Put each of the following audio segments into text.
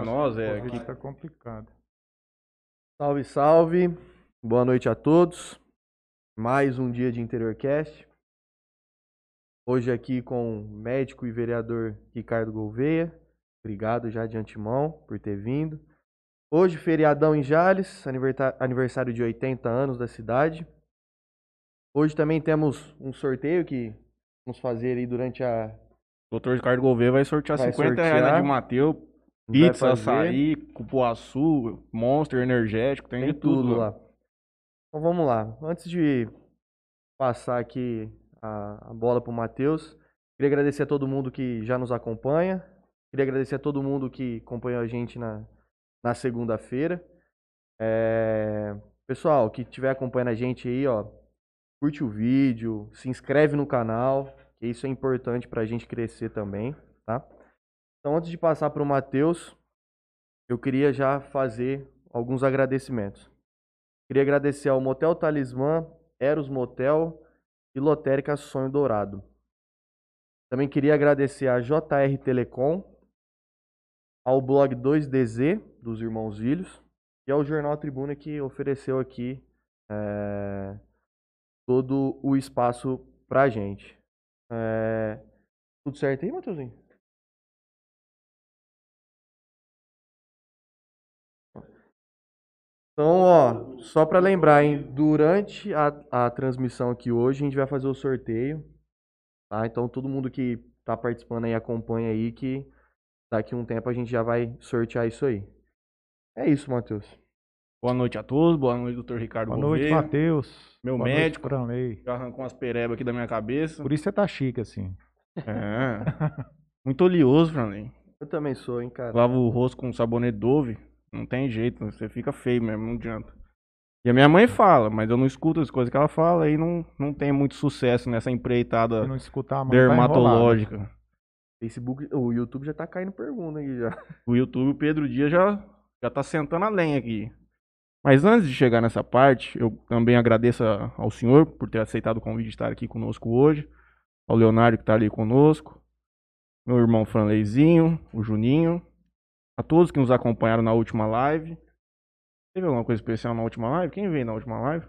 Pra nós é tá complicado. Salve, salve. Boa noite a todos. Mais um dia de Interiorcast. Hoje aqui com o médico e vereador Ricardo Gouveia. Obrigado já de antemão por ter vindo. Hoje, feriadão em Jales, aniversário de 80 anos da cidade. Hoje também temos um sorteio que vamos fazer aí durante a. Doutor Ricardo Gouveia vai sortear Vai 50 reais na sortear. de Mateu. A Pizza, açaí, cupuaçu, monster, energético, tem, Tem de tudo, tudo lá. Então vamos lá. Antes de passar aqui a, a bola pro Matheus, queria agradecer a todo mundo que já nos acompanha. Queria agradecer a todo mundo que acompanhou a gente na, na segunda-feira. É, Pessoal, que estiver acompanhando a gente aí, ó, curte o vídeo, se inscreve no canal, que isso é importante pra gente crescer também, tá? Então, antes de passar pro Matheus, eu queria já fazer alguns agradecimentos. Queria agradecer ao Motel Talismã, Eros Motel e Lotérica Sonho Dourado. Também queria agradecer a JR Telecom, ao blog 2DZ dos Irmãos Ilhos e ao Jornal Tribuna que ofereceu aqui é, todo o espaço pra gente. É, tudo certo aí, Matheusinho? Então, ó, só pra lembrar, hein, durante a, a transmissão aqui hoje, a gente vai fazer o sorteio, tá? Então, todo mundo que tá participando aí, acompanha aí, que daqui a um tempo a gente já vai sortear isso aí. É isso, Matheus. Boa noite a todos, boa noite, doutor Ricardo Boa noite, Gouveia. Matheus. Meu Boa noite, médico. Franley. Já arrancou umas perebas aqui da minha cabeça. Por isso você tá chique, assim. É. Muito oleoso, Franley. Eu também sou, hein, cara. Lava o rosto com sabonete Dove. Não tem jeito, você fica feio mesmo, não adianta. E a minha mãe fala, mas eu não escuto as coisas que ela fala e não, não tem muito sucesso nessa empreitada escutar tá dermatológica. Facebook, o YouTube já tá caindo pergunta aqui já. O YouTube, o Pedro Dias já, já tá sentando a lenha aqui. Mas antes de chegar nessa parte, eu também agradeço ao senhor por ter aceitado o convite de estar aqui conosco hoje. Ao Leonardo que está ali conosco. Meu irmão Franleizinho, o Juninho. A todos que nos acompanharam na última live. Teve alguma coisa especial na última live? Quem veio na última live?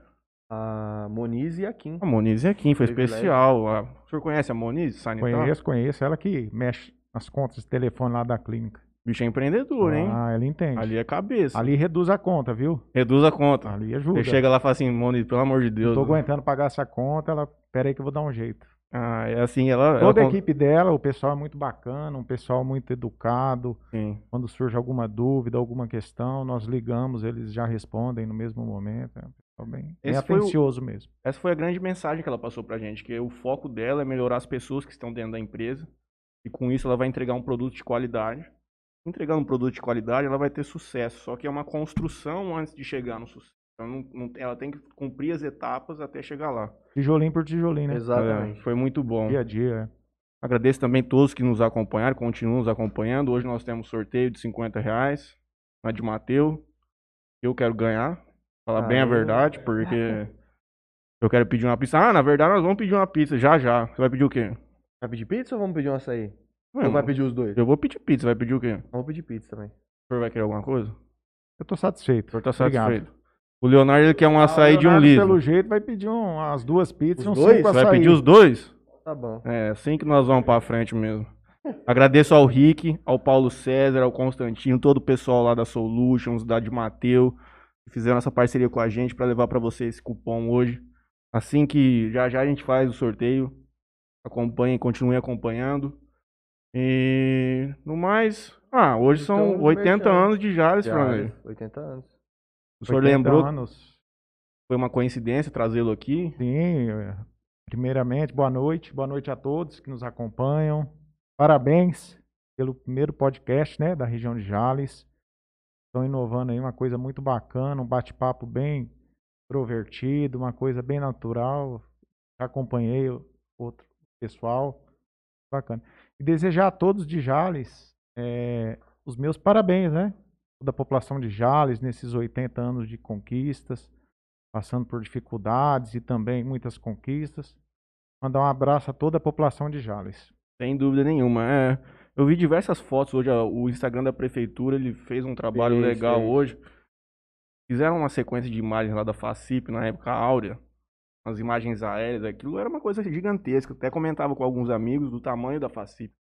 A Moniz e a Kim. A Moniz e a Kim, foi Privilégio. especial. A- O senhor conhece a Moniz? Sanitária? Conheço, conheço. Ela que mexe nas contas de telefone lá da clínica. Bicho é empreendedor, hein? Ah, ela entende. Ali Ali, é cabeça. reduz a conta, viu? Reduz a conta. Ali ajuda. Você chega lá e fala assim, Moniz, pelo amor de Não Deus. tô aguentando pagar essa conta, ela... Pera aí que eu vou dar um jeito. Ah, é assim, ela. ela Toda a con- equipe dela, o pessoal é muito bacana, um pessoal muito educado. Sim. Quando surge alguma dúvida, alguma questão, nós ligamos, eles já respondem no mesmo momento. É um pessoal bem, bem foi o- atencioso mesmo. Essa foi a grande mensagem que ela passou pra gente, que o foco dela é melhorar as pessoas que estão dentro da empresa. E com isso ela vai entregar um produto de qualidade. Entregando um produto de qualidade, ela vai ter sucesso. Só que é uma construção antes de chegar no sucesso. Então não- não- ela tem que cumprir as etapas até chegar lá. Tijolinho por tijolinho, né? Exatamente. É, foi muito bom. Dia a dia. é. Agradeço também todos que nos acompanharam, continuam nos acompanhando. Hoje nós temos sorteio de 50 reais na de Mateu. Eu quero ganhar. Falar bem a verdade, porque eu quero pedir uma pizza. Ah, na verdade nós vamos pedir uma pizza já já. Você vai pedir o quê? Vai pedir pizza ou vamos pedir um açaí? Ué, ou vai pedir os dois? Eu vou pedir pizza, vai pedir o quê? Vamos pedir pizza também. O senhor vai querer alguma coisa? O Eu tô satisfeito. senhor tá Obrigado. O Leonardo ele quer um açaí Ah, o de um Leonardo, litro. Pelo jeito, vai pedir um, as duas pizzas, Os uns dois? cinco Você vai pedir os dois? Tá bom. É, assim que nós vamos pra frente mesmo. Agradeço ao Rick, ao Paulo César, ao Constantino, todo o pessoal lá da Solutions, da de Mateu, que fizeram essa parceria com a gente para levar para você esse cupom hoje. Assim que já já a gente faz o sorteio, acompanhem, continuem acompanhando. E no mais, ah, hoje Então, são vamos 80 fechar. anos de Jales, Já, Franley. 80 anos. O senhor 80 lembrou anos. foi uma coincidência trazê-lo aqui? Sim, é. primeiramente, boa noite. Boa noite a todos que nos acompanham. Parabéns pelo primeiro podcast né, da região de Jales. Estão inovando aí uma coisa muito bacana, um bate-papo bem extrovertido, uma coisa bem natural. Já acompanhei outro pessoal. Bacana. E desejar a todos de Jales eh, os meus parabéns, né? Toda a população de Jales nesses 80 anos de conquistas passando por dificuldades e também muitas conquistas. Mandar um abraço a toda a população de Jales. Sem dúvida nenhuma. É, Eu vi diversas fotos hoje, o Instagram da prefeitura, ele fez um trabalho legal hoje. Fizeram uma sequência de imagens lá da FACIP, na época áurea, as imagens aéreas, aquilo era uma coisa gigantesca. Até comentava com alguns amigos do tamanho da FACIP.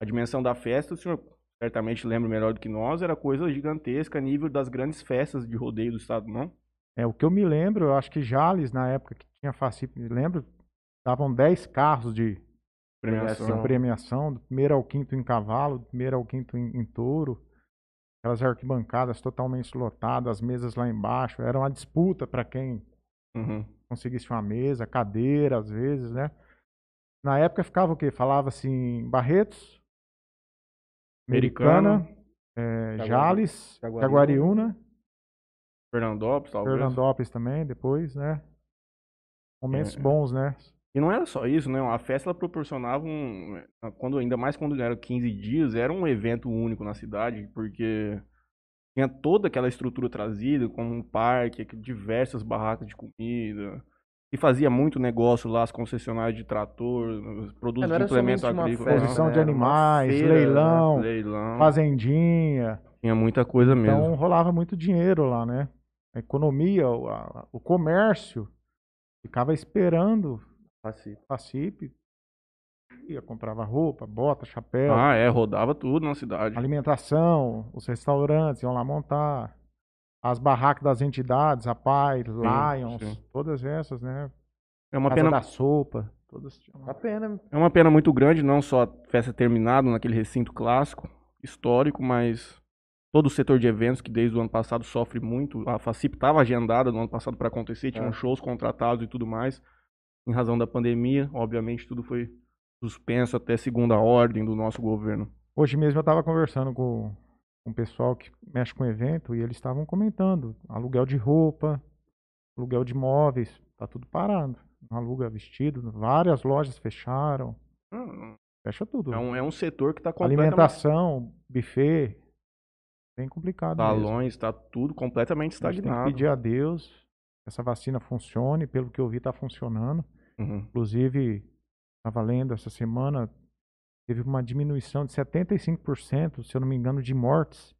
A dimensão da festa, o senhor certamente lembra melhor do que nós, era coisa gigantesca a nível das grandes festas de rodeio do estado, não? É, o que eu me lembro, eu acho que Jales, na época que tinha Facip, me lembro, davam 10 carros de Premiação. de premiação, do primeiro ao quinto em cavalo, do primeiro ao quinto em, em touro. Aquelas arquibancadas totalmente lotadas, as mesas lá embaixo. Era uma disputa para quem Uhum. conseguisse uma mesa, cadeira, às vezes, né? Na época ficava o quê? Falava assim, Barretos, Americana, eh, Jaguari- Jales, Jaguariúna. Jaguariúna, Fernandópolis, talvez. Fernandópolis também, depois, né? Momentos É. bons, né? E não era só isso, né? A festa ela proporcionava um. Quando, ainda mais quando eram 15 dias, era um evento único na cidade, porque tinha toda aquela estrutura trazida, como um parque, diversas barracas de comida. E fazia muito negócio lá, as concessionárias de trator, os produtos de implemento agrícola. Exposição né? de uma animais, feira, né? leilão, Leilão. fazendinha. Tinha muita coisa mesmo. Então rolava muito dinheiro lá, né? A economia, o, a- o comércio ficava esperando Facip. a Facip. Ia, comprava roupa, bota, chapéu, Ah, é, rodava tudo na cidade. alimentação, os restaurantes iam lá montar. As barracas das entidades, a Pai, Lions, sim. todas essas, né? É uma Casa pena da Sopa, todas tinham. Uma pena. É uma pena muito grande, não só a festa terminada naquele recinto clássico, histórico, mas todo o setor de eventos que desde o ano passado sofre muito. A FACIP estava agendada no ano passado para acontecer, tinham É. shows contratados e tudo mais. Em razão da pandemia, obviamente tudo foi suspenso até segunda ordem do nosso governo. Hoje mesmo eu estava conversando com, com o pessoal que mexe com evento e eles estavam comentando aluguel de roupa, aluguel de móveis, tá tudo parado. Não aluga vestido, várias lojas fecharam, Hum, fecha tudo. É um, é um setor que está completamente... Alimentação, buffet, bem complicado. Salões, está tudo completamente gente tem que estagnado. pedir a Deus que essa vacina funcione, pelo que eu vi tá funcionando. Uhum. Inclusive, estava lendo essa semana, teve uma diminuição de 75%, se eu não me engano, de mortes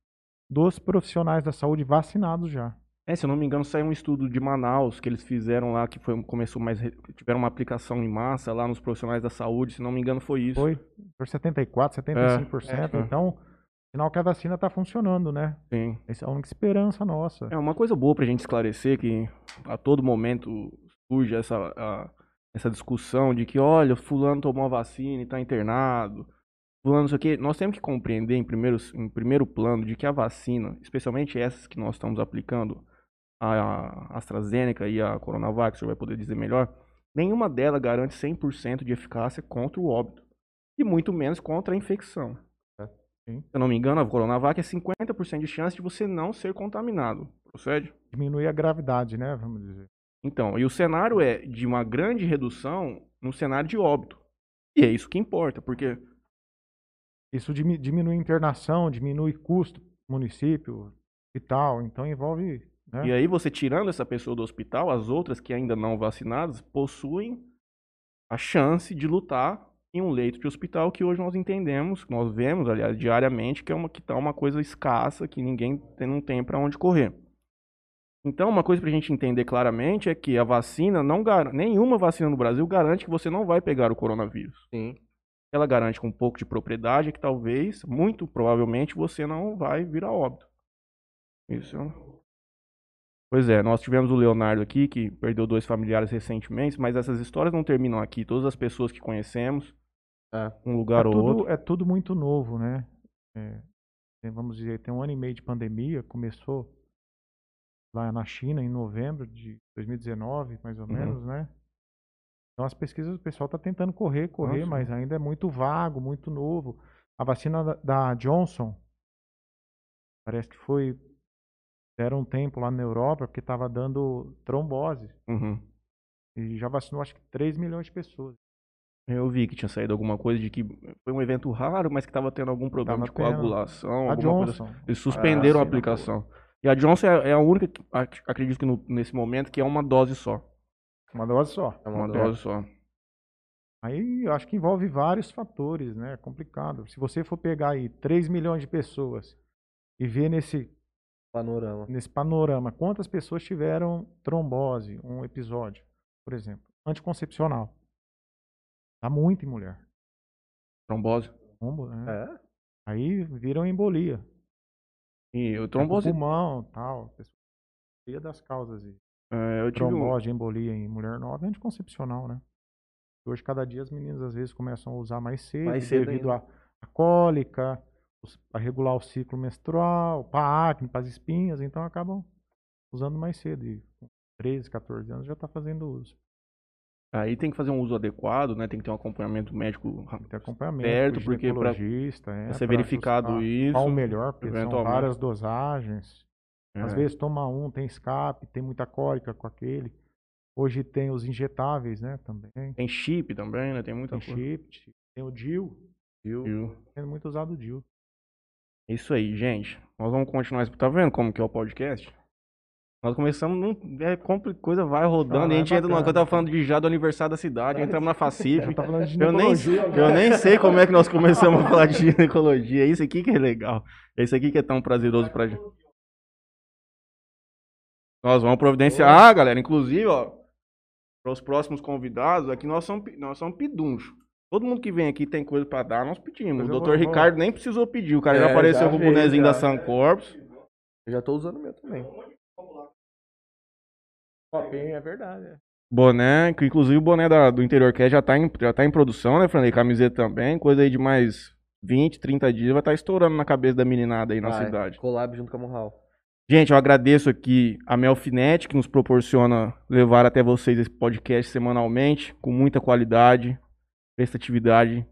dos profissionais da saúde vacinados já. É, se eu não me engano, saiu um estudo de Manaus que eles fizeram lá, que foi, começou mais. Tiveram uma aplicação em massa lá nos profissionais da saúde, se não me engano, foi isso. Foi por 74%, 75%. é. Então, sinal que a vacina está funcionando, né? Sim. Essa é a única esperança nossa. É uma coisa boa pra gente esclarecer que a todo momento surge essa, a- essa discussão de que, olha, fulano tomou a vacina e tá internado. Fulano, não sei o quê. Nós temos que compreender em primeiro, em primeiro plano de que a vacina, especialmente essas que nós estamos aplicando, a AstraZeneca e a Coronavac, o senhor vai poder dizer melhor, nenhuma delas garante 100% de eficácia contra o óbito. E muito menos contra a infecção. Sim. Se eu não me engano, a Coronavac é 50% de chance de você não ser contaminado. Procede? Diminui a gravidade, né? Vamos dizer. Então, e o cenário é de uma grande redução no cenário de óbito. E é isso que importa, porque Isso dimi- diminui internação, diminui custo município e tal. Então envolve. Né? e aí você tirando essa pessoa do hospital, as outras que ainda não vacinadas possuem a chance de lutar em um leito de hospital que hoje nós entendemos, nós vemos, aliás, diariamente, que é uma que tá uma coisa escassa, que ninguém tem, não tem para onde correr. Então, uma coisa para a gente entender claramente é que a vacina não garante, nenhuma vacina no Brasil garante que você não vai pegar o coronavírus. Sim. ela garante com um pouco de propriedade que talvez, muito provavelmente, você não vai vir a óbito. Isso. Pois é, nós tivemos o Leonardo aqui, que perdeu dois familiares recentemente, mas essas histórias não terminam aqui. Todas as pessoas que conhecemos, É. um lugar é, ou tudo, outro. é tudo muito novo, né? É, vamos dizer, tem um ano e meio de pandemia, começou lá na China em novembro de 2019, mais ou Uhum. menos, né? Então as pesquisas o pessoal está tentando correr, correr, Nossa. mas ainda é muito vago, muito novo. A vacina da, da Johnson parece que foi deram um tempo lá na Europa porque estava dando trombose Uhum. e já vacinou acho que 3 milhões de pessoas. Eu vi que tinha saído alguma coisa de que foi um evento raro, mas que estava tendo algum problema Tava de coagulação, A alguma coisa Johnson, Eles suspenderam a Ah, sim, aplicação. E a Johnson é é a única, que- ac- acredito que no- nesse momento, que é uma dose só. uma dose só. É Uma uma dose só. Aí eu acho que envolve vários fatores, né? É complicado. Se você for pegar aí 3 milhões de pessoas e ver nesse, Panorama. nesse panorama quantas pessoas tiveram trombose, um episódio, por exemplo, anticoncepcional. Dá muito em mulher. Trombose. Trombo, né? É? Aí viram embolia. E o Vai pro trombose. Pulmão, tal. Maioria das causas de é, eu tive um, trombose, embolia em mulher nova é anticoncepcional, né? Hoje, cada dia, as meninas às vezes começam a usar mais cedo, Mais cedo devido à à cólica, para regular o ciclo menstrual, para acne, para as espinhas, então acabam usando mais cedo. E com 13, 14 anos já está fazendo uso. Aí tem que fazer um uso adequado, né? Tem que ter um acompanhamento médico Tem que ter acompanhamento, Certo, com porque ginecologista, é, ser verificado isso, Qual o melhor, porque são várias dosagens. Às É. vezes toma um, tem escape, tem muita cólica com aquele. Hoje tem os injetáveis, né, também. Tem chip também, né? Tem muita Tem coisa. chip, tem o DIL? Viu? sendo muito usado o DIL. Isso aí, gente. Nós vamos continuar. Tá vendo como que é o podcast? Nós começamos num. É, coisa vai rodando. Ah, e a é gente entra numa. bacana. Eu tava falando de já do aniversário da cidade, entramos na de Eu nem, eu nem sei como é que nós começamos a falar de ginecologia. Isso aqui que é legal. É isso aqui que é tão prazeroso pra gente. Nós vamos providenciar. Ah, galera, inclusive, ó, para os próximos convidados, aqui nós somos, nós somos piduncho. Todo mundo que vem aqui tem coisa pra dar, nós pedimos. Mas O doutor Ricardo nem precisou pedir, o cara É, já apareceu já com o bonezinho da já. Suncorps. Eu já tô usando o meu também. Copinho, é verdade. é. Boné, que inclusive o boné da- do Interior Cast já tá, em, já tá em produção, né, Franley? Camiseta também, coisa aí de mais 20, 30 dias, vai estar estourando na cabeça da meninada aí na Vai, cidade. Collab junto com a Morral. Gente, eu agradeço aqui a Melfinet, que nos proporciona levar até vocês esse podcast semanalmente, com muita qualidade, prestatividade.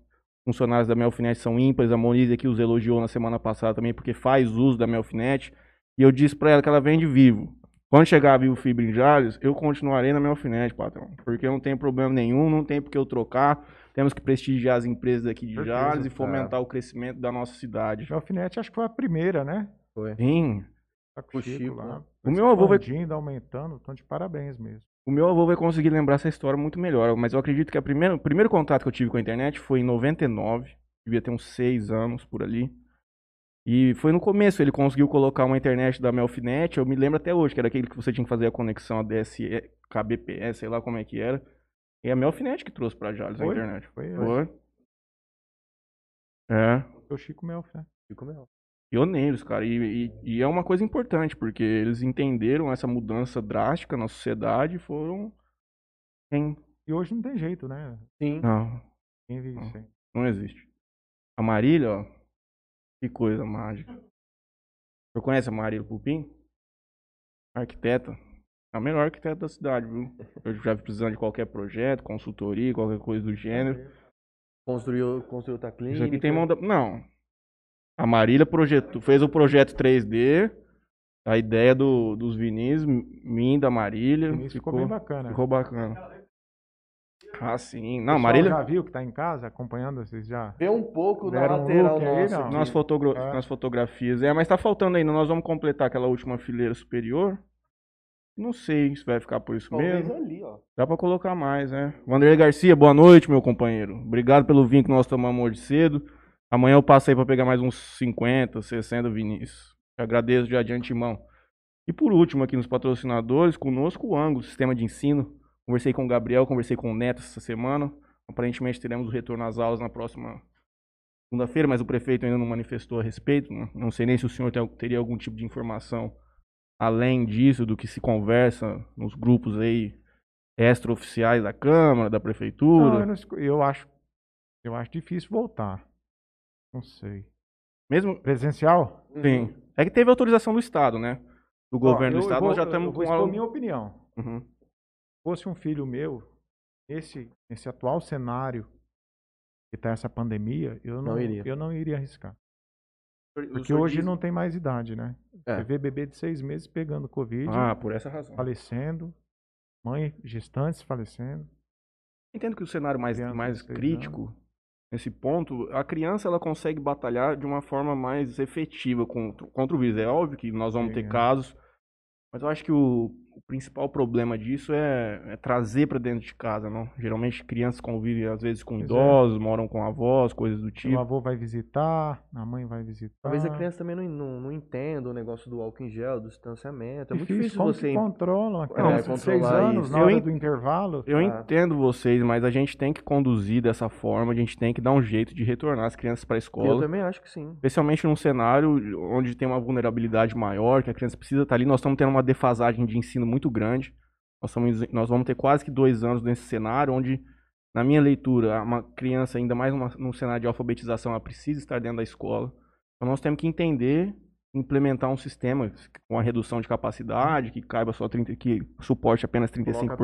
Funcionários da Melfinet são ímpares. A Monize aqui os elogiou na semana passada também, porque faz uso da Melfinet. E eu disse pra ela que ela vende vivo. Quando chegar a Vivo Fibra em Jales, eu continuarei na Melfinet, patrão. Porque não tem problema nenhum, não tem por que eu trocar. Temos que prestigiar as empresas aqui de Certeza, Jales e é. fomentar o crescimento da nossa cidade. O alfinete acho que foi a primeira, né? Foi. Sim, Tá com O Chico, Chico, lá. né? O meu avô vai- expandindo, aumentando, então de parabéns mesmo. O meu avô vai conseguir lembrar essa história muito melhor, mas eu acredito que a primeira, o primeiro contato que eu tive com a internet foi em 99, devia ter uns 6 anos por ali. E foi no começo, ele conseguiu colocar uma internet da Melfinet, eu me lembro até hoje, que era aquele que você tinha que fazer a conexão a DSE, KBPS, sei lá como é que era. E a Melfinet que trouxe pra Jales a Foi? internet. Foi, Foi. É, o Chico Melf, né? Chico Mel. pioneiros, cara. E, e- e é uma coisa importante, porque eles entenderam essa mudança drástica na sociedade e foram... E hoje não tem jeito, né? Sim. Não, Quem vive Não. sem. Não existe. A Marília, ó. Que coisa mágica. Você conhece a Marília Pupim? Arquiteta. É a melhor arquiteta da cidade, viu? Eu já vi precisando de qualquer projeto, consultoria, qualquer coisa do gênero. Construiu, construiu outra clínica. Isso aqui tem mão da... Não. A Marília projetou, fez o projeto 3D. A ideia do, dos vinis, mim da Marília. Isso ficou, bem bacana. Ficou bacana. Ah, sim. Não, Marília... já viu que tá em casa acompanhando vocês já? Vê um pouco Deram um lateral aí, nossa. não? aqui. Nas, fotogra- É. nas fotografias. É, mas tá faltando ainda. Nós vamos completar aquela última fileira superior. Não sei se vai ficar por isso Talvez mesmo. ali, ó. Dá pra colocar mais, né? Wanderlei Garcia, boa noite, meu companheiro. Obrigado pelo vinho que nós tomamos hoje cedo. Amanhã eu passo aí pra pegar mais uns 50, 60 vinis. Te agradeço já de antemão. E por último, aqui nos patrocinadores, conosco o Ango, Sistema de Ensino. Conversei com o Gabriel, conversei com o Neto essa semana. Aparentemente teremos o retorno às aulas na próxima segunda-feira, mas o prefeito ainda não manifestou a respeito. né? Não sei nem se o senhor tem- teria algum tipo de informação além disso, do que se conversa nos grupos aí extraoficiais da Câmara, da Não, Prefeitura. eu, não eu acho, eu acho difícil voltar. Não sei. Mesmo. Presencial? Sim. É que teve autorização do Estado, né? Do governo Ó, do Estado, vou- nós já estamos com. algo- minha opinião. Uhum. Se fosse um filho meu, nesse, nesse atual cenário que está essa pandemia, eu não, Não iria. eu não iria arriscar. Porque hoje diz- não tem mais idade, né? É. Você vê bebê de seis meses pegando Covid, Ah, por essa razão. falecendo, mãe gestantes falecendo. Entendo que o cenário mais, Criança mais crítico, nesse ponto, a criança ela consegue batalhar de uma forma mais efetiva contra, contra o vírus. É óbvio que nós vamos Sim, ter é. casos Mas eu acho que o, o principal problema disso é, é trazer pra dentro de casa, não? Geralmente crianças convivem às vezes com Pois é. idosos, moram com avós, coisas do O tipo. avô vai visitar, a mãe vai visitar. Talvez a criança também não, não, não entenda o negócio do álcool em gel, do distanciamento. É muito difícil como você. controlam a criança de seis anos isso. na Eu hora en- do intervalo. Eu Ah. entendo vocês, mas a gente tem que conduzir dessa forma, a gente tem que dar um jeito de retornar as crianças para a Eu escola. também acho que sim. Especialmente num cenário onde tem uma vulnerabilidade maior, que a criança precisa estar ali. Nós estamos tendo uma defasagem de ensino muito grande. Nós, estamos, nós vamos ter quase que dois anos nesse cenário, onde, na minha leitura, uma criança, ainda mais numa, num cenário de alfabetização, ela precisa estar dentro da escola. Então nós temos que entender, implementar um sistema com a redução de capacidade, que caiba só 30, que suporte apenas 35%, Coloca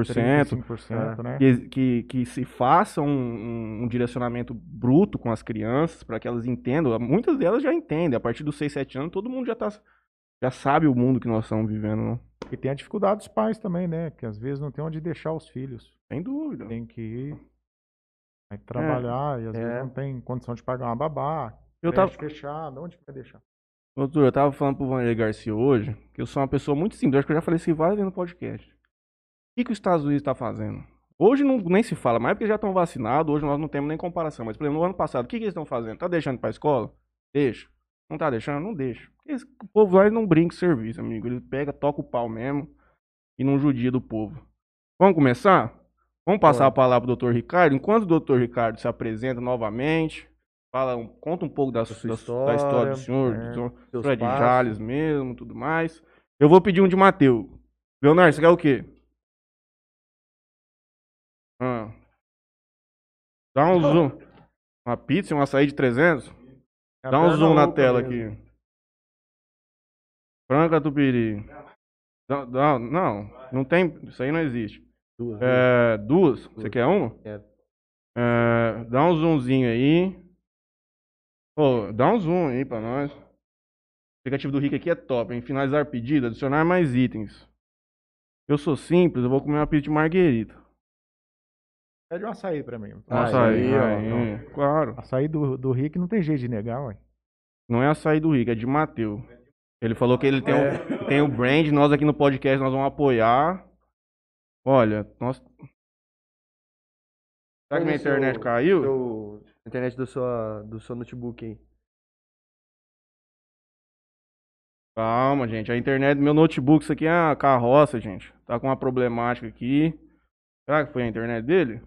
35%, né? que, que, que se faça um, um- um direcionamento bruto com as crianças para que elas entendam. Muitas delas já entendem. A partir dos 6, 7 anos, todo mundo já, tá, já sabe o mundo que nós estamos vivendo. Não? E tem a dificuldade dos pais também, né? Que às vezes não tem onde deixar os filhos. Sem dúvida. Tem que ir vai trabalhar e às É. vezes não tem condição de pagar uma babá. Eu tava, fechada, onde que vai deixar? doutor, eu tava falando pro Vanderlei Garcia hoje que eu sou uma pessoa muito simples. Acho que eu já falei isso várias vezes no podcast. O que, que os Estados Unidos está fazendo? Hoje não, nem se fala, mais porque já estão vacinados, hoje nós não temos nem comparação. Mas, por exemplo, no ano passado, o que, que eles estão fazendo? Tá deixando para a escola? Deixa. Não tá deixando? Não deixa. Esse- o povo lá não brinca em serviço, amigo. Ele pega, toca o pau mesmo e não judia do povo. Vamos começar? Vamos passar a Vamos. palavra pro doutor Ricardo. Enquanto o doutor Ricardo se apresenta novamente, fala, conta um pouco da, Da sua da, su- da história do história, senhor, é, do senhor passos. Jales mesmo, tudo mais. Eu vou pedir um de Mateus. Leonardo, você quer o quê? Ah. Dá um zoom. Uma pizza, um açaí de 300? Dá um zoom na tela mesmo. aqui. Franca tupiri. Dá- dá- não, não tem. Isso aí não existe. Duas. É, duas? Você quer uma? Quero. É, dá um zoomzinho aí. Pô, dá um zoom aí pra nós. O aplicativo do Rick aqui é top, hein? Finalizar pedido, adicionar mais itens. Eu sou simples, eu vou comer uma pizza de marguerita. Pede um açaí pra mim. Um Ah, açaí, aí, ó, aí, claro. Açaí do, do Rick não tem jeito de negar, ué. Não é açaí do Rick, é de Mateu. Ele falou que ele tem, o, tem o brand, nós aqui no podcast nós vamos apoiar. Olha, nós. Será que minha internet seu- caiu? seu- internet do, sua, do seu notebook aí. Calma, gente. A internet do meu notebook, isso aqui é uma carroça, gente. Tá com uma problemática aqui. Será que foi a internet dele?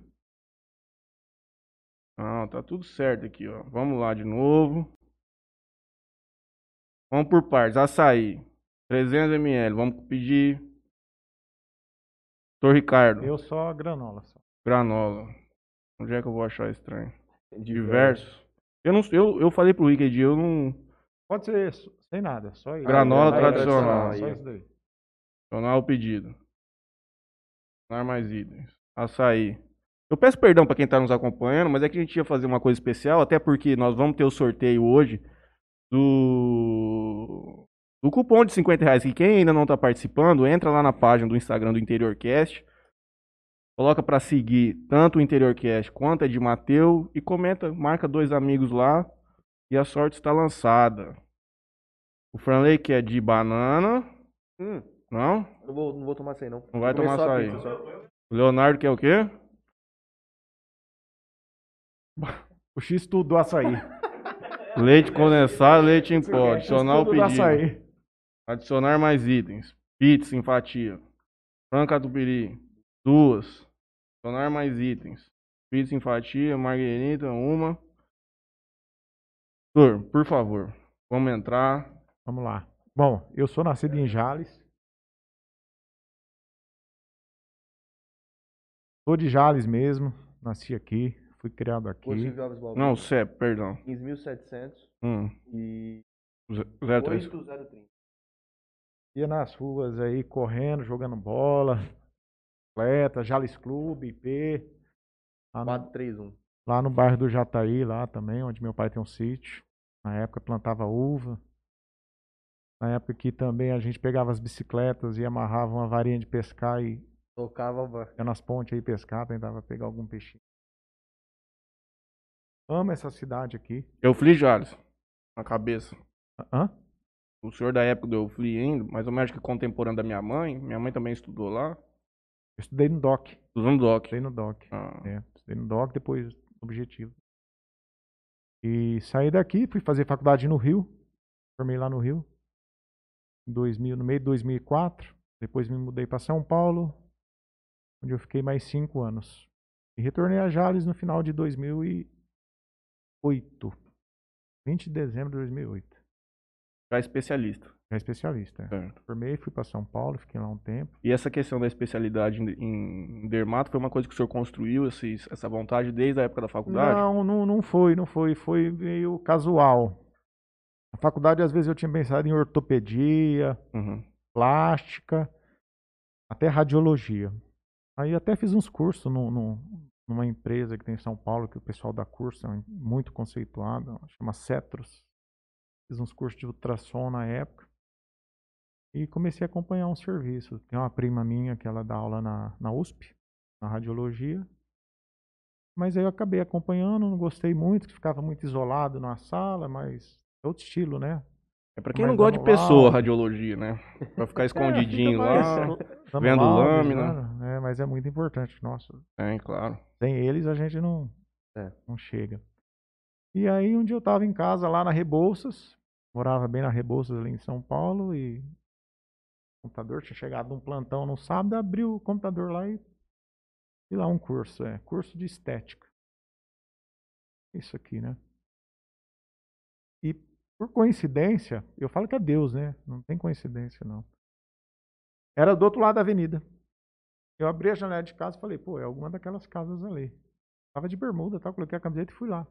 Não, tá tudo certo aqui, ó. Vamos lá de novo. Vamos por partes. Açaí. 300ml. Vamos pedir. Doutor Ricardo. Eu só granola. Só. Granola. Onde é que eu vou achar estranho? Diversos. Eu, não, eu, eu falei pro dia, eu não. Pode ser isso, sem nada, só isso. Granola Aí, tradicional. Só isso daí. Adicionar o pedido. Dar mais itens. Açaí. Eu peço perdão para quem tá nos acompanhando, mas é que a gente ia fazer uma coisa especial, até porque nós vamos ter o sorteio hoje do, do cupom de 50 reais. E quem ainda não tá participando, entra lá na página do Instagram do InteriorCast. Coloca para seguir tanto o InteriorCast quanto a de Mateu e comenta, marca dois amigos lá e a sorte está lançada. O Franley que é de banana, Hum, não? não, vou, não vou tomar açaí, não. Não vai tomar só a açaí. pizza, só. O Leonardo quer o quê? O X tudo do açaí. Leite condensado, leite em pó. Adicionar o pedido. Adicionar mais itens. Pizza em fatia. Frango catupiry. Duas. Adicionar mais itens. Pizza em fatia, marguerita, uma. Doutor, por favor, vamos entrar. Vamos lá. Bom, eu sou nascido em Jales. Sou de Jales mesmo. Nasci aqui. Fui criado aqui. Alves Balbino, Não, CEP, perdão. 15.700 Hum, e 03. 8030. Ia nas ruas aí, correndo, jogando bola. Atleta, Jales Clube, IP. Lá no, 431. lá no bairro do Jataí, lá também, onde meu pai tem um sítio. Na época plantava uva. Na época que também a gente pegava as bicicletas e amarrava uma varinha de pescar e Tocava. va- ia nas pontes aí pescar, tentava pegar algum peixinho. Amo essa cidade aqui. Eu fui Jales. Na cabeça. Hã? o senhor da época do Eufli ainda, mais ou menos que contemporâneo da minha mãe. Minha mãe também estudou lá. Eu estudei no DOC. Estudou no DOC. Estudei no DOC. Ah, É, estudei no DOC, depois no Objetivo. E saí daqui, fui fazer faculdade no Rio. Formei lá no Rio. Em 2000, no meio de 2004. Depois me mudei para São Paulo, onde eu fiquei mais cinco anos. E retornei a Jales no final de 2008. 20 de dezembro de 2008. já é especialista. Já especialista. é. Certo. Formei, fui para São Paulo, fiquei lá um tempo. E essa questão da especialidade em, em dermato foi uma coisa que o senhor construiu, esse- essa vontade desde a época da faculdade? Não, não, não foi, não foi. Foi meio casual. Na faculdade, às vezes, eu tinha pensado em ortopedia, Uhum. plástica, até radiologia. Aí até fiz uns cursos num- num- numa empresa que tem em São Paulo, que o pessoal dá curso, é muito conceituado, chama Cetros. Fiz uns cursos de ultrassom na época. E comecei a acompanhar um serviço. Tem uma prima minha que ela dá aula na, na USP, na radiologia. Mas aí eu acabei acompanhando, não gostei muito, que ficava muito isolado na sala, mas é outro estilo, né? É pra quem Mas não gosta de pessoa, radiologia, né? Pra ficar É, escondidinho fica lá. dando vendo laudo, lâmina. né? É, mas é muito importante. Nossa, É, claro. sem eles a gente não, É. não chega. E aí um dia eu estava em casa lá na Rebouças, morava bem na Rebouças ali em São Paulo e o computador tinha chegado num plantão no sábado, abri o computador lá e e lá um curso, é, curso de estética. Isso aqui, né? Por coincidência, eu falo que é Deus, né? Não tem coincidência não. Era do outro lado da avenida. Eu abri a janela de casa e falei, pô, é alguma daquelas casas ali. Tava de bermuda, tá? Coloquei a camiseta e fui lá.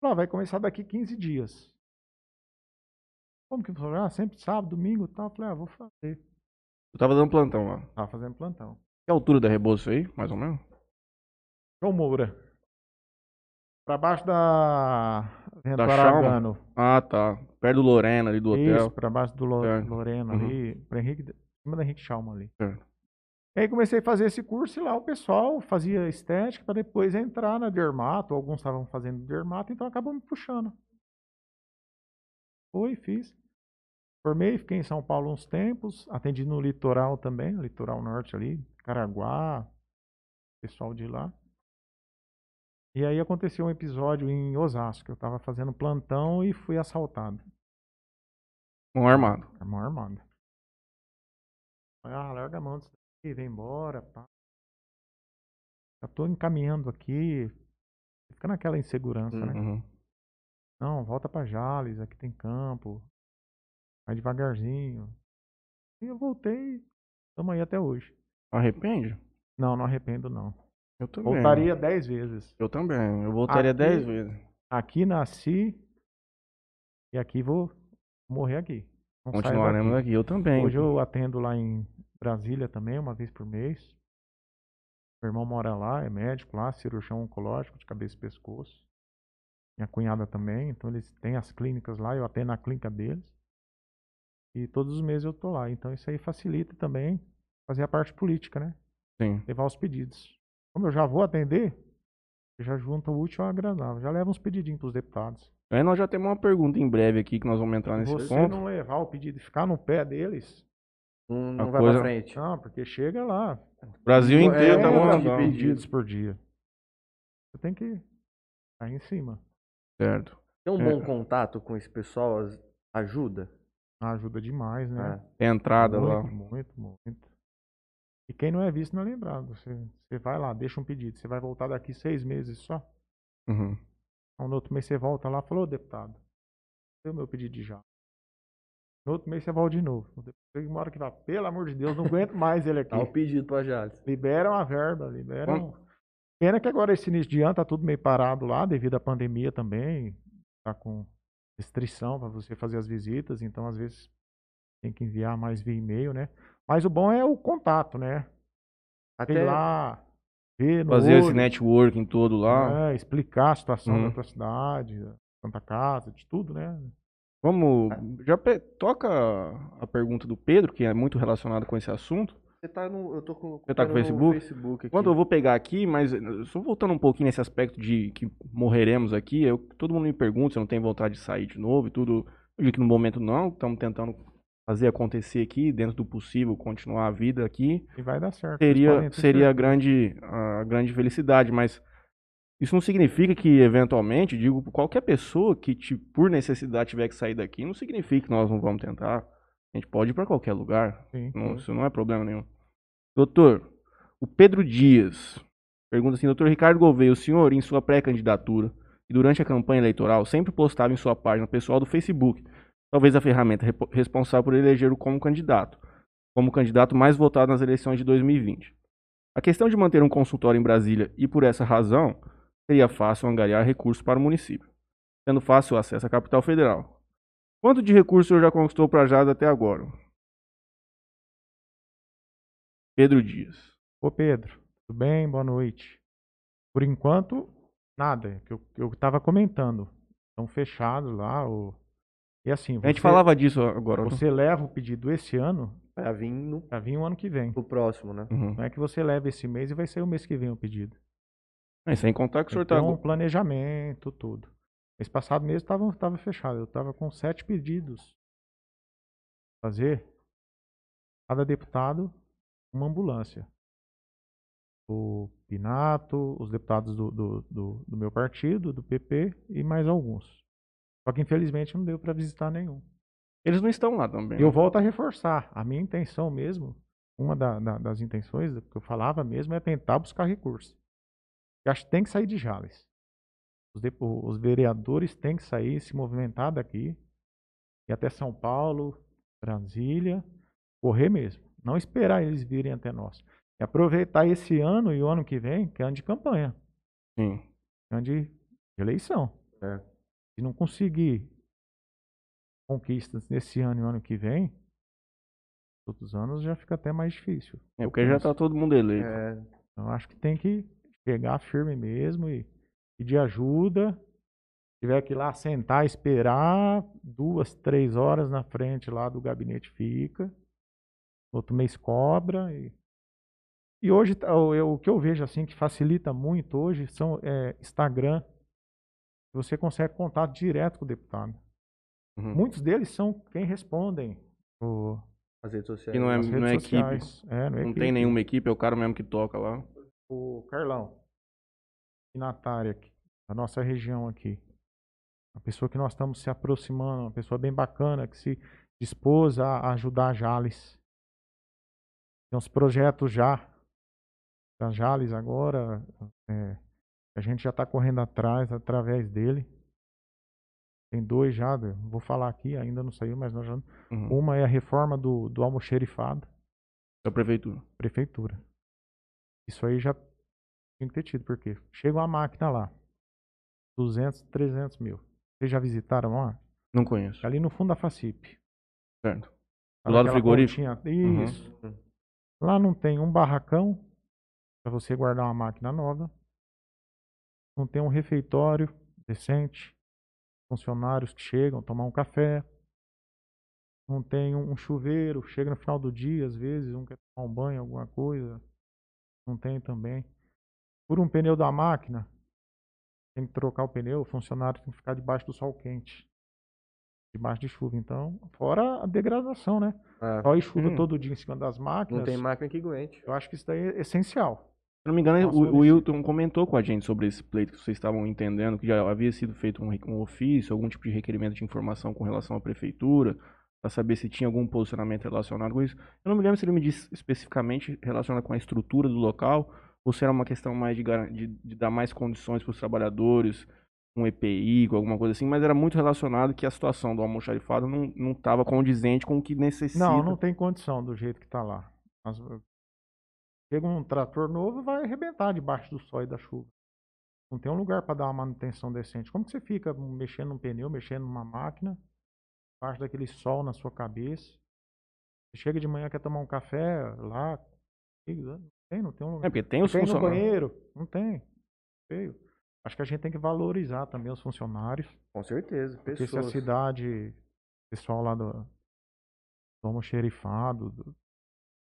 Falei, ah, vai começar daqui 15 dias. Como que falou? Ah, sempre sábado, domingo e tal. Falei, ah, vou fazer. Eu tava dando plantão lá. Tava fazendo plantão. Que altura da Rebouça aí, mais ou menos? João Moura. Pra baixo da Chalma? Aragano. Ah, tá. Perto do Lorena, ali do hotel. Isso, pra baixo do Lo- Certo. Lorena Uhum. ali. Pra Henrique, em cima da Henrique Chalma ali. Certo. E aí comecei a fazer esse curso e lá o pessoal fazia estética para depois entrar na dermato. Alguns estavam fazendo dermato, então acabou me puxando. Foi, fiz. Formei, fiquei em São Paulo uns tempos, atendi no litoral também, litoral norte ali, Caraguá, pessoal de lá. E aí aconteceu um episódio em Osasco, eu estava fazendo plantão e fui assaltado. Um armado. Armão armada. Ah, larga a mão disso daqui, vem embora, pá. Já tô encaminhando aqui. Fica naquela insegurança, né? Uhum. Não, volta pra Jales, aqui tem campo. Vai devagarzinho. E eu voltei, estamos aí até hoje. Arrepende? Não, não arrependo não. Eu também. Voltaria dez vezes. Eu também. Eu voltaria Aqui- 10 vezes. Aqui nasci e aqui vou morrer aqui. Não Continuaremos aqui. Eu também. Hoje eu atendo lá em Brasília também, uma vez por mês. Meu irmão mora lá, é médico lá, cirurgião oncológico de cabeça e pescoço. Minha cunhada também, então eles têm as clínicas lá, eu atendo na clínica deles. E todos os meses eu tô lá. Então isso aí facilita também fazer a parte política, né? Sim. Levar os pedidos. Como eu já vou atender, já junto o útil ao agradável. Já leva uns pedidinhos pros deputados. Aí nós já temos uma pergunta em breve aqui que nós vamos entrar Se nesse você ponto. não levar o pedido e ficar no pé deles, Não, não vai coisa- pra frente. não, porque chega lá, O Brasil É, inteiro tá é, mandando. de pedir. pedidos por dia. Você tem que estar em cima. Certo. Tem um É. bom contato com esse pessoal? Ajuda? Ajuda demais, né? É. Tem entrada lá. muito, muito, muito. E quem não é visto não é lembrado. Você, você vai lá, deixa um pedido. Você vai voltar daqui seis meses só. Uhum. Então, no outro mês você volta lá e falou, deputado, deu meu pedido de já. No outro mês você volta de novo. Tem uma hora que vai, pelo amor de Deus, não aguento mais ele aqui. Dá o pedido pra Jales. Liberam a verba, liberam. Pena que agora esse início de ano tá tudo meio parado lá, devido à pandemia também. Tá com restrição para você fazer as visitas, então às vezes tem que enviar mais via e-mail, né? Mas o bom é o contato, né? Até Ir lá, ver no Fazer esse olho, networking todo lá. é, explicar a situação Uhum. da tua cidade, da Santa Casa, de tudo, né? Vamos. Já pe- toca a pergunta do Pedro, que é muito relacionada com esse assunto. você tá no. Eu tô com, Você tá com o no Facebook? Facebook aqui. Quando eu vou pegar aqui, mas eh, só voltando um pouquinho nesse aspecto de que morreremos aqui, eu, todo mundo me pergunta se eu não tenho vontade de sair de novo e tudo. Eu digo que no momento não, estamos tentando fazer acontecer aqui, dentro do possível, continuar a vida aqui. E vai dar certo. Seria, seria a grande, a grande felicidade, mas isso não significa que, eventualmente, digo, qualquer pessoa que, te- por necessidade, tiver que sair daqui, não significa que nós não vamos tentar. A gente pode ir para qualquer lugar. Sim. Não- isso não é problema nenhum. Doutor, o Pedro Dias pergunta assim, doutor Ricardo Gouveia, o senhor, em sua pré-candidatura e durante a campanha eleitoral, sempre postava em sua página pessoal do Facebook, talvez a ferramenta responsável por elegê-lo como candidato, como candidato mais votado nas eleições de 2020. A questão de manter um consultório em Brasília e, por essa razão, seria fácil angariar recursos para o município, sendo fácil o acesso à capital federal. Quanto de recursos senhor já conquistou para Jada até agora? Pedro Dias. Ô Pedro, tudo bem? Boa noite. Por enquanto, nada. Que eu, que eu tava comentando. Estão fechados lá. O... E assim, A gente você- falava disso agora. Você leva o pedido esse ano, Vai vir no, vai vir o ano que vem. pro próximo, né? Uhum. Não é que você leva esse mês e vai sair o mês que vem o pedido. É, sem contar que o senhor Tem tá. um planejamento, tudo. Mês passado mesmo estava tava fechado. Eu estava com sete pedidos. Fazer. Cada deputado, uma ambulância. O Pinato, os deputados do, do, do, do meu partido, do PP e mais alguns. Só que infelizmente não deu para visitar nenhum. Eles não estão lá também. Eu né? volto a reforçar. A minha intenção mesmo, uma da- da- das intenções que eu falava mesmo é tentar buscar recursos. Eu acho que tem que sair de Jales. Os, os vereadores têm que sair, se movimentar daqui, ir até São Paulo, Brasília, correr mesmo. Não esperar eles virem até nós. E aproveitar esse ano e o ano que vem, que é ano de campanha, Sim. é ano de eleição. É. Se não conseguir conquistas nesse ano e ano que vem, outros anos já fica até mais difícil. É porque já tá todo mundo eleito. É, Então, acho que tem que pegar firme mesmo e pedir ajuda. Se tiver que ir lá sentar, esperar duas, três horas na frente lá do gabinete fica. Outro mês cobra. E, e hoje tá- o que eu vejo assim que facilita muito hoje são é, Instagram. Você consegue contato direto com o deputado. Uhum. Muitos deles são quem respondem o, as redes sociais. Que não é- as redes não é equipe. sociais. É, não é Não equipe. tem nenhuma equipe, é o cara mesmo que toca lá. o Carlão, signatária aqui, da nossa região aqui. Uma pessoa que nós estamos se aproximando, uma pessoa bem bacana, que se dispôs a a ajudar a Jales. Tem uns projetos já, da Jales agora, é, a gente já está correndo atrás, através dele. Tem dois já, vou falar aqui, ainda não saiu, mas nós já... Uhum. Uma é a reforma do, do almoxerifado Da prefeitura. prefeitura. Isso aí já tem que ter tido, porque chega uma máquina lá, 200, 300 mil. Vocês já visitaram lá? Não conheço. Ali no fundo da FACIP. Certo. Tá Do lado do frigorífico? pontinha- Isso. Lá não tem um barracão para você guardar uma máquina nova. Não tem um refeitório decente. Funcionários que chegam, tomar um café. Não tem um chuveiro, chega no final do dia, às vezes, um quer tomar um banho, alguma coisa. Não tem também. Por um pneu da máquina, tem que trocar o pneu, o funcionário tem que ficar debaixo do sol quente. Debaixo de chuva. Então, fora a degradação, né? É, Sol e chuva Hum. todo dia em cima das máquinas. não tem máquina que aguente. Eu acho que isso daí é essencial. Se não me engano, Nossa, o, o. Wilton comentou com a gente sobre esse pleito que vocês estavam entendendo, que já havia sido feito um, um ofício, algum tipo de requerimento de informação com relação à prefeitura, para saber se tinha algum posicionamento relacionado com isso. Eu não me lembro se ele me disse especificamente relacionado com a estrutura do local, ou se era uma questão mais de, de, de dar mais condições para os trabalhadores, um EPI, com alguma coisa assim, mas era muito relacionado que a situação do almoxarifado não estava condizente com o que necessita. Não, não tem condição do jeito que tá lá. Uh, chega um trator novo vai arrebentar debaixo do sol e da chuva. Não tem um lugar para dar uma manutenção decente. Como que você fica mexendo num pneu, mexendo numa máquina, debaixo daquele sol na sua cabeça? Você chega de manhã quer tomar um café lá, não tem, não tem um lugar. É porque tem os Tem no funcionários. banheiro? Não tem. Feio. Acho que a gente tem que valorizar também os funcionários. Com certeza. Porque se a Pessoas. cidade, o pessoal lá do, do almoxerifado, do-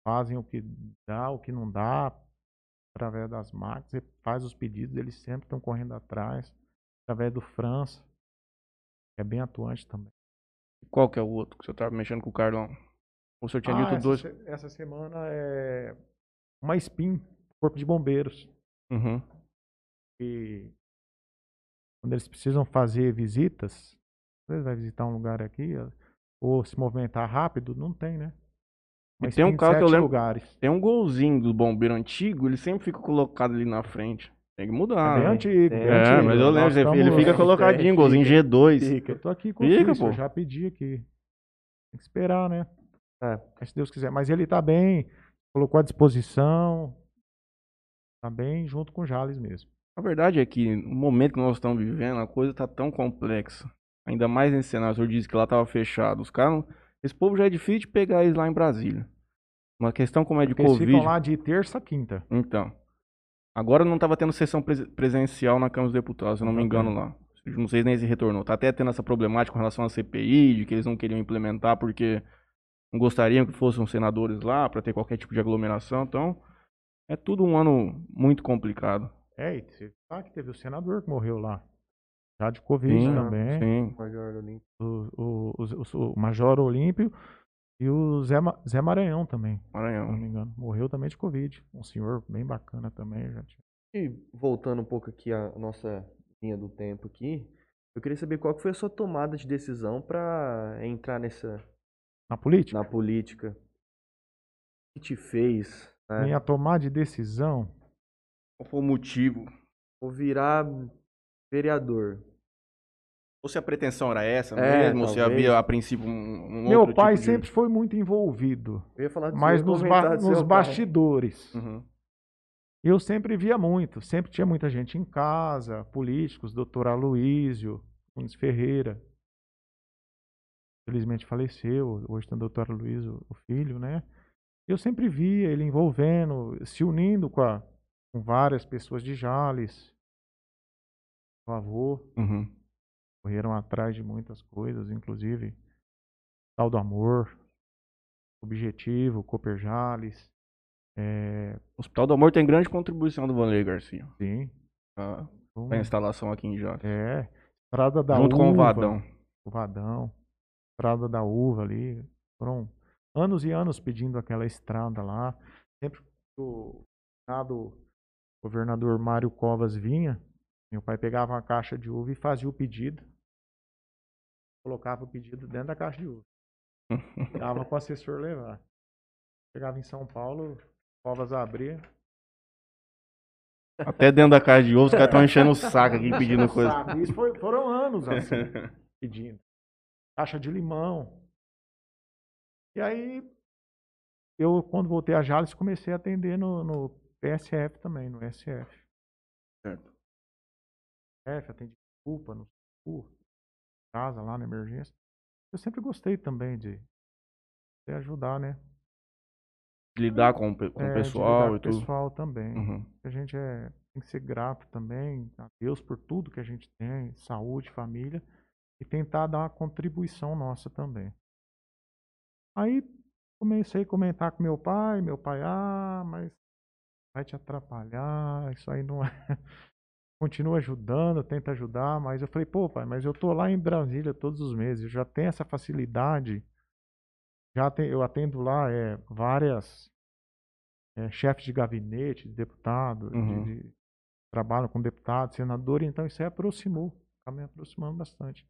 fazem o que dá, o que não dá, através das máquinas, você faz os pedidos, eles sempre estão correndo atrás, através do França, que é bem atuante também. Qual que é o outro que você tava mexendo com o Carlão? O senhor tinha Ah, dito essa, dois. se- essa semana é uma SPIN, Corpo de Bombeiros. Uhum. E quando eles precisam fazer visitas, às vezes vai visitar um lugar aqui, ou se movimentar rápido, não tem, né? E Mas tem um carro que eu lembro- lugares. Tem um golzinho do bombeiro antigo, ele sempre fica colocado ali na frente. Tem que mudar. é bem né? antigo, É, É, antigo. mas eu lembro, Nós ele- ele fica colocadinho, É, golzinho fica. G2. Fica. Eu tô aqui com Fica, isso, eu pô. já pedi aqui. Tem que esperar, né? É. Mas se Deus quiser. Mas ele tá bem, colocou à disposição. Tá bem junto com o Jales mesmo. A verdade é que no momento que nós estamos vivendo, a coisa tá tão complexa. Ainda mais nesse cenário, o senhor disse que lá tava fechado. Os caras, não- esse povo já é difícil de pegar eles lá em Brasília. Uma questão como é de Porque eles Covid. ficam lá de terça a quinta. Então. Agora não tava tendo sessão pres- presencial na Câmara dos Deputados, se não me engano lá. Não sei nem se retornou. Tá até tendo essa problemática com relação à CPI, de que eles não queriam implementar porque não gostariam que fossem os senadores lá para ter qualquer tipo de aglomeração. Então, é tudo um ano muito complicado. É, e você sabe que teve o senador que morreu lá. Já de Covid Sim, também. Sim. Major Olímpio. O, o, o- o Major Olímpio e o Zé, Ma- Zé Maranhão também, se não Maranhão. me engano. Morreu também de Covid. Um senhor bem bacana também. Já tinha... E voltando um pouco aqui à nossa linha do tempo aqui, eu queria saber qual que foi a sua tomada de decisão para entrar nessa Na política, na política. O que te fez, né? minha tomada de decisão Qual foi o motivo? Ou virar vereador. Ou se a pretensão era essa É, mesmo, ou se talvez. havia a princípio um, um Meu outro pai tipo de- sempre foi muito envolvido, Eu ia falar do mas nos, ba- nos bastidores. Uhum. Eu sempre via muito, sempre tinha muita gente em casa, políticos, doutor Aloísio, Nunes Ferreira. Felizmente faleceu, hoje tem o doutor Aloísio, o filho, né? Eu sempre via ele envolvendo, se unindo com, a- com várias pessoas de Jales, o avô, Uhum. Correram atrás de muitas coisas, inclusive tal do amor, objetivo, Cooper Jales, é, O Hospital do Amor tem grande contribuição do Vanley Garcia. sim, Tá? uma- Pra instalação aqui em Jales. É, Estrada da Junto Uva. com o Vadão. O Vadão. Estrada da Uva ali. Foram anos e anos pedindo aquela estrada lá. Sempre que o governador Mário Covas vinha, meu pai pegava uma caixa de uva e fazia o pedido. Colocava o pedido dentro da caixa de uva. Dava para o assessor levar. Chegava em São Paulo, Covas abria. Até dentro da casa de ovo, os caras estão enchendo o saco aqui pedindo coisa. Sabe, Isso foi- foram anos assim. pedindo. Caixa de limão. E aí, eu, quando voltei a Jales, comecei a atender no, no PSF também, no SF. Certo. SF, atendi culpa no SUR, casa lá na emergência. Eu sempre gostei também de, de ajudar, né? Lidar com, com É, o pessoal e com o tudo. pessoal também. Uhum. A gente é, tem que ser grato também a Deus por tudo que a gente tem, saúde, família, e tentar dar uma contribuição nossa também. Aí comecei a comentar com meu pai, meu pai, ah, mas vai te atrapalhar, isso aí não é. Continua ajudando, tenta ajudar, mas eu falei, pô, pai, mas eu tô lá em Brasília todos os meses, eu já tenho essa facilidade, já tem, eu atendo lá é, várias é, chefes de gabinete, de deputado, de- Uhum. de, trabalham com deputado, senador, então isso aí aproximou, tá me aproximando bastante.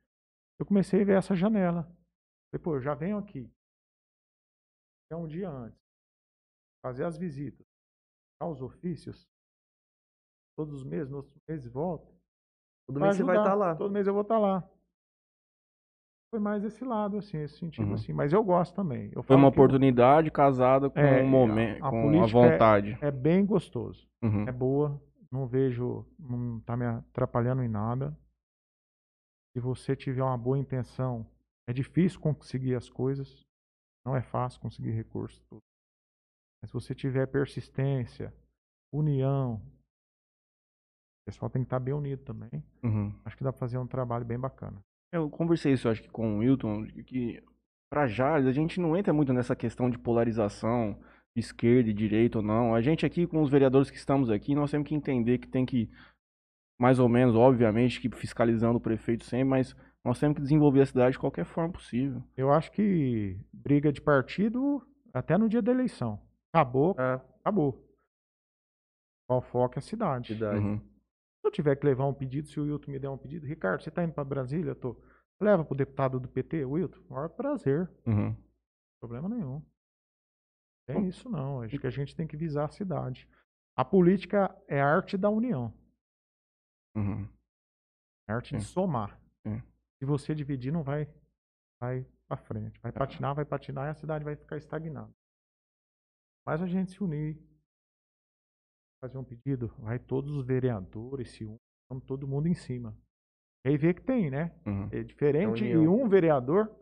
Eu comecei a ver essa janela. Falei, pô, eu já venho aqui, é um dia antes, fazer as visitas, dar os ofícios, todos os meses, nos meses volto. Todo mês você vai ajudar. estar lá. Todo mês eu vou estar lá. Foi mais esse lado, assim, esse sentido, Uhum. assim. Mas eu gosto também. Eu Foi uma que eu- oportunidade casada com É, o momento, a com a é- vontade. É bem gostoso. Uhum. É boa. Não vejo, não tá me atrapalhando em nada. Se você tiver uma boa intenção, é difícil conseguir as coisas. Não é fácil conseguir recursos. Mas se você tiver persistência, união, o pessoal tem que estar bem unido também. Uhum. Acho que dá pra fazer um trabalho bem bacana. Eu conversei isso, acho que com o Wilton, que pra Jales a gente não entra muito nessa questão de polarização, de esquerda e direita ou não. A gente aqui, com os vereadores que estamos aqui, nós temos que entender que tem que, mais ou menos, obviamente, que fiscalizando o prefeito sempre, mas nós temos que desenvolver a cidade de qualquer forma possível. Eu acho que briga de partido até no dia da eleição. Acabou, É, acabou. Qual foco é a cidade. cidade. Uhum. Se eu tiver que levar um pedido, se o Wilton me der um pedido, Ricardo, você está indo para Brasília? Eu tô. Leva para o deputado do PT, Wilton. Maior prazer, Uhum. problema nenhum. Tem isso não. Acho que a gente tem que visar a cidade. A política é a arte da união, Uhum. é a arte de Sim. somar. Sim. Se você dividir, não vai, vai para frente. Vai patinar, vai patinar e a cidade vai ficar estagnada. Mas a gente se unir, fazer um pedido, vai todos os vereadores se vamos todo mundo em cima. E aí vê que tem, né? Uhum. É diferente É e um vereador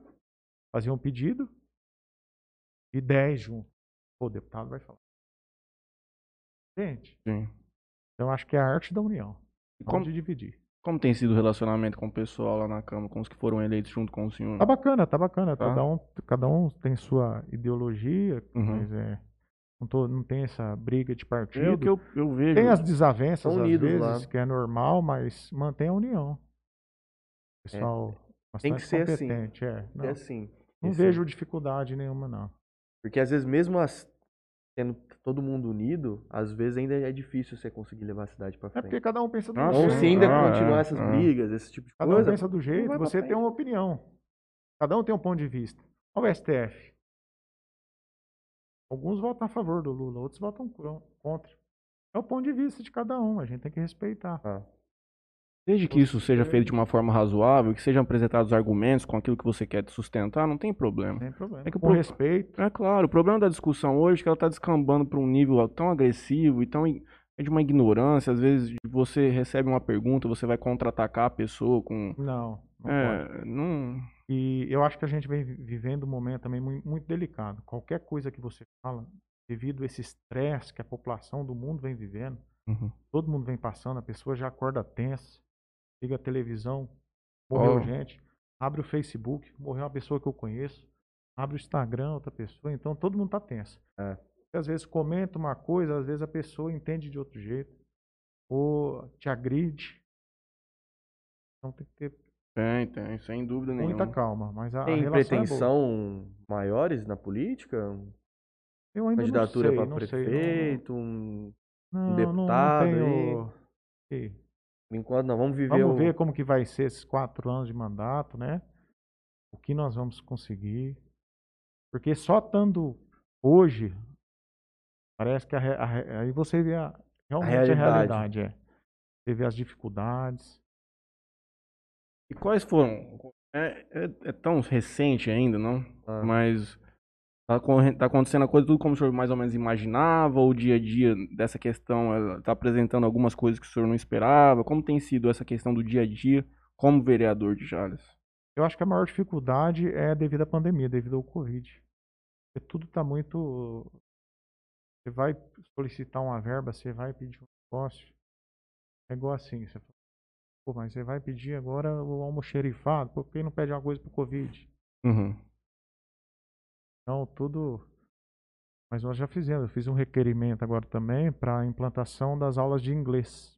fazer um pedido e dez juntos. Pô, o deputado vai falar. Gente, Sim. eu acho que é a arte da união. E como, de dividir. como tem sido o relacionamento com o pessoal lá na Câmara, com os que foram eleitos junto com o senhor? Tá bacana, tá bacana. Tá. Cada, um, cada um tem sua ideologia, Uhum. mas é. Não, tô- não tem essa briga de partido. É o que eu, eu vejo. Tem as desavenças, São às unidos vezes, lá. que é normal, mas mantém a união. Pessoal É. Tem que ser assim. competente, é. Não, É assim. não esse- vejo dificuldade nenhuma, não. Porque às vezes, mesmo as, tendo todo mundo unido, às vezes ainda é difícil você conseguir levar a cidade pra É frente. porque cada um pensa do Ah, Ou jeito. sim. se ainda Ah, continuar é, essas é. brigas, esse tipo de Cada um coisa. pensa do jeito, você tem uma opinião. Cada um tem um ponto de vista. Olha o STF. Alguns votam a favor do Lula, outros votam contra. É o ponto de vista de cada um, a gente tem que respeitar. Ah, Desde que isso seja feito de uma forma razoável, que sejam apresentados argumentos com aquilo que você quer sustentar, não tem problema. Não tem problema. É que o Com pro- respeito. É claro, o problema da discussão hoje é que ela está descambando para um nível tão agressivo e tão é de uma ignorância. Às vezes você recebe uma pergunta, você vai contra-atacar a pessoa com. Não, não pode. É, não. E eu acho que a gente vem vi- vivendo um momento também muito, muito delicado. Qualquer coisa que você fala, devido a esse estresse que a população do mundo vem vivendo, Uhum. todo mundo vem passando, a pessoa já acorda tensa, liga a televisão, morreu Oh. gente, abre o Facebook, morreu uma pessoa que eu conheço, abre o Instagram, outra pessoa, então todo mundo tá tenso. É. Às vezes comenta uma coisa, às vezes a pessoa entende de outro jeito, ou te agride. Então tem que ter Tem, tem, sem dúvida nenhuma. muita calma, mas a, a Tem relação é boa. pretensão maiores na política? Eu ainda Candidatura não sei, para não sei, não- prefeito? um- não, não, deputado não tenho... Ih, Por enquanto não, vamos viver Vamos o... ver como que vai ser esses quatro anos de mandato, né? O que nós vamos conseguir. Porque só estando hoje, parece que a a aí você vê a, realmente a realidade. realidade. é. Você vê as dificuldades. E quais foram? É, é- é tão recente ainda, não? Ah. Mas tá, tá acontecendo a coisa tudo como o senhor mais ou menos imaginava, ou o dia a dia dessa questão ela tá apresentando algumas coisas que o senhor não esperava? Como tem sido essa questão do dia a dia como vereador de Jales? Eu acho que a maior dificuldade é devido à pandemia, devido ao Covid. Porque tudo está muito. Você vai solicitar uma verba, você vai pedir um negócio. É igual assim. Você fala, Pô, mas você vai pedir agora o almoxerifado, por que não pede uma coisa pro Covid? Uhum. Então, tudo. Mas nós já fizemos. Eu fiz um requerimento agora também para a implantação das aulas de inglês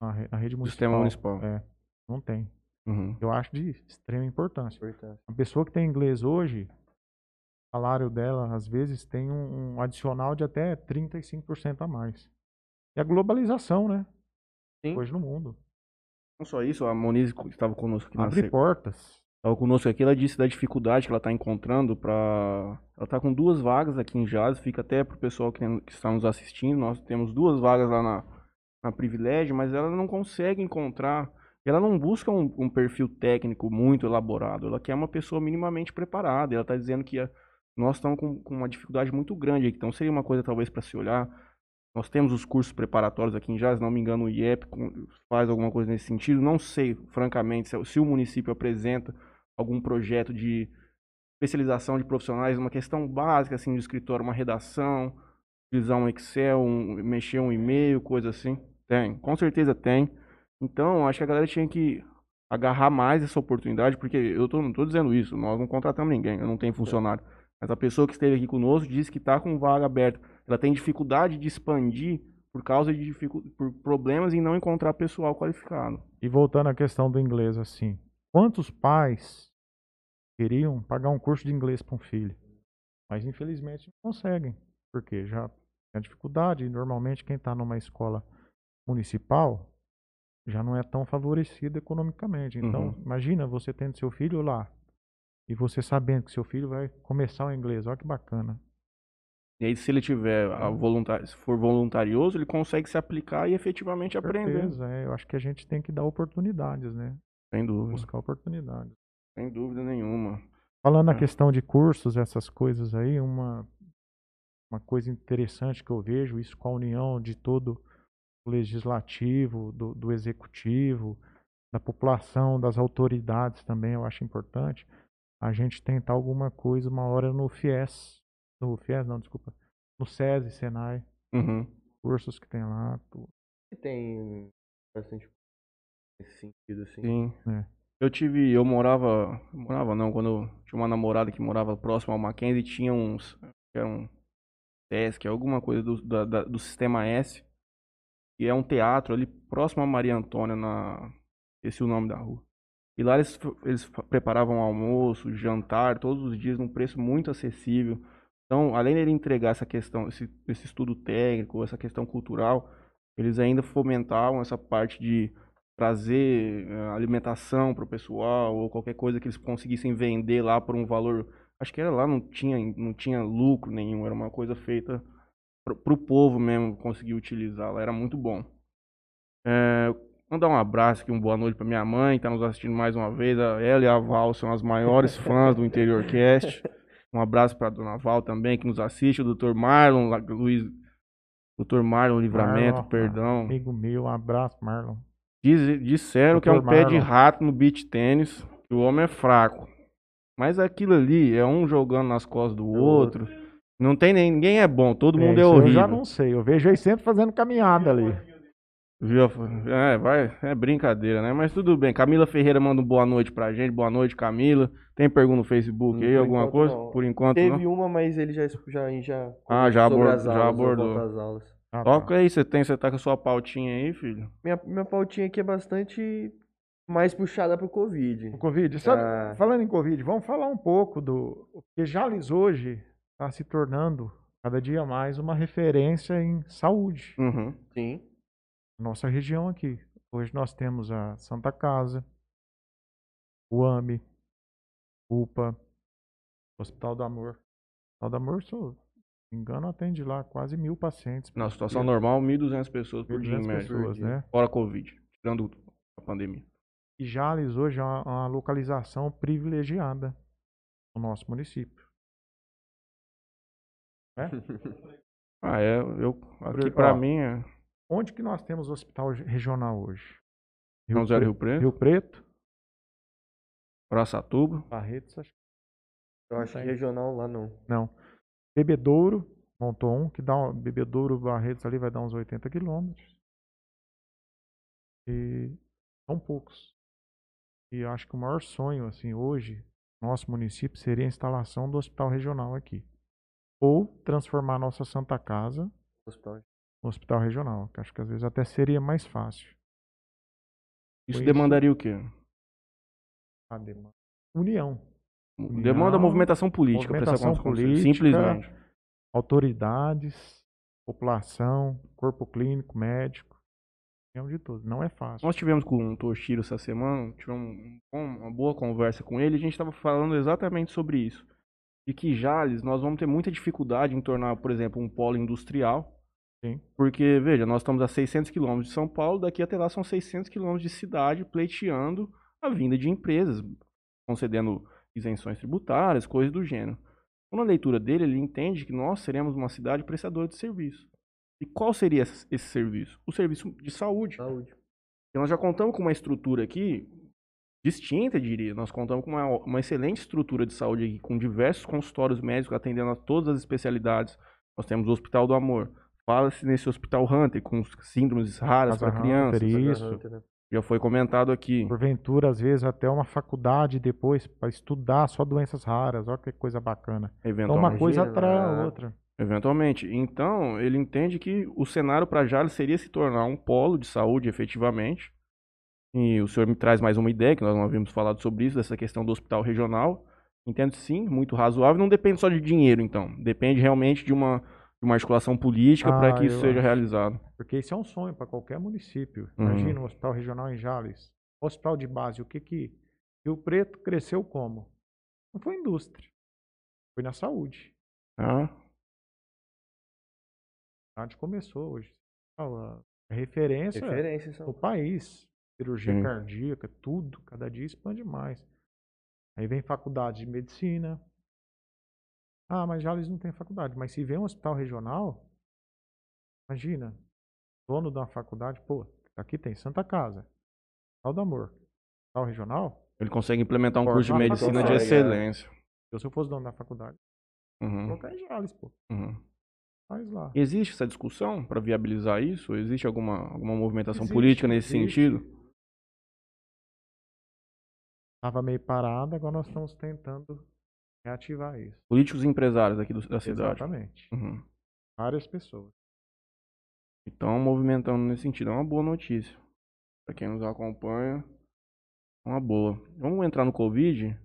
na, re- na rede municipal. Sistema municipal. É, não tem. Uhum. Eu acho de extrema importância. Importante. A pessoa que tem inglês hoje, o salário dela, às vezes, tem um, um adicional de até 35% a mais. E a globalização, né? Sim. Hoje no mundo. Não só isso, a Moniz que estava conosco aqui na Abre se- portas. Estava conosco aqui, ela disse da dificuldade que ela está encontrando para. Ela está com duas vagas aqui em Jazz, fica até para o pessoal que, que está nos assistindo. Nós temos duas vagas lá na, na Privilégio, mas ela não consegue encontrar. Ela não busca um, um perfil técnico muito elaborado, ela quer uma pessoa minimamente preparada. Ela está dizendo que a- nós estamos com, com uma dificuldade muito grande aqui, então seria uma coisa talvez para se olhar. Nós temos os cursos preparatórios aqui em Jazz, se não me engano, o IEP faz alguma coisa nesse sentido. Não sei, francamente, se, se o município apresenta algum projeto de especialização de profissionais, uma questão básica assim de escritório, uma redação, utilizar um Excel, um, mexer um e-mail, coisa assim. Tem, com certeza tem. Então, acho que a galera tinha que agarrar mais essa oportunidade, porque eu tô, não estou dizendo isso, nós não contratamos ninguém, eu não tenho funcionário. Mas a pessoa que esteve aqui conosco disse que está com vaga aberta. Ela tem dificuldade de expandir por causa de dificu- por problemas em não encontrar pessoal qualificado. E voltando à questão do inglês, assim. Quantos pais queriam pagar um curso de inglês para um filho? Mas infelizmente não conseguem, porque já tem dificuldade. E normalmente quem está numa escola municipal já não é tão favorecido economicamente. Então, Uhum. imagina você tendo seu filho lá e você sabendo que seu filho vai começar o inglês. Olha que bacana. E aí, se ele tiver a Uhum. voluntário, se for voluntarioso, ele consegue se aplicar e efetivamente aprender. Certeza, é, eu acho que a gente tem que dar oportunidades, né? Sem dúvida. Buscar oportunidades. Sem dúvida nenhuma. Falando na É. questão de cursos, essas coisas aí, uma, uma coisa interessante que eu vejo, isso com a união de todo o legislativo, do, do executivo, da população, das autoridades também, eu acho importante, a gente tentar alguma coisa uma hora no FIES, no FIES não, desculpa, no SESI, Senai, Uhum. cursos que tem lá, tudo. Tem bastante nesse sentido, assim. Sim. É. Eu tive, eu morava, morava não, quando eu tinha uma namorada que morava próximo ao Mackenzie, tinha uns, era um Sesc, alguma coisa do, da- da- do Sistema S, que é um teatro ali próximo a Maria Antônia, na, esqueci o nome da rua. E lá eles, eles preparavam almoço, jantar, todos os dias num preço muito acessível. Então, além dele entregar essa questão, esse, esse estudo técnico, essa questão cultural, eles ainda fomentavam essa parte de trazer eh, alimentação para o pessoal ou qualquer coisa que eles conseguissem vender lá por um valor. Acho que era lá, não tinha, não tinha lucro nenhum, era uma coisa feita para o povo mesmo conseguir utilizar lá, era muito bom. É, mandar um abraço aqui, uma boa noite para minha mãe, que está nos assistindo mais uma vez. A ela e a Val são as maiores fãs do Interior Cast. Um abraço para dona Val também, que nos assiste, o Dr. Marlon, Luiz, Dr. Marlon Livramento, Marlon, perdão. Amigo meu, um abraço, Marlon. Diz- disseram que é um Dr. pé de Marlon. rato no beach tênis, que o homem é fraco. Mas aquilo ali é um jogando nas costas do outro. Não tem nem, ninguém é bom, todo mundo é, horrível. Eu já não sei, eu vejo ele sempre fazendo caminhada ali. Viu? É, vai, é brincadeira, né? Mas tudo bem. Camila Ferreira manda um boa noite pra gente. Boa noite, Camila. Tem pergunta no Facebook Hum, aí, alguma enquanto coisa? não. Por enquanto, Teve não. uma, mas ele já, já, já Ah, já sobre abor- as já aulas, abordou. às aulas. Ah, tá. Toca aí, você tem, você tá com a sua pautinha aí, filho. Minha, minha pautinha aqui é bastante mais puxada pro Covid. O Covid. Sabe, Ah. Falando em Covid, vamos falar um pouco do. Porque Jales hoje está se tornando cada dia mais uma referência em saúde. Uhum. Sim. Nossa região aqui. Hoje nós temos a Santa Casa, o AME, UPA, Hospital do Amor. Hospital do Amor, se eu não me engano, atende lá quase mil pacientes. Na situação dia. normal, 1.200 pessoas por dia em 1.200 média. pessoas, né? Fora Covid, tirando a pandemia. E Jales hoje é uma, uma localização privilegiada no nosso município. Ah, é, eu, aqui ó, mim é Onde que nós temos hospital ge- regional hoje? José do Rio Pre- Preto, Rio Preto, Araçatuba. Barretos, acho que Eu acho que tem. regional lá não. não. Bebedouro, montou um, que dá um, Bebedouro, Barretos ali vai dar uns 80 quilômetros. E são poucos. E eu acho que o maior sonho, assim, hoje, nosso município, seria a instalação do hospital regional aqui. Ou transformar a nossa Santa Casa Hospital. No hospital regional, que acho que às vezes até seria mais fácil. Isso Isso. demandaria o quê? A demanda. União. União, Demanda movimentação política movimentação isso política, Simplesmente. autoridades, população, corpo clínico, médico, união de tudo. Não é fácil. Nós tivemos com o Toshiro essa semana, tivemos um uma boa conversa com ele, e a gente estava falando exatamente sobre isso. E que Jales, nós vamos ter muita dificuldade em tornar, por exemplo, um polo industrial. Sim. Porque, veja, nós estamos a 600 quilômetros de São Paulo, daqui até lá são 600 quilômetros de cidade pleiteando a vinda de empresas, concedendo isenções tributárias, coisas do gênero. Então, na leitura dele, ele entende que nós seremos uma cidade prestadora de serviço. E qual seria esse esse serviço? O serviço de saúde. Saúde. Então, nós já contamos com uma estrutura aqui distinta, diria. Nós contamos com uma, uma excelente estrutura de saúde aqui, com diversos consultórios médicos atendendo a todas as especialidades. Nós temos o Hospital do Amor. Fala-se nesse Hospital Hunter, com síndromes raras para crianças. Isso. Hunter, né? Já foi comentado aqui. Porventura, às vezes, até uma faculdade depois para estudar só doenças raras. Olha que coisa bacana. Então, uma Eventualmente. coisa atrai a né? outra. Eventualmente. Então, ele entende que o cenário para Jales seria se tornar um polo de saúde efetivamente. E o senhor me traz mais uma ideia, que nós não havíamos falado sobre isso, dessa questão do hospital regional. Entendo sim, muito razoável. Não depende só de dinheiro, então. Depende realmente de uma, uma articulação política para Ah, que isso seja acho. realizado. Porque isso é um sonho para qualquer município. Uhum. Imagina um hospital regional em Jales. Hospital de base, o que que Rio Preto cresceu como? Não foi indústria, foi na saúde. Tá? A cidade começou hoje. A referência Referência, são. no país. Cirurgia Sim. cardíaca, tudo, cada dia expande mais. Aí vem faculdade de medicina. Ah, mas Jales não tem faculdade. Mas se vem um hospital regional, imagina, dono da faculdade, pô, aqui tem Santa Casa, Hospital do Amor, hospital regional. Ele consegue implementar um curso de uma medicina de é. excelência. Eu, se eu fosse dono da faculdade, Uhum, colocar em Jales, pô. uhum. Faz lá. Existe essa discussão para viabilizar isso? Existe alguma, alguma movimentação Existe, política nesse existe. sentido? Tava meio parado, agora nós estamos tentando reativar isso. Políticos e empresários aqui do- da cidade. Exatamente. Uhum. Várias pessoas. Então, movimentando nesse sentido. É uma boa notícia. Para quem nos acompanha, é uma boa. Vamos entrar no Covid.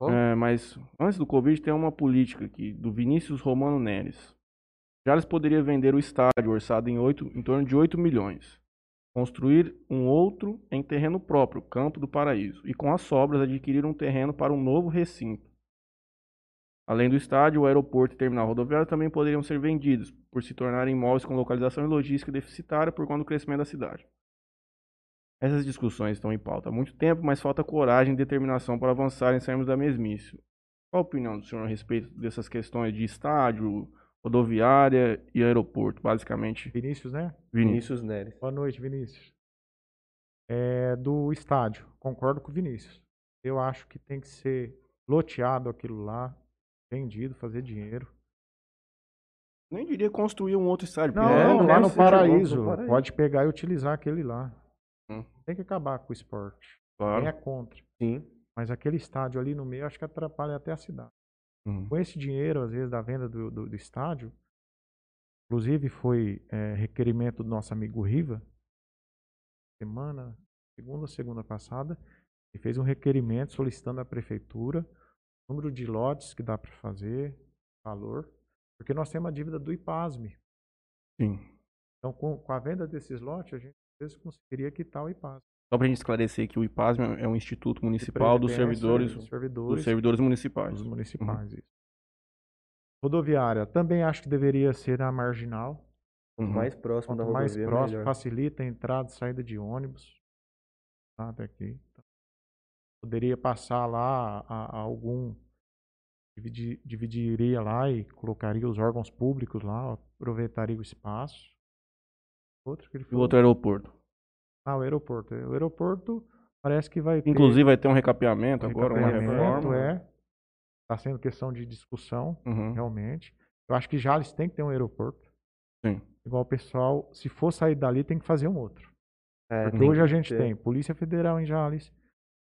Vamos. É, mas antes do Covid, tem uma política aqui do Vinícius Romano Neres. Jales poderia vender o estádio orçado em, oito, em torno de 8 milhões. Construir um outro em terreno próprio, Campo do Paraíso. E com as sobras, adquirir um terreno para um novo recinto. Além do estádio, o aeroporto e terminal rodoviário também poderiam ser vendidos, por se tornarem imóveis com localização e logística deficitária por conta do crescimento da cidade. Essas discussões estão em pauta há muito tempo, mas falta coragem e determinação para avançar em sairmos da mesmice. Qual a opinião do senhor a respeito dessas questões de estádio, rodoviária e aeroporto, basicamente? Vinícius, né? Vinícius. Vinícius Neres. Boa noite, Vinícius. É, do estádio, concordo com o Vinícius. Eu acho que tem que ser loteado aquilo lá, vendido, fazer dinheiro. Nem diria construir um outro estádio. Não, É, não, não lá no paraíso, no Paraíso. pode pegar e utilizar aquele lá. Hum. Tem que acabar com o esporte. claro. Quem é contra. Sim. Mas aquele estádio ali no meio, acho que atrapalha até a cidade. Uhum. Com esse dinheiro, às vezes, da venda do, do, do estádio, inclusive foi é, requerimento do nosso amigo Riva, semana, segunda segunda passada, ele fez um requerimento solicitando à prefeitura número de lotes que dá para fazer, valor, porque nós temos a dívida do IPASME. Sim. Então, com, com a venda desses lotes, a gente às vezes conseguiria quitar o IPASME. Só para a gente esclarecer que o IPASM é um instituto municipal dos Previdência servidores, dos dos servidores servidores municipais. Os municipais, isso. Rodoviária, também acho que deveria ser na marginal. Quanto Uhum. mais próximo da Quanto mais rodovia, próximo, melhor. facilita a entrada e saída de ônibus. Tá, até aqui. Poderia passar lá a, a algum. dividi- dividiria lá e colocaria os órgãos públicos lá, aproveitaria o espaço. Outro que ele E o falou. outro aeroporto. Ah, o aeroporto. O aeroporto parece que vai ter. Inclusive vai ter um recapeamento agora, uma reforma. é. Está sendo questão de discussão. Uhum. realmente. Eu acho que Jales tem que ter um aeroporto. Sim. Igual o pessoal, se for sair dali, tem que fazer um outro. É, hoje a gente ter. tem Polícia Federal em Jales,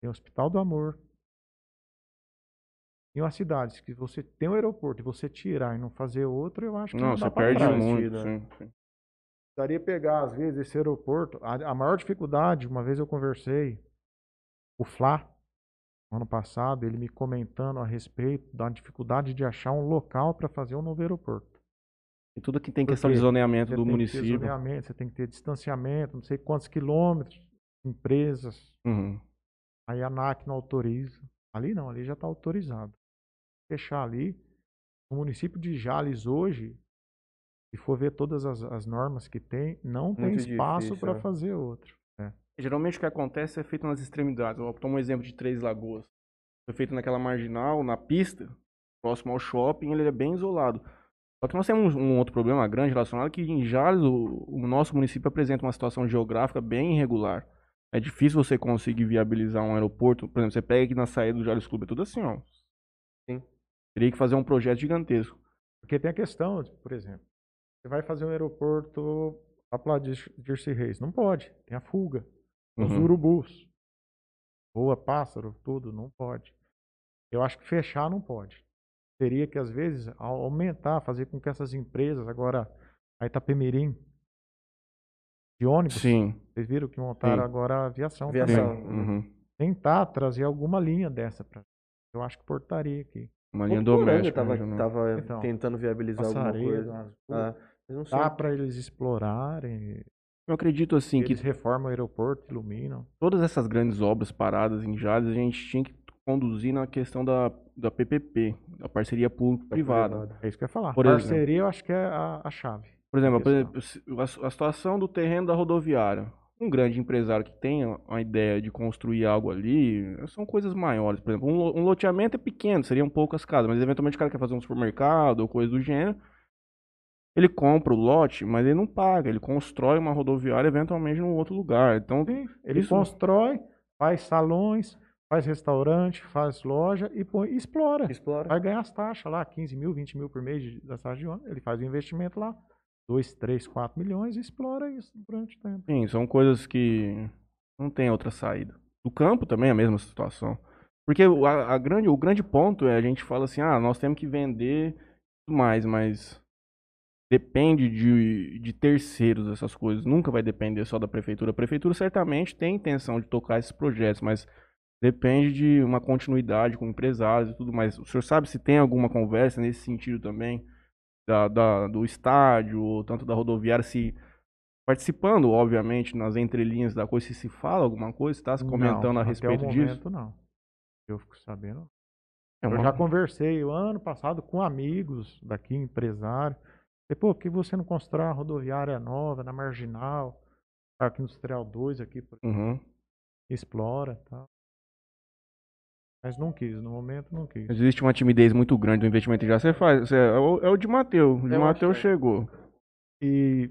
tem Hospital do Amor. Em uma cidade que você tem um aeroporto e você tirar e não fazer outro, eu acho que não, Não, você perde trás. muito. Sim, sim. Precisaria pegar, às vezes, esse aeroporto. A, a maior dificuldade, uma vez eu conversei, o Flá, ano passado, ele me comentando a respeito da dificuldade de achar um local para fazer um novo aeroporto. E tudo que tem Por questão de zoneamento do tem município. zoneamento, você tem que ter distanciamento, não sei quantos quilômetros, empresas. Uhum. Aí a ANAC não autoriza. Ali não, ali já está autorizado. Fechar ali. O município de Jales hoje, se for ver todas as, as normas que tem, não tem Muito espaço difícil, para né? fazer outro. Geralmente o que acontece é feito nas extremidades. Eu tomar um exemplo de Três Lagoas. Foi feito naquela marginal, na pista, próximo ao shopping, ele é bem isolado. Só que nós temos um, um outro problema grande relacionado que em Jales o, o nosso município apresenta uma situação geográfica bem irregular. É difícil você conseguir viabilizar um aeroporto. Por exemplo, você pega aqui na saída do Jales Clube, é tudo assim, ó. Sim. Teria que fazer um projeto gigantesco. Porque tem a questão, por exemplo, você vai fazer um aeroporto lá para de Dirce Reis. Não pode, tem a fuga. Os Uhum. urubus. Voa pássaro, tudo, não pode. Eu acho que fechar não pode. Teria que, às vezes, au- aumentar, fazer com que essas empresas, agora a Itapemirim, de ônibus. Sim. Vocês viram que montaram Sim. agora a aviação. Aviação. também. Uhum. Tentar trazer alguma linha dessa pra. Eu acho que portaria aqui. Uma linha doméstica. tava, regional. tava Então, tentando viabilizar alguma coisa. Ah, mas não sei. Dá para eles explorarem. Eu acredito assim que Eles reformam o aeroporto, iluminam. todas essas grandes obras paradas em Jales, a gente tinha que conduzir na questão da, da PPP, da parceria público-privada. É isso que eu ia falar. Por Parceria, eu acho que é a, a chave. Por exemplo, por exemplo, a, a situação do terreno da rodoviária. Um grande empresário que tenha uma ideia de construir algo ali, são coisas maiores. Por exemplo, um, lo- loteamento é pequeno, seriam poucas casas, mas eventualmente o cara quer fazer um supermercado ou coisa do gênero. Ele compra o lote, mas ele não paga, ele constrói uma rodoviária eventualmente num outro lugar. Então, Sim, ele Isso- constrói, faz salões, faz restaurante, faz loja e põe, explora. Explora. Vai ganhar as taxas lá, 15 mil, 20 mil por mês de- das taxas de ônibus. Ele faz o investimento lá, 2, 3, 4 milhões e explora isso durante o tempo. Sim, são coisas que não tem outra saída. Do campo também é a mesma situação. Porque a, a grande, o grande ponto é a gente fala assim, ah, nós temos que vender tudo mais, mas depende de, de terceiros essas coisas. Nunca vai depender só da prefeitura. A prefeitura certamente tem intenção de tocar esses projetos, mas depende de uma continuidade com empresários e tudo mais. O senhor sabe se tem alguma conversa nesse sentido também? Da, da- do estádio, ou tanto da rodoviária, se participando, obviamente, nas entrelinhas da coisa, se se fala alguma coisa, está se comentando Não, a até o respeito disso. momento, não. Eu fico sabendo. É Eu uma- já conversei o ano passado com amigos daqui, empresário. E, pô, por que você não constrói uma rodoviária nova na Marginal, Parque Industrial 2 aqui, por Uhum. explora e tal. Mas não quis, no momento não quis. Existe uma timidez muito grande do investimento já. Você faz. você- é, o, é o de Mateus. O de Mateus que é. chegou. E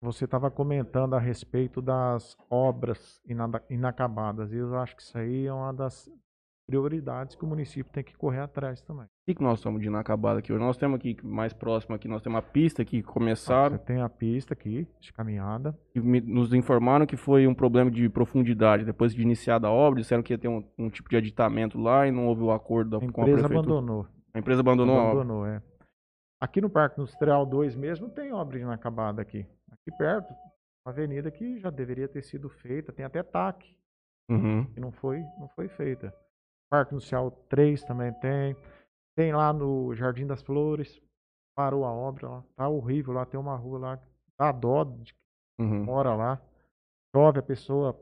você estava comentando a respeito das obras inacabadas. E eu acho que isso aí é uma das prioridades que o município tem que correr atrás também. O que, que nós estamos de inacabado aqui hoje? Nós temos aqui, mais próximo aqui, nós temos uma pista que Você começaram. tem a pista aqui, de caminhada. E me- nos informaram que foi um problema de profundidade. Depois de iniciada a obra, disseram que ia ter um, um tipo de aditamento lá e não houve o acordo da, A com a empresa prefeitura. abandonou. A empresa abandonou a obra. Abandonou, é. Aqui no Parque Industrial 2 mesmo tem obra inacabada aqui. Aqui perto, uma avenida que já deveria ter sido feita, tem até TAC, Uhum. que não foi, não foi feita. Parque Industrial 3 também tem. Tem lá no Jardim das Flores, parou a obra lá, tá horrível lá, tem uma rua lá, dá dó de Uhum. mora lá. Chove a pessoa,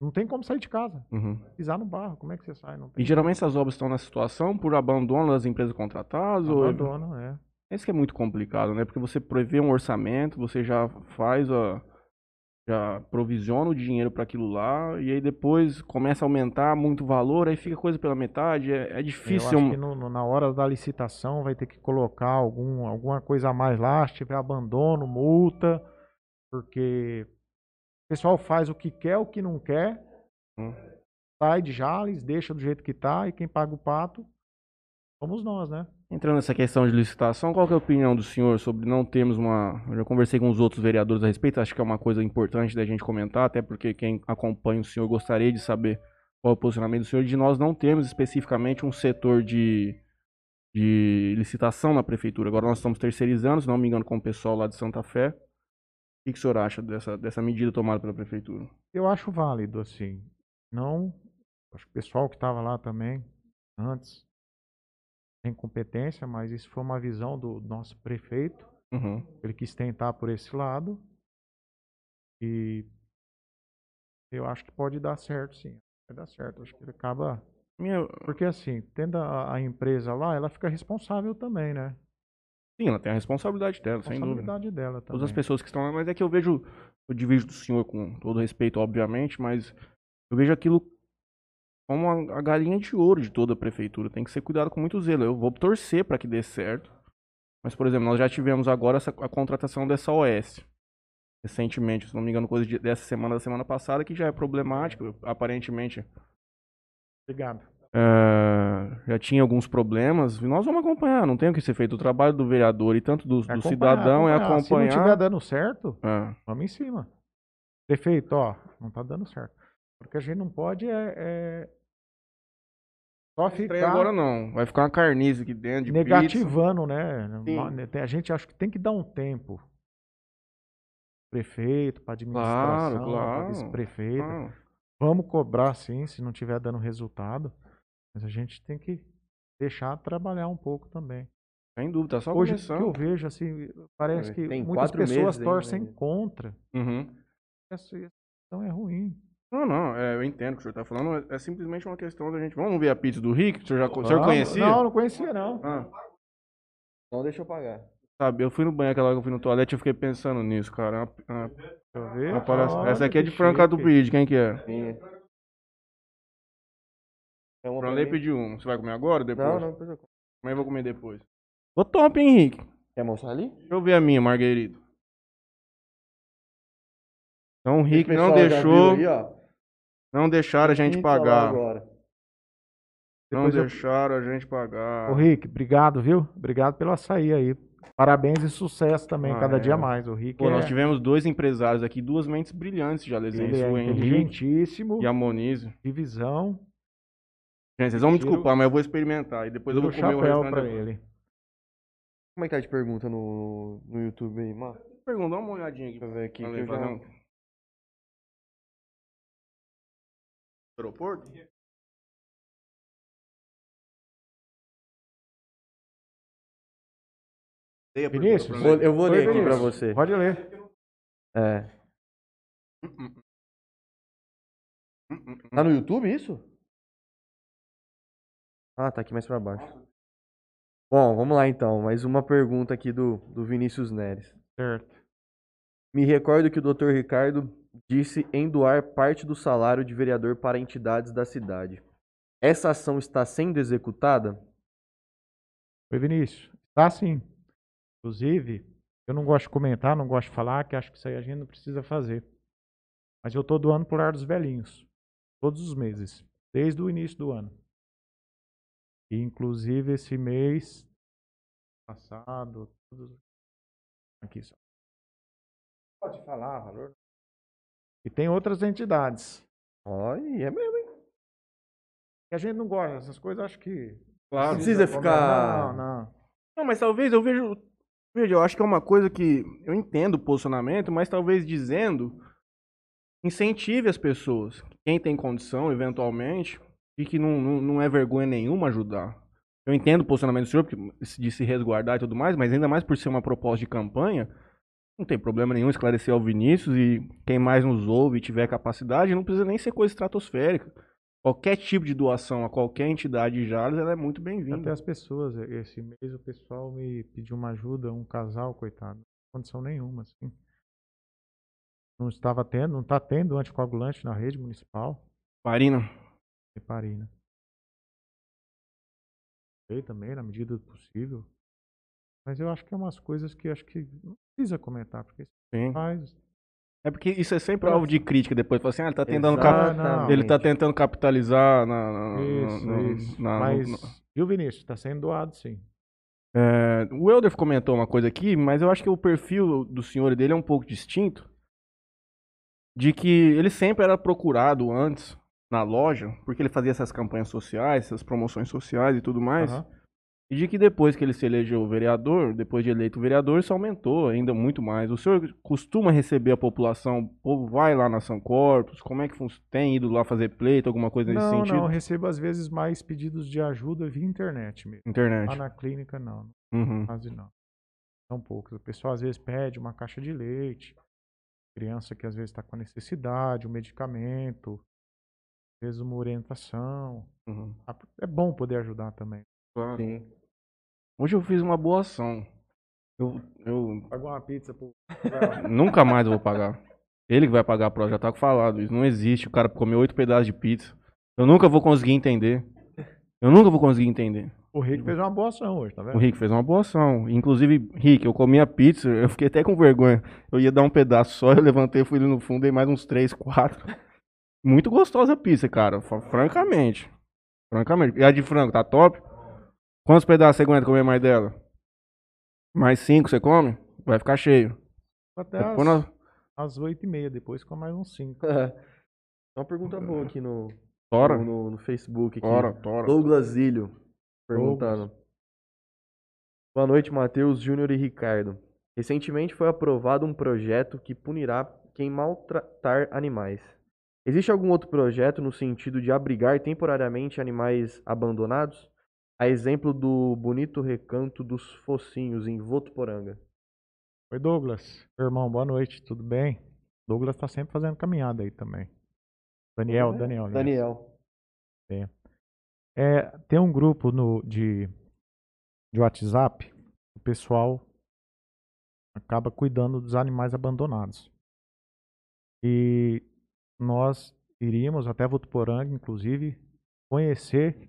não tem como sair de casa, Uhum. pisar no barro, como é que você sai? E geralmente essas obras estão nessa situação por abandono das empresas contratadas? ou abandono, é. Isso que é muito complicado, né? Porque você prevê um orçamento, você já faz a. já provisiona o dinheiro para aquilo lá, e aí depois começa a aumentar muito o valor, aí fica coisa pela metade. É, é Eu difícil. acho que no- no- na hora da licitação vai ter que colocar algum, alguma coisa a mais lá, se tiver abandono, multa, porque o pessoal faz o que quer, o que não quer, Hum. sai de Jales, deixa do jeito que tá, e quem paga o pato somos nós, né? Entrando nessa questão de licitação, qual é a opinião do senhor sobre não termos uma. Eu já conversei com os outros vereadores a respeito, acho que é uma coisa importante da gente comentar, até porque quem acompanha o senhor gostaria de saber qual é o posicionamento do senhor, de nós não termos especificamente um setor de, de licitação na prefeitura. Agora nós estamos terceirizando, se não me engano, com o pessoal lá de Santa Fé. O que, que o senhor acha dessa, dessa medida tomada pela prefeitura? Eu acho válido, assim. Não. Acho que o pessoal que estava lá também, antes, tem competência, mas isso foi uma visão do nosso prefeito. Uhum. Ele quis tentar por esse lado. E eu acho que pode dar certo, sim. Vai dar certo. Acho que ele acaba. Minha, Porque assim, tendo a, a empresa lá, ela fica responsável também, né? sim, ela tem a responsabilidade dela, sem dúvida. Responsabilidade dela também. todas as pessoas que estão lá, mas é que eu vejo, eu divido do senhor com todo respeito, obviamente, mas eu vejo aquilo como a, galinha de ouro de toda a prefeitura. Tem que ser cuidado com muito zelo. Eu vou torcer para que dê certo. Mas, por exemplo, nós já tivemos agora essa, a contratação dessa OS. Recentemente, se não me engano, coisa de- dessa semana, da semana passada, que já é problemática. Aparentemente, Obrigado. é, já tinha alguns problemas. Nós vamos acompanhar, não tem o que ser feito. O trabalho do vereador e tanto do, do Acompanhar, cidadão é Se não acompanhar. estiver dando certo, É. vamos em cima. Prefeito, ó, não tá dando certo. Porque a gente não pode é, é só ficar agora não. Vai ficar uma carniça aqui dentro de pizza. negativando, né? Sim. Ma- A gente acha que tem que dar um tempo. prefeito, para administração, Claro, para claro. vice-prefeito. Ah, Vamos cobrar sim, se não tiver dando resultado. Mas a gente tem que deixar trabalhar um pouco também. sem dúvida, tá só Hoje o que eu vejo, assim, parece que Tem muitas quatro pessoas torcem né? contra. Uhum. Essa questão é ruim. Não, não, é, eu entendo o que o senhor tá falando. É, é simplesmente uma questão da gente. Vamos ver a pizza do Rick? O senhor, já, o senhor Ah, conhecia? Não, não conhecia, não. Ah, Não deixa eu pagar. sabe, eu fui no banheiro aquela hora que eu fui no toalete e eu fiquei pensando nisso, cara. É uma- uma- Deixa eu ver. uma Olha, Essa aqui é de Franca do. Pide, quem que é? Minha. É uma Franley pediu um. Você vai comer agora ou depois? Não, não, depois eu como. Mas eu vou comer depois. Ô top, hein, Henrique? Quer mostrar ali? Deixa eu ver a minha, Marguerito. Então o Rick não deixou. aí, ó. Não deixaram a gente pagar. Agora. Não Depois eu- deixaram a gente pagar. Ô, Rick, obrigado, viu? Obrigado pelo açaí aí. Parabéns e sucesso também, Ah, cada é. dia mais. O Rick Pô, é, nós tivemos dois empresários aqui, duas mentes brilhantes Alesense, ele é o Henrique e a Monize. de visão. Gente, vocês vão me desculpar, mas eu vou experimentar. E depois eu vou comer o restante. pra depois. ele. Como é que tá de pergunta no, no YouTube aí, mano? Pergunta, dá uma olhadinha aqui. Eu ver aqui. Pra que eu já- Aeroporto? Vinícius, pra Vou- eu vou Oi, ler aqui pra você. Pode ler. É. Tá no YouTube isso? Ah, tá aqui mais pra baixo. Bom, vamos lá então. Mais uma pergunta aqui do, do Vinícius Neres. Certo. Me recordo que o Dr. Ricardo disse em doar parte do salário de vereador para entidades da cidade. Essa ação está sendo executada? Oi, Vinícius. Tá sim. Inclusive, eu não gosto de comentar, não gosto de falar, que acho que isso aí a gente não precisa fazer. Mas eu tô doando pro Lar dos Velhinhos. Todos os meses. Desde o início do ano. E, inclusive, esse mês passado, aqui só. Pode falar, valor. E tem outras entidades. Olha, é mesmo, hein? Que a gente não gosta dessas coisas, acho que. Claro. Não precisa comentar. ficar- Não, não. Não, mas talvez eu vejo. Veja, eu acho que é uma coisa que. Eu entendo o posicionamento, mas talvez dizendo. Incentive as pessoas. Quem tem condição, eventualmente, e que não, não, não é vergonha nenhuma ajudar. Eu entendo o posicionamento do senhor porque- de se resguardar e tudo mais, mas ainda mais por ser uma proposta de campanha, não tem problema nenhum esclarecer ao Vinícius e quem mais nos ouve e tiver capacidade, não precisa nem ser coisa estratosférica. Qualquer tipo de doação a qualquer entidade de Jales, ela é muito Até bem-vinda. as pessoas, esse mês o pessoal me pediu uma ajuda, um casal, coitado. Condição nenhuma, assim. Não estava tendo, não está tendo anticoagulante na rede municipal, Marina, heparina. Sei também, na medida do possível. Mas eu acho que é umas coisas que acho que não precisa comentar, porque isso sim. faz. É porque isso é sempre alvo de crítica depois. Fala assim, ah, ele tá tentando, cap- ele tá tentando capitalizar na, na- Isso, na- isso. na- Mas, no- viu, Vinícius? Está sendo doado, sim. É, o Elder comentou uma coisa aqui, mas eu acho que o perfil do senhor e dele é um pouco distinto. De que ele sempre era procurado antes na loja, porque ele fazia essas campanhas sociais, essas promoções sociais e tudo mais. Aham. E de que depois que ele se elegeu vereador, depois de eleito vereador, isso aumentou ainda muito mais. O senhor costuma receber a população, o povo vai lá na São Corpus, como é que tem ido lá fazer pleito, alguma coisa nesse Não, sentido? não, recebo às vezes mais pedidos de ajuda via internet mesmo. Internet. Lá na clínica, não. Uhum. Quase não. São poucos. O pessoal às vezes pede uma caixa de leite. Criança que às vezes está com necessidade, um medicamento, às vezes uma orientação. uhum. É bom poder ajudar também. Claro. Sim. Hoje eu fiz uma boa ação. Eu, eu Pagou uma pizza pro. nunca mais vou pagar. Ele que vai pagar pro já tá falado. Isso não existe. O cara comeu oito pedaços de pizza. Eu nunca vou conseguir entender. Eu nunca vou conseguir entender. O Rick fez uma boa ação hoje, tá O vendo? Rick fez uma boa ação. Inclusive, Rick, eu comi a pizza, eu fiquei até com vergonha. Eu ia dar um pedaço só, eu levantei, fui ali no fundo, dei mais uns três, quatro. Muito gostosa a pizza, cara. Francamente. Francamente. E a de frango, tá top? Quantos pedaços você aguenta comer mais dela? Mais cinco você come? Vai ficar cheio. Até nós- às, 8 e meia, depois com mais uns 5. Uma pergunta boa aqui no, Tora, no, no- no Facebook. Aqui. tora, tora. Douglas Ilho perguntando. Boa noite, Matheus, Júnior e Ricardo. Recentemente foi aprovado um projeto que punirá quem maltratar animais. Existe algum outro projeto no sentido de abrigar temporariamente animais abandonados? A exemplo do bonito recanto dos focinhos em Votuporanga. Oi, Douglas. Irmão, boa noite, tudo bem? Douglas está sempre fazendo caminhada aí também. Daniel, Daniel. aliás. Daniel. É, tem um grupo no, de, de WhatsApp, o pessoal acaba cuidando dos animais abandonados. E nós iríamos até Votuporanga, inclusive, conhecer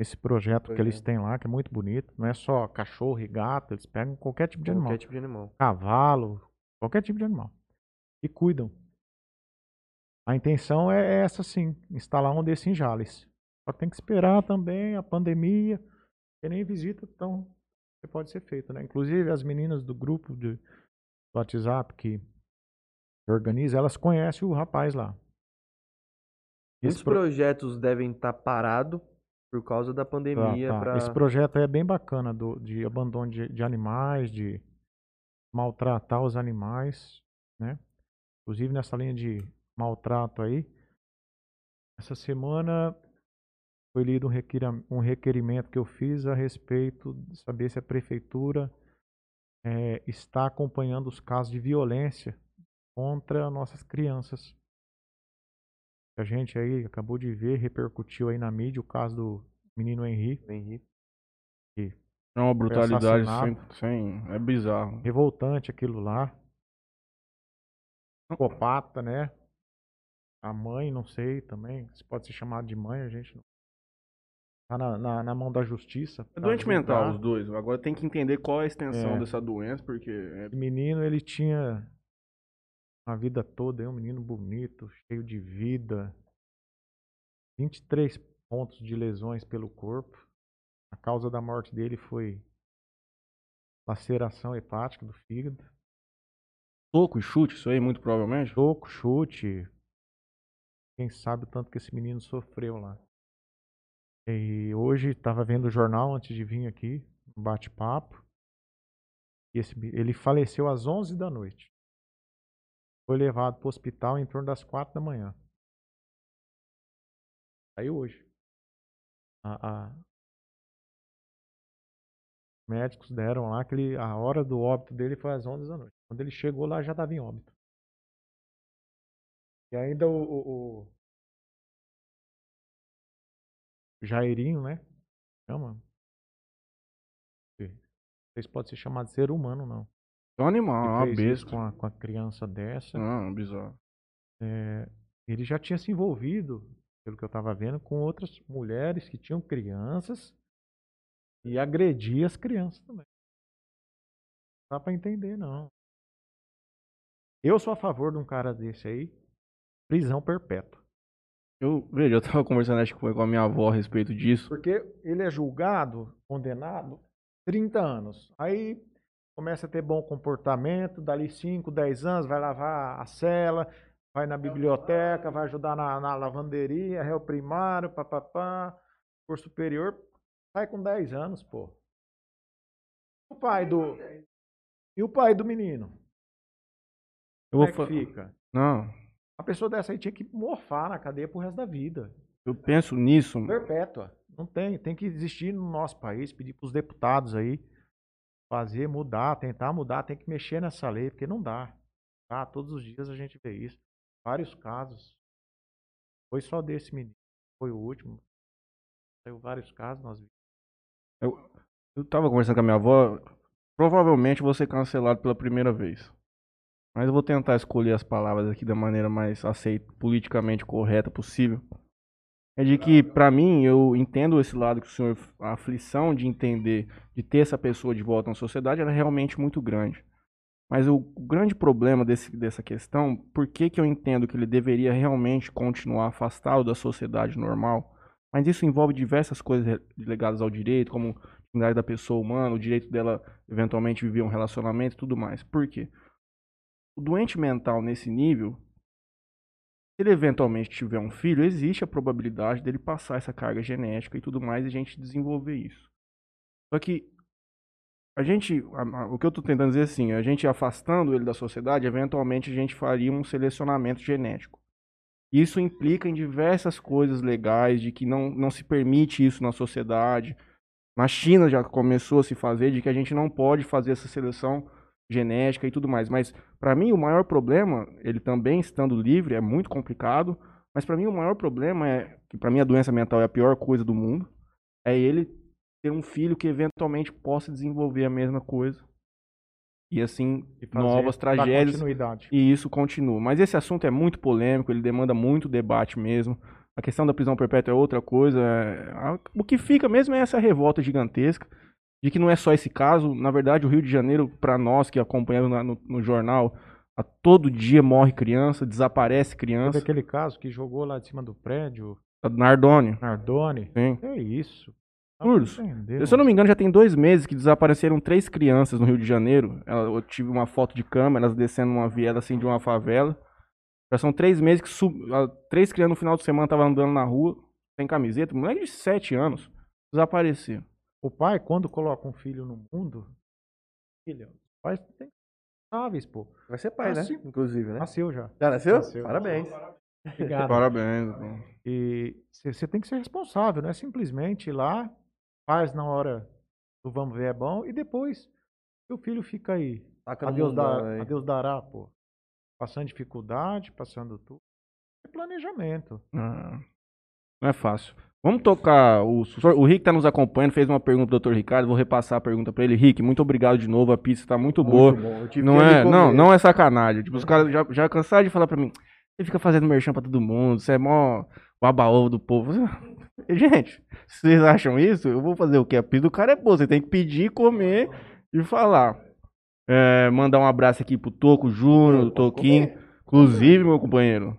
esse projeto Pois que eles é. têm lá, que é muito bonito. Não é só cachorro e gato, eles pegam qualquer tipo de animal. Qualquer tipo de animal. Cavalo, qualquer tipo de animal. E cuidam. A intenção é essa sim, instalar um desses em Jales. Só tem que esperar também a pandemia, que nem visita, então você pode ser feito, né? Inclusive as meninas do grupo de, do WhatsApp que organiza, elas conhecem o rapaz lá. Muitos Esse pro- projetos devem estar parados por causa da Tá, pandemia. tá. pra- Esse projeto é bem bacana do, de abandono de, de animais, de maltratar os animais, né? Inclusive nessa linha de maltrato aí, essa semana foi lido um, requeira- um requerimento que eu fiz a respeito de saber se a prefeitura eh, está acompanhando os casos de violência contra nossas crianças. A gente aí acabou de ver, repercutiu aí na mídia o caso do menino Henrique. Henrique. É uma brutalidade sem, sem. É bizarro. revoltante aquilo lá. Psicopata, né? A mãe, não sei também. Se pode ser chamado de mãe, a gente não. Tá na, na, na mão da justiça. É doente mental os dois. Agora tem que entender qual é a extensão É. dessa doença, porque é Esse menino, ele tinha a vida toda, é um menino bonito, cheio de vida. 23 pontos de lesões pelo corpo. A causa da morte dele foi laceração hepática do fígado. soco e chute, isso aí, muito provavelmente. Soco, chute. Quem sabe o tanto que esse menino sofreu lá. E hoje estava vendo o jornal antes de vir aqui, um bate-papo. Esse ele faleceu às 11 da noite. Foi levado para o hospital em torno das 4 da manhã. Aí hoje. A, a- Médicos deram lá que ele, a hora do óbito dele foi às 11 da noite. Quando ele chegou lá já estava em óbito. E ainda o, o, o Jairinho, né? Chama. Não sei se pode ser chamado de ser humano, não. É um animal, é uma besta. com a, com a criança dessa. Não, bizarro. É, ele já tinha se envolvido, pelo que eu estava vendo, com outras mulheres que tinham crianças e agredia as crianças também. Não dá pra entender, não. Eu sou a favor de um cara desse aí, prisão perpétua. Eu, veja, eu tava conversando acho com a minha avó a respeito disso. Porque ele é julgado, condenado, 30 anos. Aí começa a ter bom comportamento, dali 5, 10 anos, vai lavar a cela, vai na biblioteca, vai ajudar na, na lavanderia, réu primário, papapá, curso superior, sai com 10 anos, pô. O pai do. E o pai do menino? Eu Como é que fica? Não, A pessoa dessa aí tinha que morfar na cadeia pro resto da vida. eu penso nisso. Perpétua. Não tem. Tem que existir no nosso país, pedir para os deputados aí fazer, mudar, tentar mudar, tem que mexer nessa lei, porque não dá. Tá? Todos os dias a gente vê isso. Vários casos. Foi só desse menino. Foi o último. Saiu vários casos, nós vimos. Eu, eu tava conversando com a minha avó. Provavelmente vou ser cancelado pela primeira vez. Mas eu vou tentar escolher as palavras aqui da maneira mais aceita, politicamente correta possível. É de que, pra mim, eu entendo esse lado que o senhor, a aflição de entender, de ter essa pessoa de volta na sociedade, ela é realmente muito grande. Mas o, grande problema desse, dessa questão, por que, que eu entendo que ele deveria realmente continuar afastado da sociedade normal? Mas isso envolve diversas coisas ligadas ao direito, como dignidade da pessoa humana, o direito dela eventualmente viver um relacionamento e tudo mais. Por quê? O doente mental nesse nível, ele eventualmente tiver um filho, existe a probabilidade dele passar essa carga genética e tudo mais e a gente desenvolver isso. Só que a gente, a- a- o que eu tô tentando dizer é assim, a gente afastando ele da sociedade, eventualmente a gente faria um selecionamento genético. Isso implica em diversas coisas legais, de que não, não se permite isso na sociedade. Na China já começou a se fazer, de que a gente não pode fazer essa seleção genética e tudo mais. Mas, para mim, o maior problema, ele também estando livre, é muito complicado. Mas, para mim, o maior problema é que, para mim, a doença mental é a pior coisa do mundo. É ele ter um filho que eventualmente possa desenvolver a mesma coisa. E assim, E novas tragédias. E isso continua. Mas esse assunto é muito polêmico, ele demanda muito debate mesmo. A questão da prisão perpétua é outra coisa. é- O que fica mesmo é essa revolta gigantesca de que não é só esse caso. Na verdade, o Rio de Janeiro, para nós que acompanhamos no, no jornal, a todo dia morre criança, desaparece Teve criança. aquele caso que jogou lá de cima do prédio, Nardone, Nardone. sim. É isso. Absurdos. Entendeu? Se eu não me engano, já tem dois meses que desapareceram três crianças no Rio de Janeiro. Eu tive uma foto de câmera, elas descendo uma viela assim de uma favela. Já são três meses que sub... três crianças no final de semana estavam andando na rua, sem camiseta. Moleque de sete anos. Desapareceram. O pai, quando coloca um filho no mundo, filho, os pais têm que ser responsáveis, pô. Vai ser pai, né? Nasceu. Inclusive, né? Nasceu já. Já nasceu? Nasceu. Parabéns. Obrigado. Parabéns. pô. E você tem que ser responsável, não é simplesmente ir lá, faz na hora do vamos ver é bom, e depois seu filho fica aí. Taca Deus, mundão dar, aí. dará, pô. Passando dificuldade, passando tudo. É planejamento. Ah, Não é fácil. Vamos tocar. O, o Rick tá nos acompanhando, fez uma pergunta pro Dr. Ricardo. Vou repassar a pergunta pra ele. Rick, muito obrigado de novo. A pizza tá muito boa. Muito tive Não é, não, não é sacanagem. Tipo, os caras já, já cansaram de falar pra mim. Você fica fazendo merchan pra todo mundo, você é mó baba-ovo do povo. Gente, se vocês acham isso, eu vou fazer o quê? A pizza do cara é boa, você tem que pedir, comer e falar. É, mandar um abraço aqui pro Toco Júnior, do Toquinho. Inclusive, meu companheiro,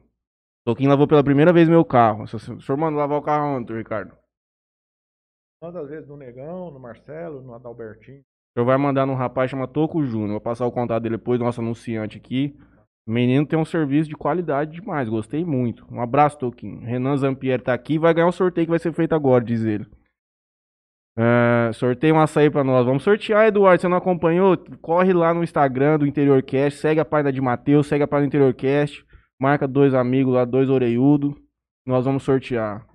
Toquinho lavou pela primeira vez meu carro. O senhor manda lavar o carro ontem, Ricardo? Às vezes no Negão, no Marcelo, no Adalbertinho. O senhor vai mandar num rapaz chama Toco Júnior. Vou passar o contato dele depois do nosso anunciante aqui. O menino tem um serviço de qualidade demais, gostei muito. Um abraço, Toquinho. Renan Zampieri tá aqui e vai ganhar um sorteio que vai ser feito agora, diz ele. É, sorteio um açaí pra nós. Vamos sortear, Eduardo. Você não acompanhou? Corre lá no Instagram do Interiorcast, segue a página de Matheus, segue a página do Interiorcast, marca dois amigos lá, dois orelhudo. Nós vamos sortear.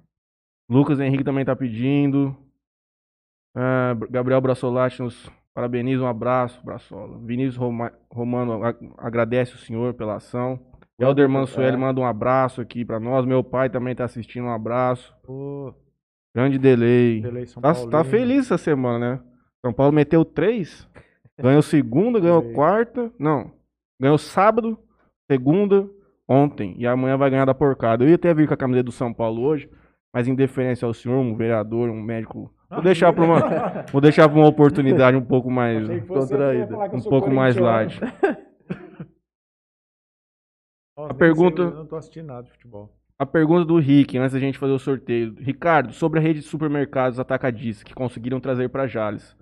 Lucas Henrique também tá pedindo. É, Gabriel Brassolati nos parabeniza, um abraço, Brassola. Vinícius Roma- Romano agradece o senhor pela ação. Helder Mansueli manda um abraço aqui pra nós. Meu pai também tá assistindo, um abraço. Ô, Grande delay. Delay Tá, tá feliz essa semana, né? São Paulo meteu três. Ganhou segunda, ganhou quarta. Não. Ganhou sábado, segunda, ontem. E amanhã vai ganhar da porcada. Eu ia até vir com a camiseta do São Paulo hoje, mas em deferência ao senhor, um vereador, um médico. Vou deixar pra uma, vou deixar pra uma oportunidade um pouco mais. Contraída. Um pouco mais light. Nossa, A pergunta- sei, eu não tô assistindo nada de futebol. A pergunta do Rick, antes da gente fazer o sorteio. Ricardo, sobre a rede de supermercados atacadistas que conseguiram trazer para Jales.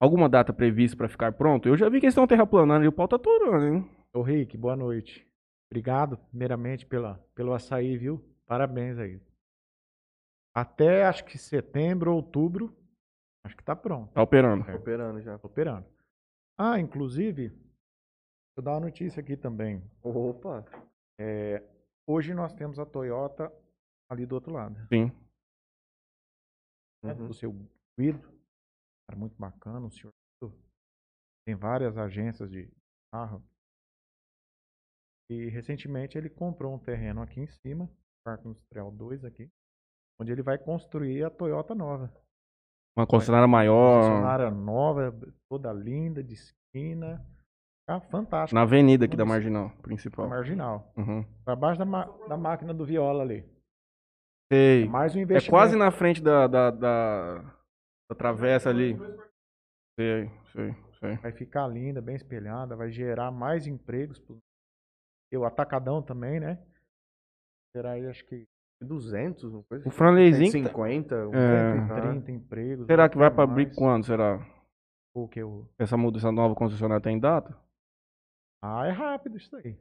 Alguma data prevista para ficar pronto? Eu já vi que eles estão terraplanando e o pau tá aturando, hein? Ô Rick, boa noite. Obrigado, primeiramente, pela, pelo açaí, viu? Parabéns aí. Até acho que setembro, outubro, acho que tá pronto. Tá operando. Operando já. Tá operando. Ah, inclusive, vou dar uma notícia aqui também. Opa. É, hoje nós temos a Toyota ali do outro lado. Sim. né, Uhum. do seu Guido. Cara muito bacana, o senhor tem várias agências de carro. E recentemente ele comprou um terreno aqui em cima, Parque Industrial 2 aqui, onde ele vai construir a Toyota nova. Uma concessionária maior. Concessionária nova, toda linda, de esquina. Tá fantástico. Na avenida aqui da Marginal Principal. Marginal. Uhum. Pra baixo da, ma- da máquina do Viola ali. Sei. Mais um É investimento. quase na frente da, da, da, da travessa ali. Sei, sei, sei. Vai ficar linda, bem espelhada, vai gerar mais empregos. pro- E o atacadão também, né? Será aí, acho que 200, uma coisa O assim. Franleizinho que tá- 150. um- É. Ah. 30 empregos. Será ou que vai pra abrir quando? Será? O que o... Essa mudança nova concessionária tem data? Ah, é rápido isso aí.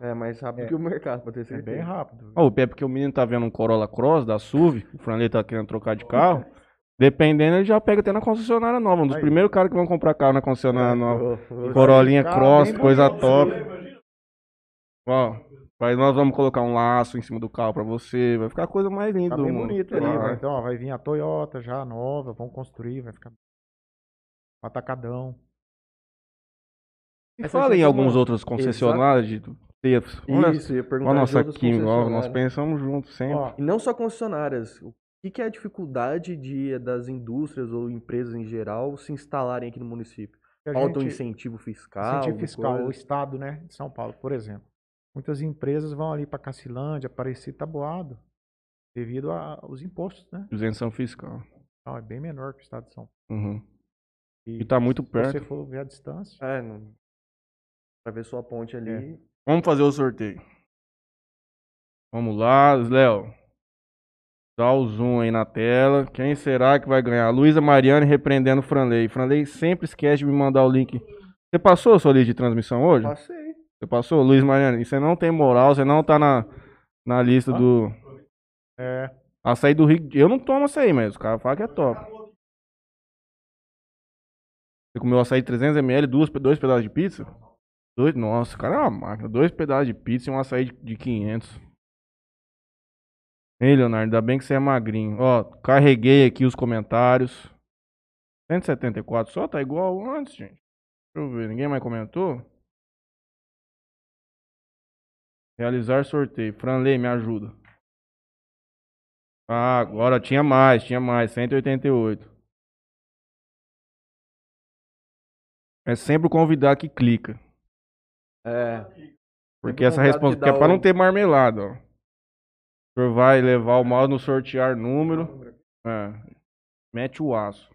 É mais rápido É. que o mercado, pra ter É certeza. bem rápido. Ó, o pé porque o menino tá vendo um Corolla Cross da SUV, o Franley tá querendo trocar de carro. Dependendo, ele já pega até na concessionária nova. Um dos Aí. primeiros caras que vão comprar carro na concessionária nova. Ô, ô, Corolinha Cross, coisa top. Ó, mas nós vamos colocar um laço em cima do carro pra você. Vai ficar a coisa mais linda Tá bem bonito ali, Vai. Então, ó, vai vir a Toyota já nova, vão construir, vai ficar um atacadão. E Essa fala em é algumas uma- outras concessionárias de. Olha, Isso, ia olha perguntar a nossa química, ó, nós pensamos juntos sempre. Ó, E não só concessionárias. O que, que é a dificuldade de, das indústrias ou empresas em geral se instalarem aqui no município? Falta um incentivo fiscal? incentivo fiscal, o estado, né, de São Paulo, por exemplo. Muitas empresas vão ali para Cacilândia, Aparecida, Taboado, devido a- aos impostos, né? Isenção fiscal. Não, é bem menor que o estado de São Paulo. Uhum. E tá muito se perto. você for ver a distância, É, não... pra ver sua ponte ali. É. Vamos fazer o sorteio. Vamos lá, Léo. Dá o zoom aí na tela. Quem será que vai ganhar? Luísa Mariane repreendendo o Franley. Franley sempre esquece de me mandar o link. Você passou a sua lista de transmissão hoje? Passei. Você passou? Luiz Mariane, e você não tem moral, você não tá na, na lista Ah. do. é, Açaí do Rio. Eu não tomo açaí, mas o cara fala que é top. Você comeu açaí 300ml, duas, dois pedaços de pizza? Dois, nossa, o cara é uma máquina. Dois pedaços de pizza e um açaí de, de 500. Ei, Leonardo, ainda bem que você é magrinho. Ó, carreguei aqui os comentários. 174 só, tá igual antes, gente. Deixa eu ver, ninguém mais comentou? Realizar sorteio. Franley, me ajuda. Ah, agora tinha mais, tinha mais. 188. É sempre o convidado que clica. É. Porque essa resposta. que é pra o- não ter marmelada, ó. O senhor vai levar o mouse no sortear número. É. Mete o aço.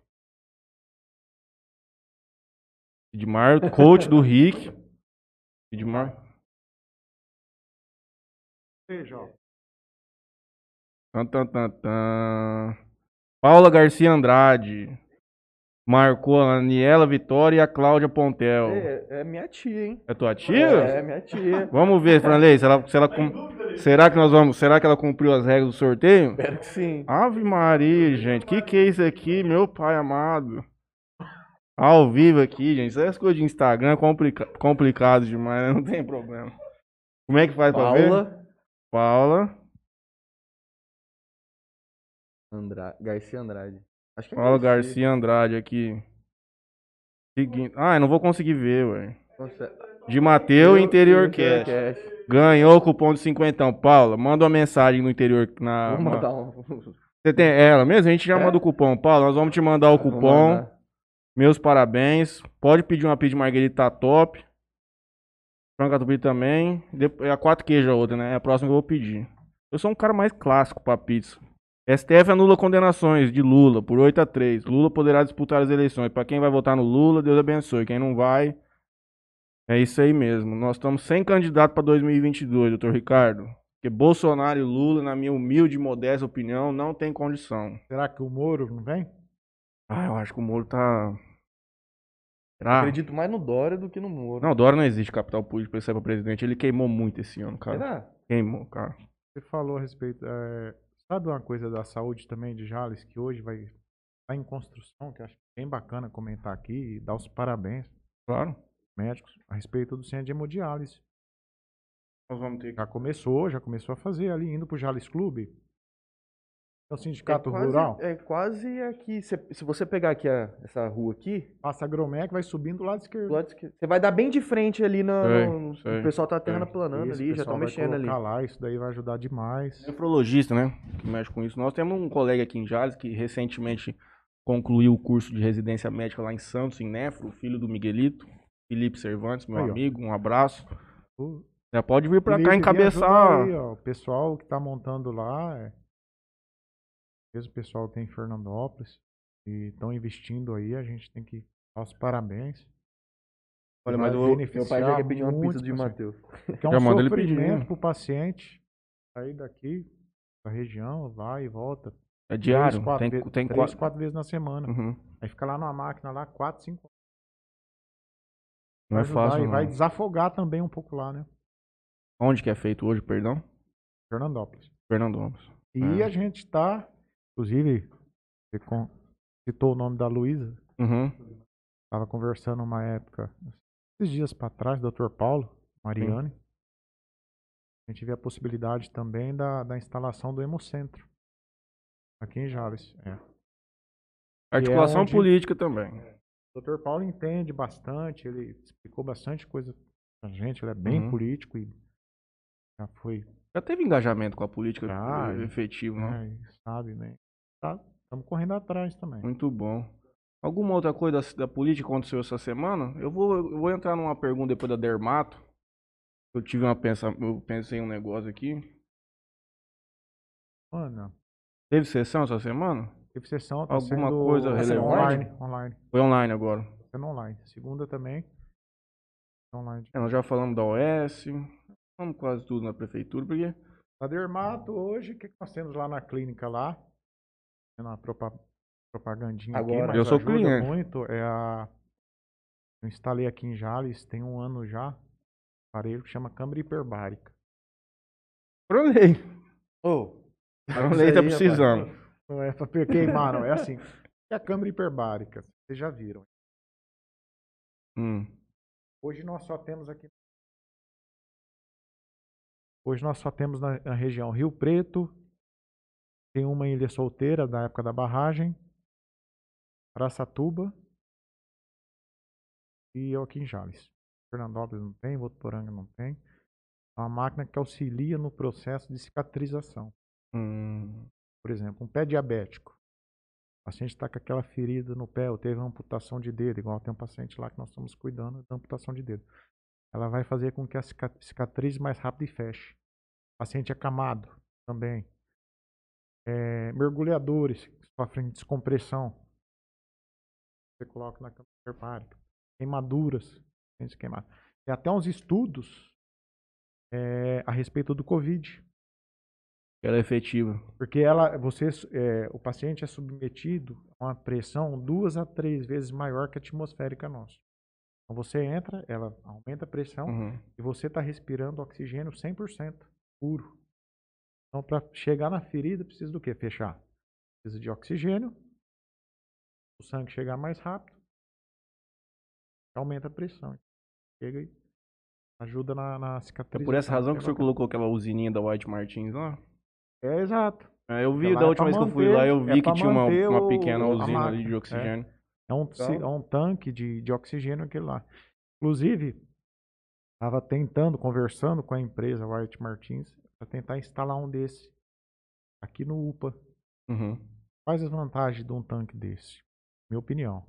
Edmar, coach do Rick. Edmar. Ó, Tan, tan, tan, tan. Paula Garcia Andrade. Marcou a Aniela Vitória e a Cláudia Pontel. É, é minha tia, hein? É tua tia? É, minha tia. Vamos ver, Franley, se ela, se ela cum- será que nós vamos, será que ela cumpriu as regras do sorteio? Espero que sim. Ave Maria, gente, que que é isso aqui, meu pai amado? Ao vivo aqui, gente, essas coisas de Instagram é complica complicado demais, né? não tem problema. Como é que faz pra ver? Paula Paula, Andra... Garcia Andrade. Acho que é Paula Garcia Andrade aqui. Seguinte, ah, eu não vou conseguir ver, ué. De Mateu Interior Cash. Ganhou o cupom de cinquentão. Paula, manda uma mensagem no interior. Na, Vou mandar um. Você tem ela mesmo? A gente já É? manda o cupom. Paula, nós vamos te mandar o Vou cupom. mandar. Meus parabéns. Pode pedir uma pizza de margarita tá top. Frango catupiry também. Depois, é a quatro queijos a outra, né? É a próxima que eu vou pedir. Eu sou um cara mais clássico pra pizza. STF anula condenações de Lula por 8 a 3. Lula poderá disputar as eleições. Pra quem vai votar no Lula, Deus abençoe. Quem não vai, é isso aí mesmo. Nós estamos sem candidato pra 2022, doutor Ricardo. Porque Bolsonaro e Lula, na minha humilde e modesta opinião, não tem condição. será que o Moro não vem? Ah, eu acho que o Moro tá. Será? Acredito mais no Dória do que no Moro. Não, Dória não existe capital político pra ele ser pra presidente. Ele queimou muito esse ano, cara. Será? Queimou, cara. Você falou a respeito. é, sabe uma coisa da saúde também de Jales, que hoje vai estar em construção, que eu acho bem bacana comentar aqui e dar os parabéns Claro. médicos a respeito do centro de hemodiálise. Nós vamos ter Já começou, já começou a fazer ali, indo pro Jales Clube. É o sindicato é quase, rural. É quase aqui. Se, se você pegar aqui a- essa rua aqui, Passa a Agromec, vai subindo do lado esquerdo. do lado esquerdo, você vai dar bem de frente ali no. Sei, no- sei, o pessoal tá terraplanando Isso, ali, já pessoal estão mexendo ali. lá, isso daí vai ajudar demais. Nefrologista, né? Que mexe com isso. Nós temos um colega aqui em Jales que recentemente concluiu o curso de residência médica lá em Santos, em Nefro, filho do Miguelito. Felipe Cervantes, meu Aí, ó. amigo, um abraço. O Já pode vir pra cá encabeçar. aí, ó, o pessoal que tá montando lá, é... mesmo o pessoal que tem em Fernandópolis, e estão investindo aí, a gente tem que dar os parabéns. Olha, mas eu, Meu pai já quer pedir uma pizza de. Matheus. Porque é Já um pedir, sofrimento né? pro paciente sair daqui da região, vai e volta. é diário. Três, quatro, Tem, tem três, quatro. quatro vezes na semana. Uhum. Aí fica lá numa máquina lá, quatro, cinco horas. Não é Vai fácil, E vai desafogar também um pouco lá, né? Onde que é feito hoje, perdão? Fernandópolis. Fernandópolis. E É. a gente tá, inclusive, você citou o nome da Luísa. Uhum. Estava conversando uma época, esses dias para trás, Dr. Paulo, Mariane. A gente vê a possibilidade também da, da instalação do Hemocentro. Aqui em Jales. É. Articulação onde- política também. O Dr. Paulo entende bastante, ele explicou bastante coisa pra gente, ele é bem Uhum. político e já foi, Já teve engajamento com a política eh, efetivo, né? né, e sabe, né? Estamos correndo atrás também. Muito bom. Alguma outra coisa da, da política aconteceu essa semana? Eu vou, eu vou entrar numa pergunta depois da Dermato. Eu tive uma pensa, eu pensei em um negócio aqui. Mano, Teve sessão essa semana? teve sessão, tá Alguma sendo coisa tá relevante? online, online, Foi online agora. tá sendo online. Segunda também, online. É, nós já falamos da OS, falamos quase tudo na prefeitura, porque A Dermato hoje, o que, que nós temos lá na clínica lá? Uma propa- propagandinha aqui, Agora. mas Eu sou cliente. muito. É a... Eu instalei aqui em Jales, tem um ano já, um aparelho que chama câmera hiperbárica. Prolei. Ô, Prolei tá precisando. Não é pra queimar, não. É assim. É a câmera hiperbárica. Vocês já viram. Hum. Hoje nós só temos aqui. Hoje nós só temos na região Rio Preto. Tem uma em Ilha Solteira, da época da barragem. Araçatuba. E eu aqui em Jales. Fernandópolis não tem, Votuporanga não tem. É uma máquina que auxilia no processo de cicatrização. Hum. Por exemplo, um pé diabético. O paciente está com aquela ferida no pé, ou teve uma amputação de dedo, igual tem um paciente lá que nós estamos cuidando da amputação de dedo. Ela vai fazer com que a cica- cicatrize mais rápido e feche. O paciente acamado também. É, mergulhadores que sofrem de descompressão. Você coloca na câmara hiperbárica. Queimaduras. pacientes queimados. Tem até uns estudos é, a respeito do Covid. Ela é efetiva. Porque ela, você, é, o paciente é submetido a uma pressão duas a três vezes maior que a atmosférica nossa. Então você entra, ela aumenta a pressão Uhum. e você está respirando oxigênio 100% puro. Então para chegar na ferida precisa do quê? Fechar. Precisa de oxigênio, o sangue chegar mais rápido, aumenta a pressão. Chega e ajuda na, na É cicatrização. por essa razão que o senhor colocou aquela usininha da White Martins lá? É exato. É, eu vi, Ela da é última vez que eu fui manter- lá, eu é vi que pra tinha uma, manter uma pequena usina ali de máquina, é. oxigênio. É um, Então- é um tanque de, de oxigênio aquele lá. Inclusive, estava tentando, conversando com a empresa White Martins, para tentar instalar um desse aqui no UPA. Uhum. Quais as vantagens de um tanque desse? Minha opinião.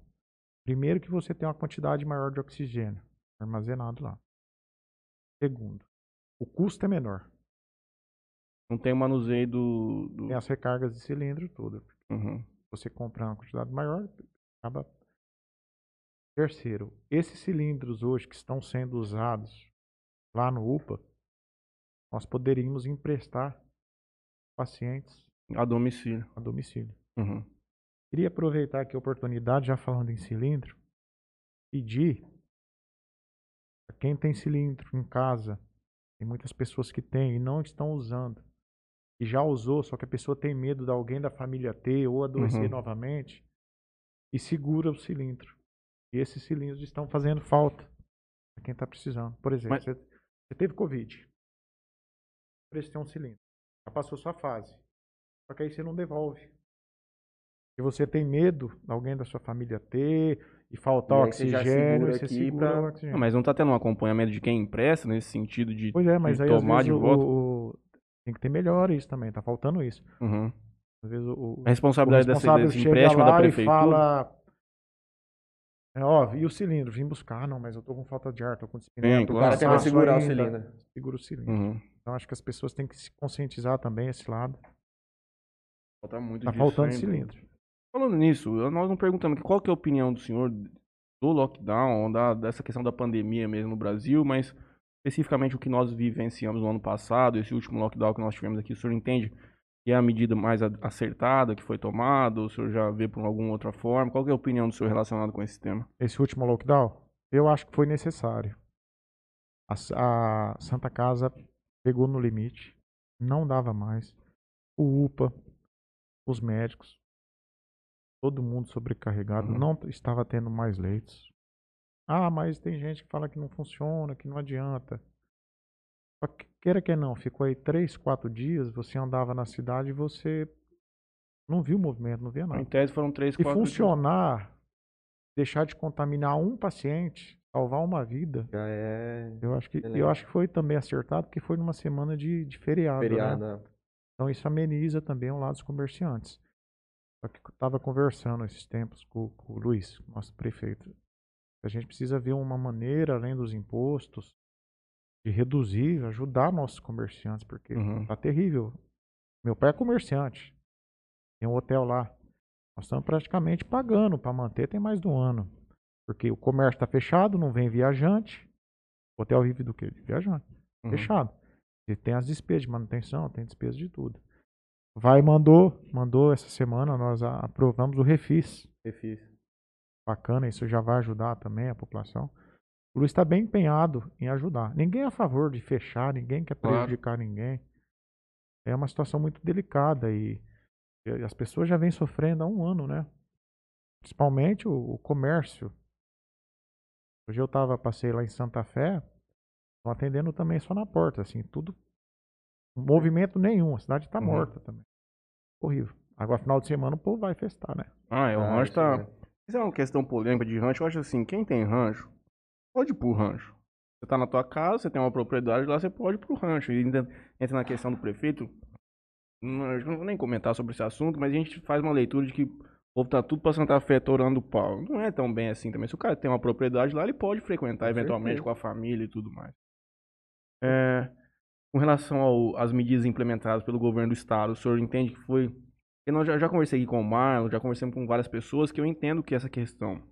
Primeiro que você tem uma quantidade maior de oxigênio armazenado lá. Segundo, o custo é menor. Não tem o manuseio do. do- Tem as recargas de cilindro tudo. Uhum. você comprar uma quantidade maior, acaba. Terceiro, esses cilindros hoje que estão sendo usados lá no UPA, nós poderíamos emprestar pacientes A domicílio. a domicílio. Uhum. Queria aproveitar aqui a oportunidade, já falando em cilindro, pedir para quem tem cilindro em casa, tem muitas pessoas que têm e não estão usando, e já usou, só que a pessoa tem medo de alguém da família ter ou adoecer Uhum. novamente, e segura o cilindro. E esses cilindros estão fazendo falta para quem está precisando. Por exemplo, Mas- você, você teve Covid, ter um cilindro, já passou sua fase, só que aí você não devolve. E você tem medo de alguém da sua família ter e faltar E você já oxigênio, segura você aqui segura pra- o oxigênio. Não, mas não tá tendo um acompanhamento de quem empresta nesse sentido de. Pois é, mas de aí tomar de o, volta. o- o- tem que ter melhor isso também, tá faltando isso. Uhum. Às vezes o, o, A responsabilidade o responsável desse chega empréstimo lá da e prefeitura. fala... É, ó, e o cilindro? Vim buscar, não, mas eu tô com falta de ar, tô com Sim, tô O cara tem que cansaço segurar o cilindro. Segura o cilindro. Uhum. Então acho que as pessoas têm que se conscientizar também esse lado. Falta muito Tá faltando ainda. cilindro. Falando nisso, nós não perguntamos qual que é a opinião do senhor do lockdown, da, dessa questão da pandemia mesmo no Brasil, mas especificamente o que nós vivenciamos no ano passado, esse último lockdown que nós tivemos aqui, o senhor entende que é a medida mais acertada que foi tomada, o senhor já vê por alguma outra forma? Qual que é a opinião do senhor relacionado com esse tema? esse último lockdown, eu acho que foi necessário. A, a Santa Casa pegou no limite, não dava mais. O UPA, os médicos, todo mundo sobrecarregado, Uhum. não estava tendo mais leitos. Ah, mas tem gente que fala que não funciona, que não adianta. Só que, queira que não, ficou aí três, quatro dias, você andava na cidade e você não viu o movimento, não via Em nada. tese foram três, quatro dias. funcionar, deixar de contaminar um paciente, salvar uma vida, Já é eu acho que, Excelente. eu acho que foi também acertado, porque foi numa semana de, de feriado. né? feriado. né? Então isso ameniza também o lado dos comerciantes. Só que eu estava conversando esses tempos com, com o Luiz, nosso prefeito. A gente precisa ver uma maneira, além dos impostos, de reduzir, ajudar nossos comerciantes, porque Uhum. tá terrível. Meu pai é comerciante. Tem um hotel lá. Nós estamos praticamente pagando para manter tem mais de um ano. Porque o comércio está fechado, não vem viajante. O hotel vive do quê? De viajante Uhum. fechado. E tem as despesas de manutenção, tem despesa de tudo. Vai mandou, mandou essa semana, nós aprovamos o refis. Refis. Bacana, isso já vai ajudar também a população. O Luiz está bem empenhado em ajudar. Ninguém é a favor de fechar, ninguém quer Claro. prejudicar ninguém. É uma situação muito delicada e, e as pessoas já vêm sofrendo há um ano, né? Principalmente o, o comércio. Hoje eu tava, passei lá em Santa Fé, atendendo também só na porta, assim, tudo. Movimento nenhum, a cidade tá Uhum. morta também. Horrível. Agora, final de semana, o povo vai festar, né? Ah, é, o Ah, rancho isso tá. é. Isso é uma questão polêmica de rancho. Eu acho assim, quem tem rancho, pode ir pro rancho. Você tá na tua casa, você tem uma propriedade lá, você pode ir pro rancho. E ainda entra na questão do prefeito. Não, eu não vou nem comentar sobre esse assunto, mas a gente faz uma leitura de que o povo tá tudo pra Santa Fé torando pau. Não é tão bem assim também. Se o cara tem uma propriedade lá, ele pode frequentar Com eventualmente certeza. com a família e tudo mais. É, com relação às medidas implementadas pelo governo do estado, o senhor entende que foi. Eu já, já conversei aqui com o Marlon, já conversei com várias pessoas que eu entendo que essa questão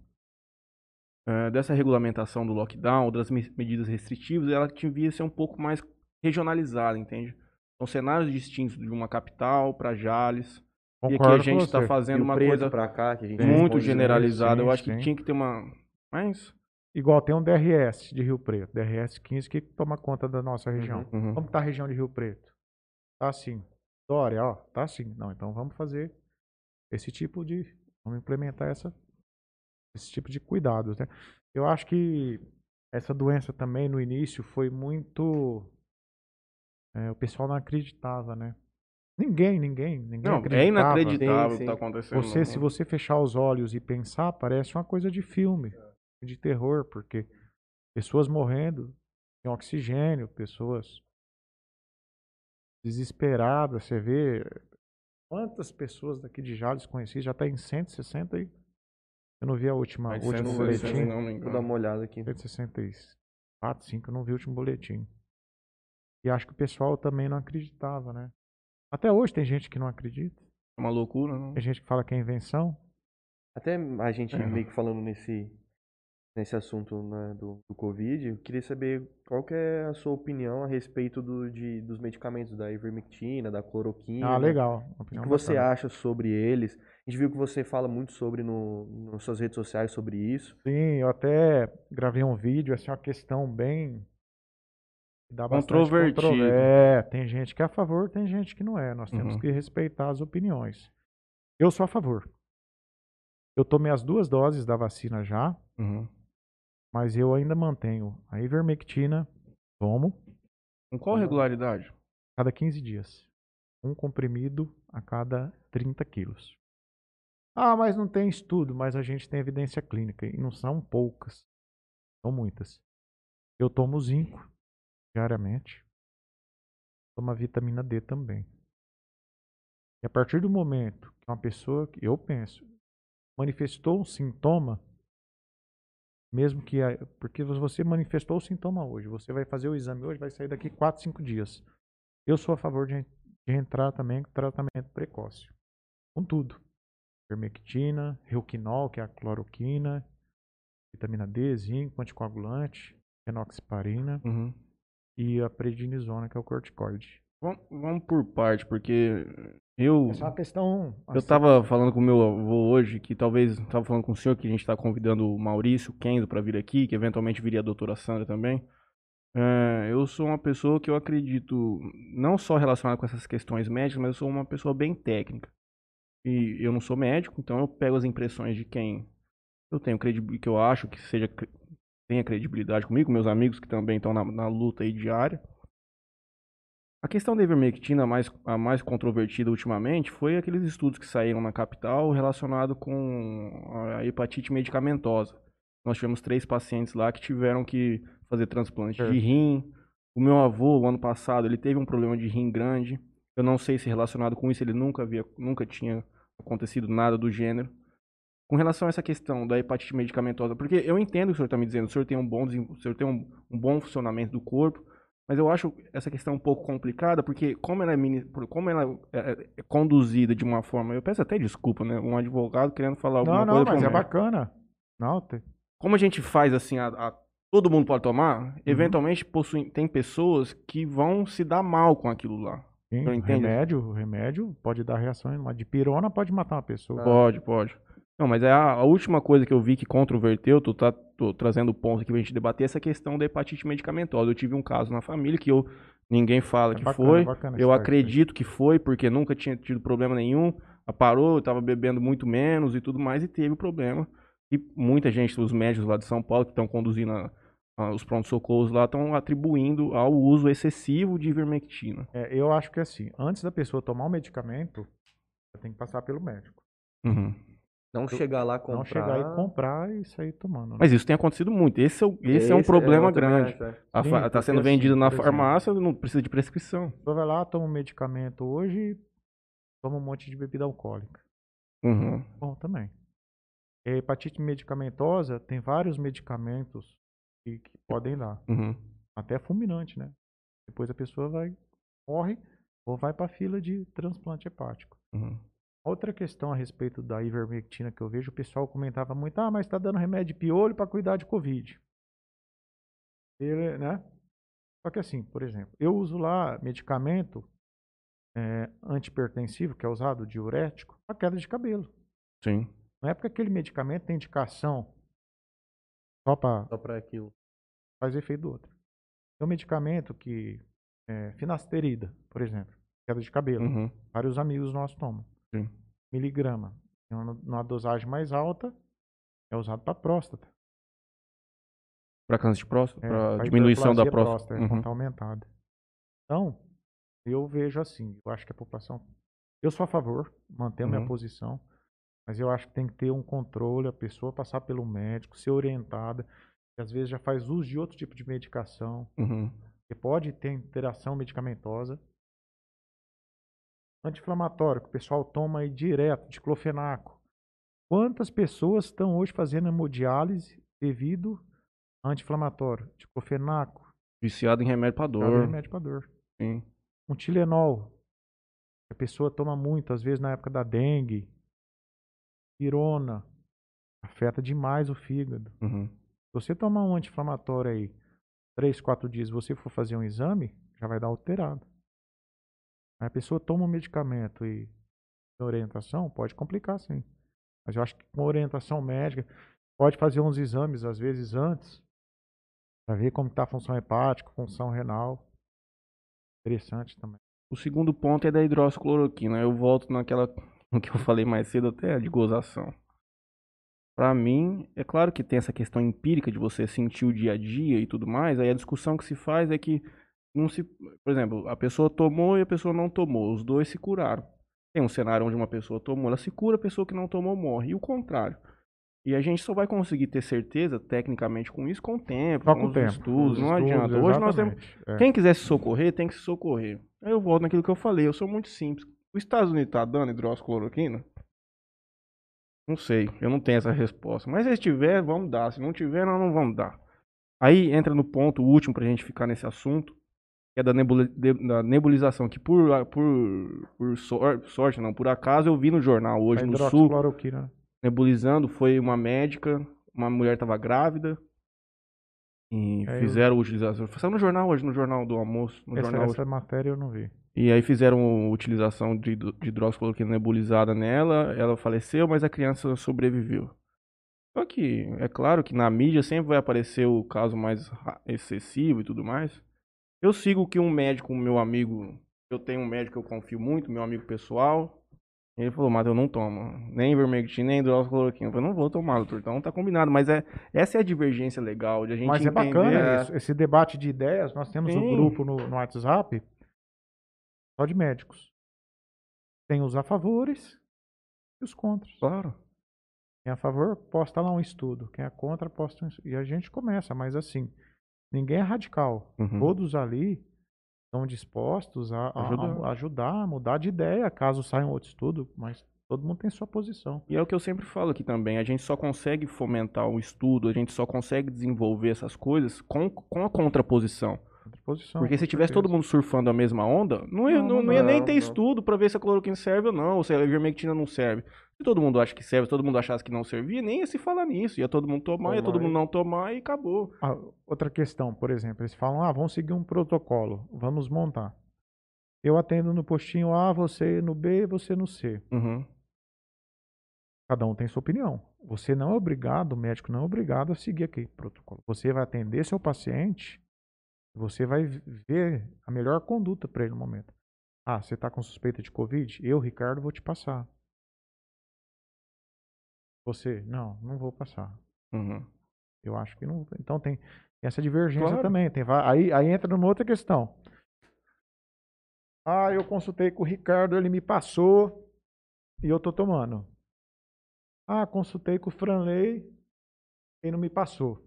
é, dessa regulamentação do lockdown, das me- medidas restritivas, ela devia ser um pouco mais regionalizada, entende? São cenários distintos de uma capital para Jales. E aqui a Concordo gente está fazendo uma coisa pra cá, que a gente muito generalizada. eu acho que sim. tinha que ter uma. Mas. Igual tem um DRS de Rio Preto, DRS 15, que toma conta da nossa região. Uhum. Como tá a região de Rio Preto? Tá assim. Dória, ó, tá assim. Não, então vamos fazer esse tipo de. Vamos implementar essa, esse tipo de cuidados, né? Eu acho que essa doença também no início foi muito. é, o pessoal não acreditava, né? Ninguém, ninguém, ninguém Não, é acreditava. inacreditável Sim, o que está acontecendo. Você, se você fechar os olhos e pensar, parece uma coisa de filme, de terror, porque pessoas morrendo sem oxigênio, pessoas desesperadas, você vê quantas pessoas daqui de Jales conheci, já está em 160 e eu não vi a última, o último 160, boletim. não me Vou dar uma olhada aqui. 164, 5, eu não vi o último boletim. E acho que o pessoal também não acreditava, né? Até hoje tem gente que não acredita, É uma loucura, não? tem gente que fala que é invenção. Até a gente É. meio que falando nesse, nesse assunto né, do, do Covid, eu queria saber qual que é a sua opinião a respeito do, de, dos medicamentos da ivermectina, da cloroquina. Ah, legal. O que, você acha sobre eles? A gente viu que você fala muito sobre no, nas suas redes sociais sobre isso. Sim, eu até gravei um vídeo, assim, uma questão bem. Dá Controvertido. controver- É, tem gente que é a favor, tem gente que não é. Nós temos Uhum. que respeitar as opiniões. Eu sou a favor. Eu tomei as duas doses da vacina já, Uhum. mas eu ainda mantenho a ivermectina, tomo, Com qual regularidade? cada 15 dias. Um comprimido a cada 30 quilos. Ah, mas não tem estudo, mas a gente tem evidência clínica. E não são poucas. São muitas. Eu tomo zinco diariamente. Tomo a vitamina D também. E a partir do momento que uma pessoa, que eu penso, manifestou um sintoma, mesmo que. Porque você manifestou o sintoma hoje, você vai fazer o exame hoje, vai sair daqui 4, 5 dias. Eu sou a favor de, de entrar também com tratamento precoce. Com tudo. Vermectina, reuquinol, que é a cloroquina, vitamina D, zinco, anticoagulante, fenoxaparina Uhum. E a prednisona, que é o corticoide. Vamos, vamos por parte, porque eu. É uma questão. Eu assim, tava falando com o meu avô hoje, que talvez, tava falando com o senhor, que a gente tá convidando o Maurício, o Kenzo pra vir aqui, que eventualmente viria a doutora Sandra também. É, eu sou uma pessoa que eu acredito, não só relacionada com essas questões médicas, mas eu sou uma pessoa bem técnica. e eu não sou médico, então eu pego as impressões de quem eu tenho credibilidade, que eu acho que seja tenha credibilidade comigo, meus amigos que também estão na, na luta aí diária. A questão da ivermectina mais, a mais controvertida ultimamente foi aqueles estudos que saíram na capital relacionado com a hepatite medicamentosa. Nós tivemos três pacientes lá que tiveram que fazer transplante é. de rim. O meu avô, o ano passado, ele teve um problema de rim grande. Eu não sei se relacionado com isso, ele nunca havia, nunca tinha acontecido nada do gênero. Com relação a essa questão da hepatite medicamentosa, porque eu entendo o que o senhor está me dizendo, o senhor tem um bom, o senhor tem um, um bom funcionamento do corpo, mas eu acho essa questão um pouco complicada, porque como ela é, como ela é, é conduzida de uma forma. Eu peço até desculpa, né? Um advogado querendo falar alguma não, coisa. Não, mas é bacana. Não, tem... Como a gente faz assim, a, a, todo mundo pode tomar, uhum. eventualmente possui, tem pessoas que vão se dar mal com aquilo lá. Sim, remédio, remédio pode dar reações. Uma dipirona pode matar uma pessoa. Pode, pode. Não, mas é a, a, última coisa que eu vi que controverteu, tô, tá, tô trazendo ponto aqui pra gente debater, essa questão da hepatite medicamentosa. Eu tive um caso na família que eu ninguém fala é que bacana, foi. Bacana eu acredito que foi, porque nunca tinha tido problema nenhum. Parou, estava bebendo muito menos e tudo mais, e teve o problema. E muita gente, os médicos lá de São Paulo, que estão conduzindo a, a, os prontos-socorros lá, estão atribuindo ao uso excessivo de ivermectina. É, eu acho que assim, antes da pessoa tomar o medicamento, tem que passar pelo médico. Uhum. Não eu, chegar lá comprar. Não chegar e comprar e sair tomando. Né? Mas isso tem acontecido muito. Esse é, o, esse, esse é um problema é grande. Está sendo vendido na farmácia, não precisa de prescrição. Você vai lá, toma um medicamento hoje, toma um monte de bebida alcoólica. Uhum. Bom, também. E hepatite medicamentosa tem vários medicamentos que, que podem dar. Uhum. Até fulminante, né? Depois a pessoa vai, morre ou vai para a fila de transplante hepático. Uhum. Outra questão a respeito da ivermectina que eu vejo, o pessoal comentava muito, ah, mas está dando remédio de piolho para cuidar de Covid. Ele, né? Só que assim, por exemplo, eu uso lá medicamento é, antipertensivo, que é usado, diurético, para queda de cabelo. Sim. Não é porque aquele medicamento tem indicação só para só para aquilo. Faz efeito do outro. Tem um medicamento que é finasterida, por exemplo, queda de cabelo. Uhum. Vários amigos nossos tomam. Sim. Miligrama. Numa dosagem mais alta, é usado para próstata. Para câncer de próstata? É, para diminuição da próstata. próstata uhum. tá aumentada. Então, eu vejo assim, eu acho que a população. Eu sou a favor, manter uhum. minha posição, mas eu acho que tem que ter um controle, a pessoa passar pelo médico, ser orientada, que às vezes já faz uso de outro tipo de medicação, uhum. que pode ter interação medicamentosa. Anti-inflamatório, que o pessoal toma aí direto, diclofenaco. Quantas pessoas estão hoje fazendo hemodiálise devido a anti-inflamatório? Diclofenaco. Viciado em remédio para dor. Em remédio para dor. Sim. Um Tilenol. A pessoa toma muito, às vezes na época da dengue. Pirona. Afeta demais o fígado. Uhum. Se você tomar um anti-inflamatório aí, três, quatro dias, você for fazer um exame, já vai dar alterado. A pessoa toma um medicamento e orientação, pode complicar sim. Mas eu acho que com orientação médica, pode fazer uns exames, às vezes, antes, para ver como está a função hepática, função renal. Interessante também. O segundo ponto é da hidroxicloroquina. Eu volto naquela no que eu falei mais cedo até de gozação. Para mim, é claro que tem essa questão empírica de você sentir o dia a dia e tudo mais. Aí a discussão que se faz é que não se, por exemplo, a pessoa tomou e a pessoa não tomou, os dois se curaram. Tem um cenário onde uma pessoa tomou, ela se cura, a pessoa que não tomou morre, e o contrário. E a gente só vai conseguir ter certeza, tecnicamente, com isso, com o tempo, só com, os tempo. estudos, os não estudos, adianta. Hoje nós temos. É. Quem quiser se socorrer, tem que se socorrer. Aí eu volto naquilo que eu falei, eu sou muito simples. Os Estados Unidos tá dando hidroxicloroquina? Não sei, eu não tenho essa resposta. Mas se tiver, vamos dar. Se não tiver, nós não vamos dar. Aí entra no ponto último pra gente ficar nesse assunto, que é da, da nebulização, que por, por, por sorte, não, por acaso eu vi no jornal hoje no sul, nebulizando, foi uma médica, uma mulher estava grávida, e fizeram eu... utilização. Saiu no jornal hoje, no jornal do almoço. No essa, jornal essa matéria eu não vi. E aí fizeram utilização de, de hidroxicloroquina nebulizada nela, ela faleceu, mas a criança sobreviveu. Só que, é claro que na mídia sempre vai aparecer o caso mais excessivo e tudo mais. Eu sigo que um médico, meu amigo, eu tenho um médico que eu confio muito, meu amigo pessoal, Ele falou, mas eu não tomo. Nem vermectina, nem hidroxicloroquina. Eu falei, não vou tomar, doutor. Então tá combinado. Mas é, essa é a divergência legal de a gente Mas é entender. bacana isso, esse debate de ideias. Nós temos um Sim. grupo no, no WhatsApp só de médicos. Tem os a favores e os contras. Claro. Quem é a favor, posta lá um estudo. Quem é contra, posta um estudo. E a gente começa, mas assim, ninguém é radical. Uhum. Todos ali estão dispostos a, a- a Ajudar. a mudar de ideia, caso saia um outro estudo, mas todo mundo tem sua posição. E é o que eu sempre falo aqui também. A gente só consegue fomentar o estudo, a gente só consegue desenvolver essas coisas com, com a contraposição. Outra posição, Porque se tivesse todo certeza. mundo surfando a mesma onda, não ia, Não, não, não ia nem dá, ter estudo pra ver se a cloroquina serve ou não, ou se a ivermectina não serve. Se todo mundo acha que serve, se todo mundo achasse que não servia, nem ia se falar nisso. Ia todo mundo tomar, ia todo mundo e- não tomar e acabou. Ah, outra questão, por exemplo, eles falam, ah, vamos seguir um protocolo, vamos montar. Eu atendo no postinho A, você no B, você no C. Uhum. Cada um tem sua opinião. Você não é obrigado, o médico não é obrigado a seguir aquele protocolo. Você vai atender seu paciente, você vai ver a melhor conduta para ele no momento. Ah, você está com suspeita de Covid? Eu, Ricardo, vou te passar. Você, não, não vou passar. Uhum. Eu acho que não. Então tem essa divergência Claro. também. Tem, aí, aí entra numa outra questão. Ah, eu consultei com o Ricardo, ele me passou e eu tô tomando. Ah, consultei com o Franley, ele não me passou.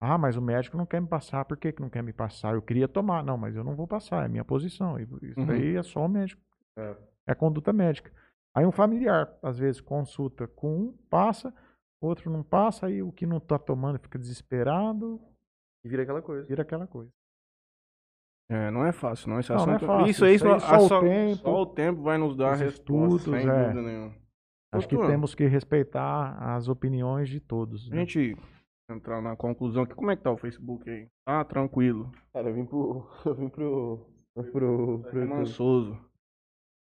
Ah, mas o médico não quer me passar. Por que, que não quer me passar? Eu queria tomar. Não, mas eu não vou passar, é minha posição. Isso Uhum. aí é só o médico. É. É conduta médica. Aí um familiar, às vezes, consulta com um, passa, outro não passa, aí o que não tá tomando fica desesperado, E vira aquela coisa. vira aquela coisa. É, não é fácil, não. Esse Não, não é assunto... fácil. Isso aí, Isso aí só, só a- o só, tempo, só o tempo vai nos dar a os resposta, estudos, sem é. dúvida nenhuma. Acho que Doutor, temos que respeitar as opiniões de todos. A né? gente entrar na conclusão aqui, como é que tá o Facebook aí? Ah, tranquilo. Cara, eu vim pro. Eu vim pro. pro. pro, pro YouTube. Mansoso.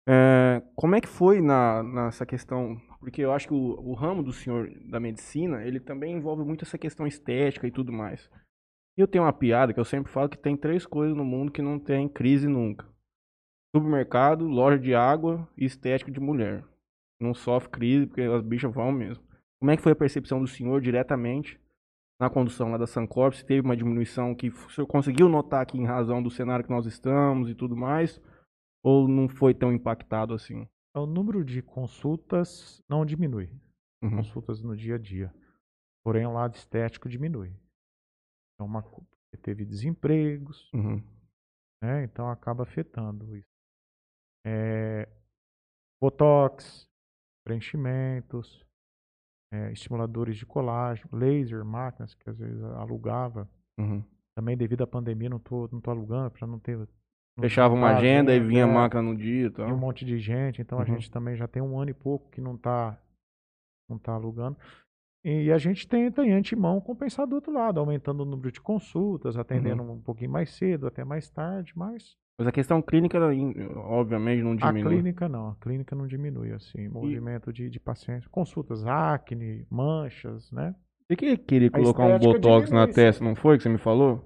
É, como é que foi na, nessa questão? Porque eu acho que o, o ramo do senhor da medicina, ele também envolve muito essa questão estética e tudo mais. Eu tenho uma piada que eu sempre falo que tem três coisas no mundo que não tem crise nunca. Supermercado, loja de água e estética de mulher. Não sofre crise porque as bichas vão mesmo. Como é que foi a percepção do senhor diretamente na condução lá da Sancorp? Se teve uma diminuição que o senhor conseguiu notar aqui em razão do cenário que nós estamos e tudo mais? Ou não foi tão impactado assim? O número de consultas não diminui. Uhum. Consultas no dia a dia. Porém, o lado estético diminui. É uma, teve desempregos, Uhum. né? Então acaba afetando isso. É, botox, preenchimentos, é, estimuladores de colágeno, laser, máquinas que às vezes alugava. Uhum. Também devido à pandemia não tô, não tô alugando para não ter. Fechava uma agenda e agenda, vinha a é, máquina no dia e e um tal. monte de gente, então a Uhum. gente também já tem um ano e pouco que não tá, não tá alugando. E a gente tenta, em antemão, compensar do outro lado, aumentando o número de consultas, atendendo Uhum. um pouquinho mais cedo, até mais tarde, mas Mas a questão clínica, obviamente, não a diminui. clínica não, a clínica não diminui, assim, movimento de, de pacientes, consultas, acne, manchas, né? Você que queria A colocar um botox na diminui, testa, não foi que você me falou?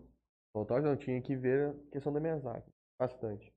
Botox não, tinha que ver a questão da minhas acne. Bastante.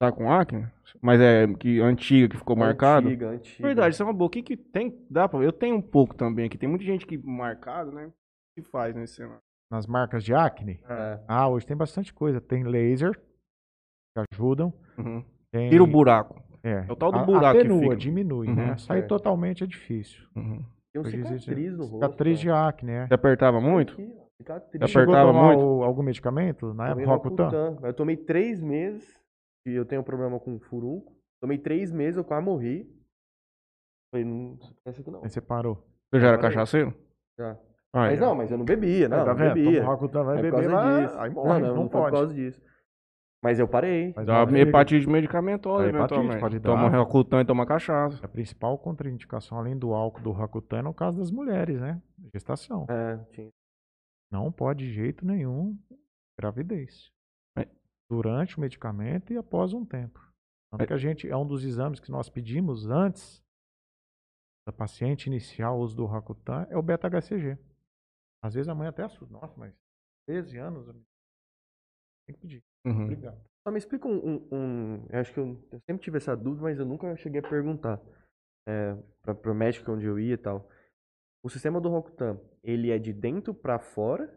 Tá com acne? Mas é que antiga, que ficou marcado? Antiga, antiga. Verdade, isso é uma boa. O que, que tem? Dá pra? Eu tenho um pouco também aqui. Tem muita gente que marcado, né? O que faz nesse cenário? Nas marcas de acne, É. ah, hoje tem bastante coisa, tem laser, que ajudam, Uhum. tem... Tira o buraco. É, É o tal do a- buraco que fica. diminui, Uhum, né? Sair é. totalmente é difícil. Uhum. Tem um cicatriz no rosto. Cicatriz de ó. acne, é. Você apertava muito? Aqui, ó, a apertava tomar muito? o- algum medicamento na Tomei época? Rocutan? Rocutan. Eu tomei três meses e eu tenho um problema com furúnculo. Tomei três meses, eu quase morri. Falei, não essa aqui não. Aí você parou. Você já era Parei. cachaceiro? Já. Ah, Mas é. não, mas eu não bebia, não. Aí, tá não bebia. Toma Rocutan, vai É por beber, causa vai, disso. aí morre, não, não, não, não pode. por causa disso. Mas eu parei. Mas Dá olha, hepatite medicamentosa, A hepatite eventualmente. pode dar. Toma Rocutan e toma cachaça. A principal contraindicação, além do álcool do Rocutan, é no caso das mulheres, né? Gestação. É, tinha. Não pode de jeito nenhum gravidez. É. Durante o medicamento e após um tempo. Tanto É. que a gente, é um dos exames que nós pedimos antes da paciente iniciar o uso do Rocutan, é o beta-HCG. Às vezes a mãe até assusta. Nossa, mas 13 anos? Tem que pedir. Uhum. Obrigado. Só me explica um, um- um- Eu acho que eu, eu sempre tive essa dúvida, mas eu nunca cheguei a perguntar é, para pro médico onde eu ia e tal. O sistema do Rokutan, ele é de dentro pra fora?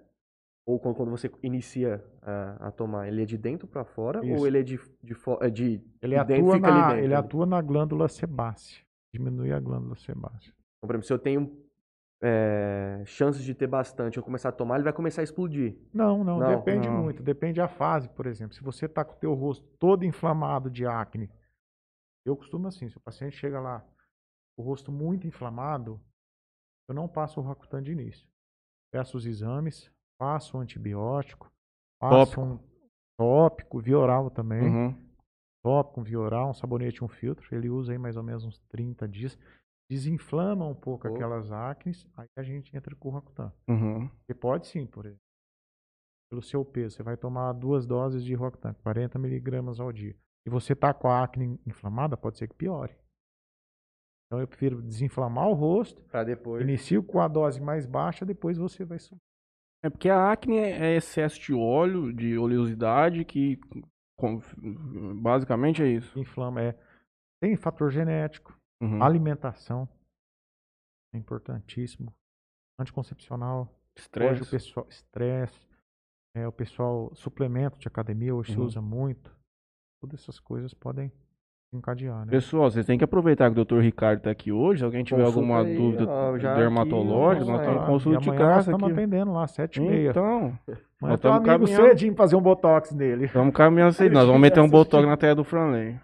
Ou quando, quando você inicia a, a tomar, ele é de dentro pra fora? Isso. Ou ele é de, de, é de, Ele de dentro atua, ali na, dentro? ele atua na glândula sebácea. Diminui a glândula sebácea. Então, por exemplo, se eu tenho é, chances de ter bastante, eu começar a tomar, ele vai começar a explodir. Não, não, Não, depende não. muito. Depende da fase, por exemplo. Se você tá com o teu rosto todo inflamado de acne, eu costumo assim, se o paciente chega lá, o rosto muito inflamado, eu não passo o Roacutan de início. Peço os exames, passo um antibiótico, passo Tópico. um tópico, via oral também. Uhum. tópico, um via oral, um sabonete, um filtro. Ele usa aí mais ou menos uns 30 dias. Desinflama um pouco Boa. aquelas acnes, aí a gente entra com o Roacutan. Uhum. Você pode sim, por exemplo. Pelo seu peso, você vai tomar duas doses de Roacutan, 40 miligramas ao dia. E você tá com a acne inflamada, pode ser que piore. Então eu prefiro desinflamar o rosto, Pra depois. inicio com a dose mais baixa, depois você vai subir. É porque a acne é é excesso de óleo, de oleosidade, que basicamente é isso. Inflama, é. Tem fator genético, Uhum. alimentação, é importantíssimo. Anticoncepcional, Hoje o Estresse. pessoal, estresse, é, o pessoal, suplemento de academia hoje se Uhum. usa muito. Todas essas coisas podem encadear, né? Pessoal, vocês têm que aproveitar que o Dr. Ricardo está aqui hoje. Se alguém tiver Consulta alguma aí, dúvida ó, já dermatológica, aqui, nós estamos é. consulta de amanhã nós estamos atendendo lá, sete e meia. Então, nós um estamos amigo caminhando. cedinho fazer um botox nele. Estamos caminhando. Ele Nós vamos meter um botox na tela do Franley.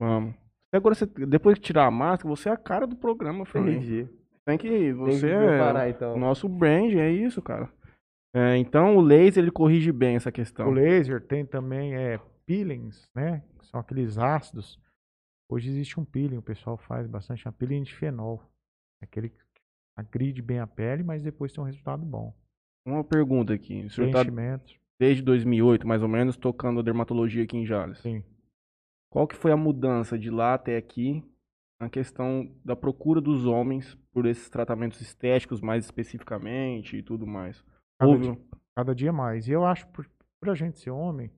Vamos. E Agora, você, depois que tirar a máscara, você é a cara do programa, Franley. Entendi. Tem que. Tem que Você é preparar, então. o nosso brand, é isso, cara. É, então, o laser ele corrige bem essa questão. O laser tem também é, peelings, né? que São aqueles ácidos. Hoje existe um peeling, o pessoal faz bastante, é um peeling de fenol. Aquele que agride bem a pele, mas depois tem um resultado bom. Uma pergunta aqui. O senhor Preenchimento, desde 2008, mais ou menos, tocando a dermatologia aqui em Jales. sim. Qual que foi a mudança de lá até aqui na questão da procura dos homens por esses tratamentos estéticos mais especificamente e tudo mais? Cada, Houve... dia, cada dia mais. E eu acho, por, por a gente ser homem,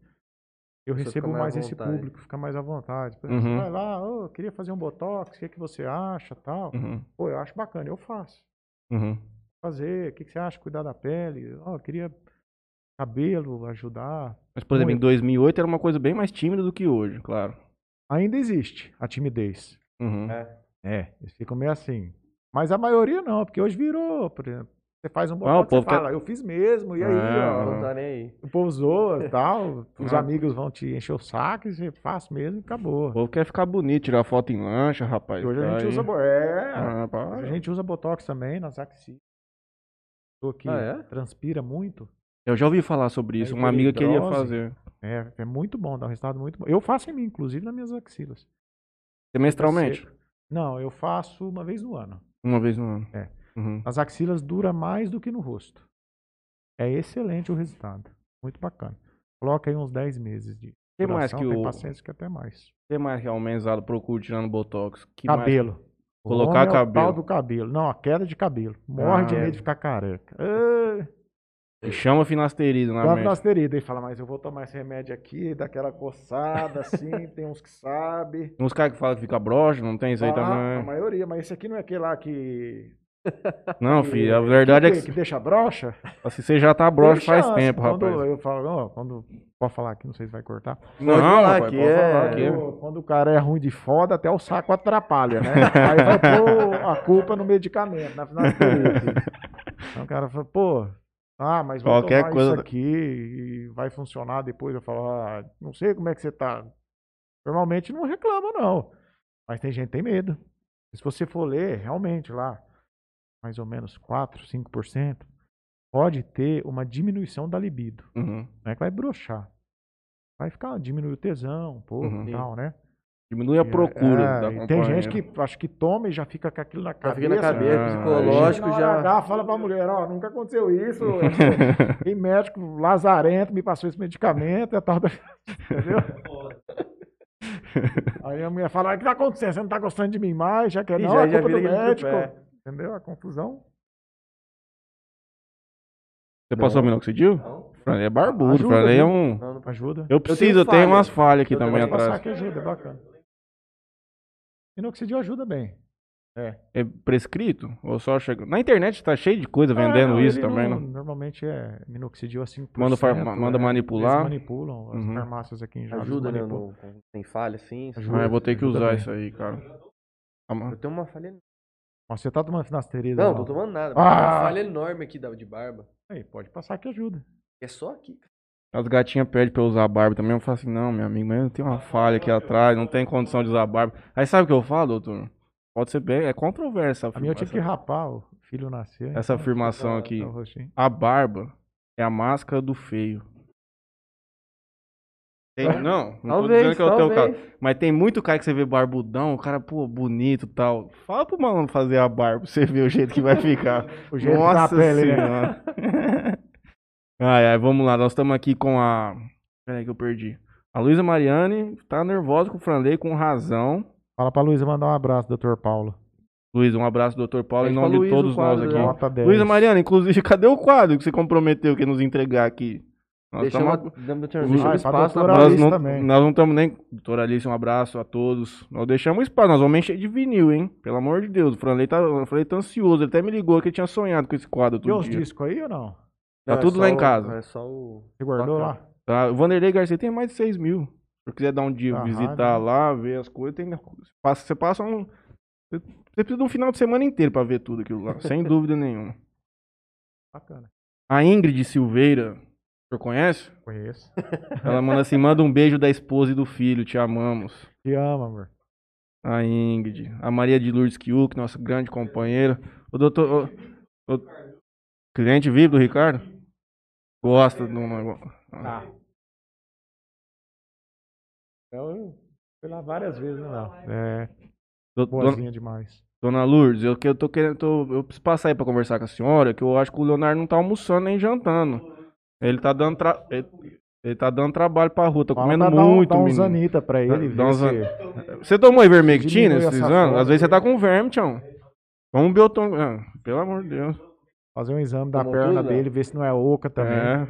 eu Você recebo mais mais esse público, fica mais à vontade. Por exemplo, Uhum. Vai lá, ô, eu queria fazer um botox, o que, que você acha tal. Uhum, Pô, eu acho bacana, eu faço. uhum, Fazer, o que, que você acha? Cuidar da pele. Ó, eu queria cabelo, ajudar. Mas, por exemplo, em Muito. 2008 era uma coisa bem mais tímida do que hoje, claro. Ainda existe a timidez. Uhum. É. É, eles ficam meio assim. Mas a maioria não, porque hoje virou, por exemplo. Você faz um Ah, o botox, você povo quer- fala, eu fiz mesmo, e aí, Ah, ó. Não tá nem aí. O povo zoa e tal, os Ah. amigos vão te encher o saco e você faz mesmo e acabou. O povo quer ficar bonito, tirar foto em lancha, rapaz. Hoje a tá gente aí. usa. É, Ah, a gente usa botox também nas axilas. Que Ah, é? transpira muito. Eu já ouvi falar sobre isso. É Uma amiga queria fazer. É, é muito bom, dá um resultado muito bom. Eu faço em mim, inclusive nas minhas axilas. Semestralmente? Não, eu faço uma vez no ano. Uma vez no ano. É. Uhum. Nas axilas dura mais do que no rosto. É excelente o resultado. Muito bacana. Coloca aí uns 10 meses de que mais que tem o- pacientes que até mais. Que mais que a homenzada procura tirando botox? Que mais- cabelo. O Colocar homem é o cabelo. tal do cabelo. Não, a queda de cabelo. Morre de Ah. medo de ficar careca. Ah, E chama finasterida na Dá finasterida. E fala, mas eu vou tomar esse remédio aqui, daquela coçada assim, tem uns que sabem. Tem uns caras que falam que fica broxa, não tem isso aí Ah, A também. maioria, mas esse aqui não é aquele lá que. Não, que- filho, a verdade é que, que, que deixa broxa? assim, você já tá broxa Tem faz chance. tempo, quando rapaz. Eu falo, ó, quando. Pode falar aqui, não sei se vai cortar. Não, falar rapaz, aqui, pode é- falar aqui. Quando, quando o cara é ruim de foda, até o saco atrapalha, né? Aí vai pôr a culpa no medicamento, na finasterida. Então o cara fala, pô, ah, mas vou Qualquer tomar coisa- isso aqui e vai funcionar depois. Eu falo, ah, não sei como é que você tá. Normalmente não reclama, não. Mas tem gente que tem medo. Se você for ler, realmente lá, mais ou menos 4, 5%, pode ter uma diminuição da libido. Uhum. Não é que vai broxar. Vai ficar, diminui o tesão um pouco Uhum. e tal, né? Diminui a procura É, da e tem gente que acho que toma e já fica com aquilo na Já cabeça. fica na cabeça, Ah, psicológico na já. H, fala pra mulher, ó, nunca aconteceu isso. Tem médico lazarento me passou esse medicamento, é tal entendeu? Aí a mulher fala, o que tá acontecendo? Você não tá gostando de mim mais? Já quer E não, já- é já culpa do vira aquele médico. Entendeu? A confusão. Você passou Não. minoxidil? Não. Franley é barbudo, Ajuda, Franley é um... Não, não- Ajuda. Eu preciso, eu tenho, falha. umas falhas aqui Eu também atrás. passar que ajuda, é bacana. Minoxidil ajuda bem. É prescrito? Ou só chega... Na internet tá cheio de coisa vendendo Ah, não, isso também, não- né? Normalmente é minoxidil assim. Manda far- manda manipular. Eles manipulam. As Uhum. farmácias aqui em Jales Ajuda, né? No, tem falha, assim. Ajuda. Ah, eu vou ter que usar bem. isso aí, cara. Eu tenho uma falha. Mas você tá tomando finasterida? Não, tô tomando nada. Ah! Uma falha enorme aqui da- de barba. Aí, pode passar que ajuda. É só aqui. As gatinhas pedem pra eu usar a barba também. Eu falo assim, não, meu amigo, mas eu tenho uma falha aqui atrás, não tem condição de usar a barba. Aí sabe o que eu falo, doutor? Pode ser bem, é controversa. A minha eu tive que rapar, o filho nasceu. Essa então, afirmação tá- aqui. tá. A barba é a máscara do feio. Tem- não, não tô dizendo Talvez, que é o teu caso. talvez. Mas tem muito cara que você vê barbudão, o cara, pô, bonito e tal. Fala pro malandro fazer a barba pra você ver o jeito que vai ficar. O jeito Nossa da pele, né? ai, ai, vamos lá. Nós estamos aqui com a. Peraí que eu perdi. A Luísa Mariane tá nervosa com o Franley, com razão. Fala pra Luísa mandar um abraço, doutor Paulo. Luísa, um abraço, doutor Paulo, em nome de todos nós aqui. 10. Luísa Mariana, inclusive, cadê o quadro que você comprometeu que ia nos entregar aqui? Nós Deixamos, tamo- deixamos, Ah, pra espaço doutora barba. nós não, também. nós não estamos nem. Doutora Alice, um abraço a todos. Nós deixamos espaço, nós vamos encher de vinil, hein? Pelo amor de Deus. O Franley tá, o Franley tá ansioso. Ele até me ligou que ele tinha sonhado com esse quadro Tem todo os discos aí ou não? Tá Não, é tudo só lá em o- casa. É só o. Você guardou lá? Tá? O Vanderlei Garcia tem mais de 6 mil. Se eu quiser dar um dia, Tá visitar rádio, lá, ver as coisas, tem... passa, você passa um. Você precisa de um final de semana inteiro pra ver tudo aquilo lá, sem dúvida nenhuma. Bacana. A Ingrid Silveira, senhor conhece? Conheço. Ela manda assim: manda um beijo da esposa e do filho, te amamos. Te amo, amor. A Ingrid. A Maria de Lourdes Kiuk, nossa grande companheira. O doutor. O, o- cliente vive do Ricardo? Gosta do negócio. Tá. Eu fui lá várias vezes, né, Léo? É, Do- dona, boazinha demais. dona Lourdes, eu, eu tô querendo. tô- eu preciso passar aí pra conversar com a senhora, que eu acho que o Leonardo não tá almoçando nem jantando. Ele tá dando. Tra... Ele, ele tá dando trabalho pra rua, tô Fala comendo um- muito, dar um menino. Zanita pra ele. Dá zan- se- Você tomou ivermectina esses anos? Às vezes você tá com verme, tchau. Vamos biotom. Ah, pelo amor de Deus. Fazer um exame da Tomou perna tudo, dele, ver se não é oca também. É.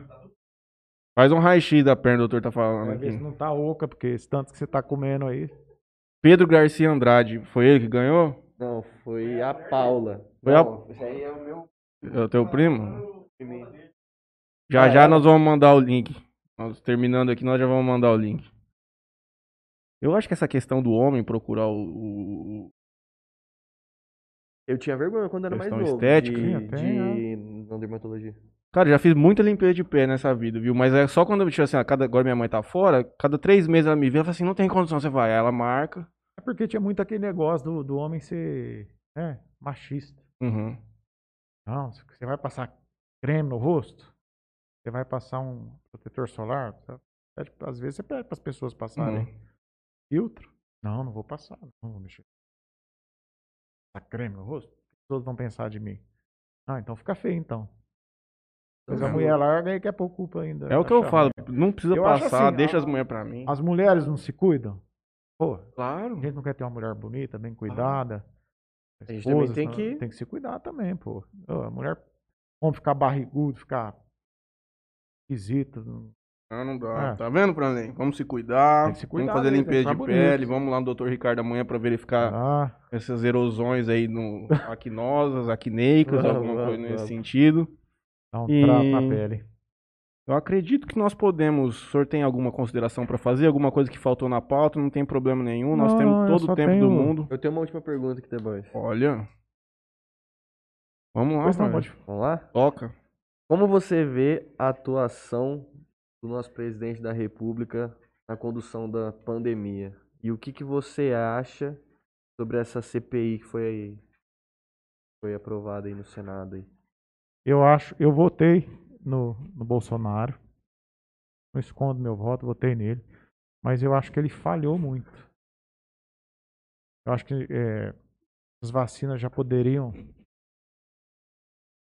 Faz um raio-x da perna, o doutor tá falando É, ver se aqui. não tá oca, porque esse tanto que você tá comendo aí. Pedro Garcia Andrade, foi ele que ganhou? Não, foi a Paula. Foi a- Não, Esse aí é o meu É o teu primo? time. Já Ah, já ela- nós vamos mandar o link. Nós, terminando aqui, nós já vamos mandar o link. Eu acho que essa questão do homem procurar o. o- Eu tinha vergonha quando era mais Questão novo. estética? De, de não dermatologia. Cara, já fiz muita limpeza de pé nessa vida, viu? Mas é só quando eu, tipo assim, a cada, agora minha mãe tá fora, cada três meses ela me vê, ela fala assim, não tem condição, você vai. Aí ela marca. É porque tinha muito aquele negócio do, do homem ser né, machista. Uhum. Não, você vai passar creme no rosto? Você vai passar um protetor solar? Você pede- Às vezes você pede para as pessoas passarem Uhum. filtro. Não, não vou passar. Não vou mexer. Passar creme no rosto? O que as pessoas vão pensar de mim? Ah, então fica feio então. Mas a Uhum. mulher larga e quer pôr culpa ainda. É o que eu falo, ruim. não precisa Eu passar, assim, deixa a- as mulheres pra mim. As mulheres não se cuidam? Pô, Claro. a gente não quer ter uma mulher bonita, bem cuidada. A gente também esposa, tem que- tem que se cuidar também, pô. A mulher, vamos ficar barrigudo, ficar esquisito. não- Não, não dá. É. Tá vendo, Franley? Vamos se cuidar. Tem que se cuidar vamos fazer mesmo, limpeza de bonito. pele. Vamos lá no Dr. Ricardo amanhã pra verificar Ah, essas erosões aí no acnosas, acneicas, alguma coisa nesse sentido. dá um E- trapo na pele. Eu acredito que nós podemos. O senhor tem alguma consideração pra fazer? Alguma coisa que faltou na pauta? Não tem problema nenhum. Nós Não, temos eu todo o tempo tenho- do mundo. Eu tenho uma última pergunta aqui depois. Olha. Vamos lá, não, pode- Vamos lá? Toca. Como você vê a atuação do nosso presidente da República na condução da pandemia? E o que, que você acha sobre essa CPI que foi, foi aprovada aí no Senado? Aí? Eu acho, eu votei no, no Bolsonaro. Não escondo meu voto, votei nele. Mas eu acho que ele falhou muito. Eu acho que é, as vacinas já poderiam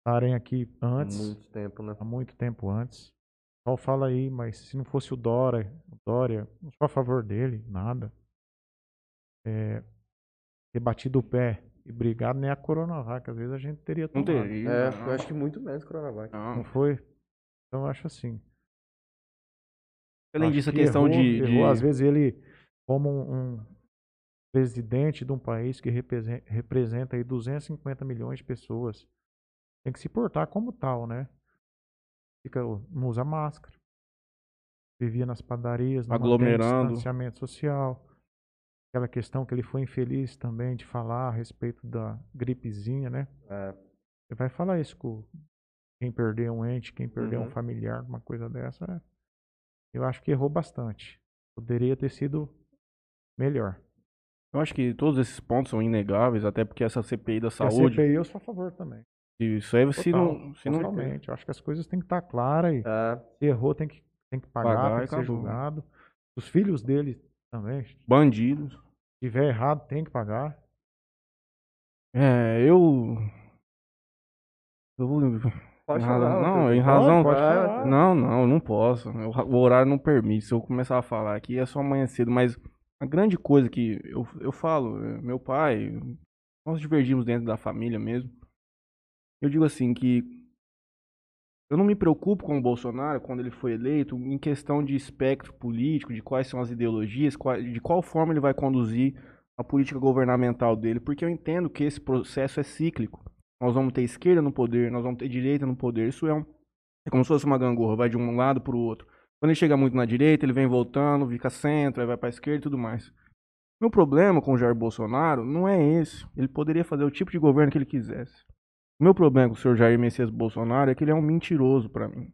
estarem aqui antes. Muito tempo, né? há muito tempo antes. Só fala aí, mas se não fosse o Dória, o Dória, não sou a favor dele, nada. É, ter batido o pé e brigado nem a Coronavac, às vezes a gente teria Não tomado. teria. É, não. eu acho que muito menos Coronavac. Não. Não foi? Então eu acho assim. Além Acho disso, a que questão errou, de, errou. de- Às vezes ele, como um, um presidente de um país que represen- representa aí 250 milhões de pessoas, tem que se portar como tal, né? Fica, não usa máscara. Vivia nas padarias, não Aglomerando. distanciamento social. Aquela questão que ele foi infeliz também de falar a respeito da gripezinha, né? É. Você vai falar isso com quem perdeu um ente, quem perdeu um Uhum. familiar, uma coisa dessa. é. Eu acho que errou bastante. Poderia ter sido melhor. Eu acho que todos esses pontos são inegáveis, até porque essa CPI da E A saúde, CPI eu sou a favor também. Isso aí se Total, não, se não. Eu acho que as coisas têm que estar claras e É. se errou tem que, tem que pagar, Pagar tem que ser julgado. Os filhos dele também. Se bandidos. tiver errado, tem que pagar. É, eu eu vou Pode Em falar. razão- não, Arthur. em razão- Vai, falar. Não, não, não posso. O ra- O horário não permite. Se eu começar a falar aqui é só amanhã cedo, mas a grande coisa que eu, eu falo, é, meu pai, nós divergimos dentro da família mesmo. Eu digo assim que eu não me preocupo com o Bolsonaro quando ele foi eleito em questão de espectro político, de quais são as ideologias, de qual forma ele vai conduzir a política governamental dele, porque eu entendo que esse processo é cíclico. Nós vamos ter esquerda no poder, nós vamos ter direita no poder. Isso é um é como se fosse uma gangorra, vai de um lado pro outro. Quando ele chega muito na direita, ele vem voltando, fica centro, aí vai pra esquerda e tudo mais. Meu problema com o Jair Bolsonaro não é esse. Ele poderia fazer o tipo de governo que ele quisesse. O meu problema com o senhor Jair Messias Bolsonaro é que ele é um mentiroso pra mim.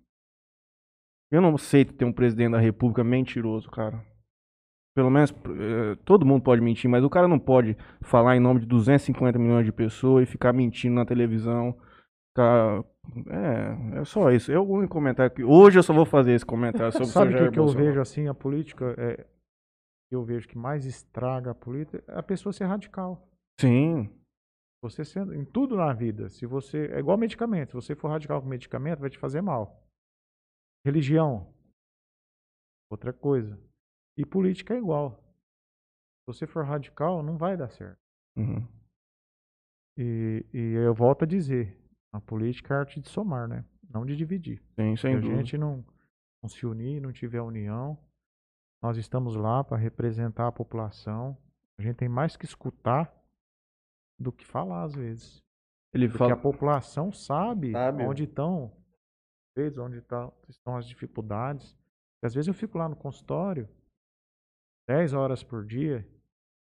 Eu não aceito ter um presidente da república mentiroso, cara. Pelo menos, eh, todo mundo pode mentir, mas o cara não pode falar em nome de 250 milhões de pessoas e ficar mentindo na televisão. Ficar... É, é só isso. É o único comentário que. Hoje eu só vou fazer esse comentário sobre o Sabe o que, que eu vejo assim, a política, é, que eu vejo que mais estraga a política, é a pessoa ser radical. Sim. Você sendo, em tudo na vida, se você, é igual medicamento, se você for radical com medicamento, vai te fazer mal. Religião, outra coisa. E política é igual. Se você for radical, não vai dar certo. Uhum. E, e eu volto a dizer, a política é a arte de somar, né? Não de dividir. Sim, Se sem a dúvida. gente não, não se unir, não tiver união, nós estamos lá para representar a população. A gente tem mais que escutar do que falar às vezes. Ele Porque fala. a população sabe, Sabe. onde estão, onde tá- estão as dificuldades. E às vezes eu fico lá no consultório, 10 horas por dia,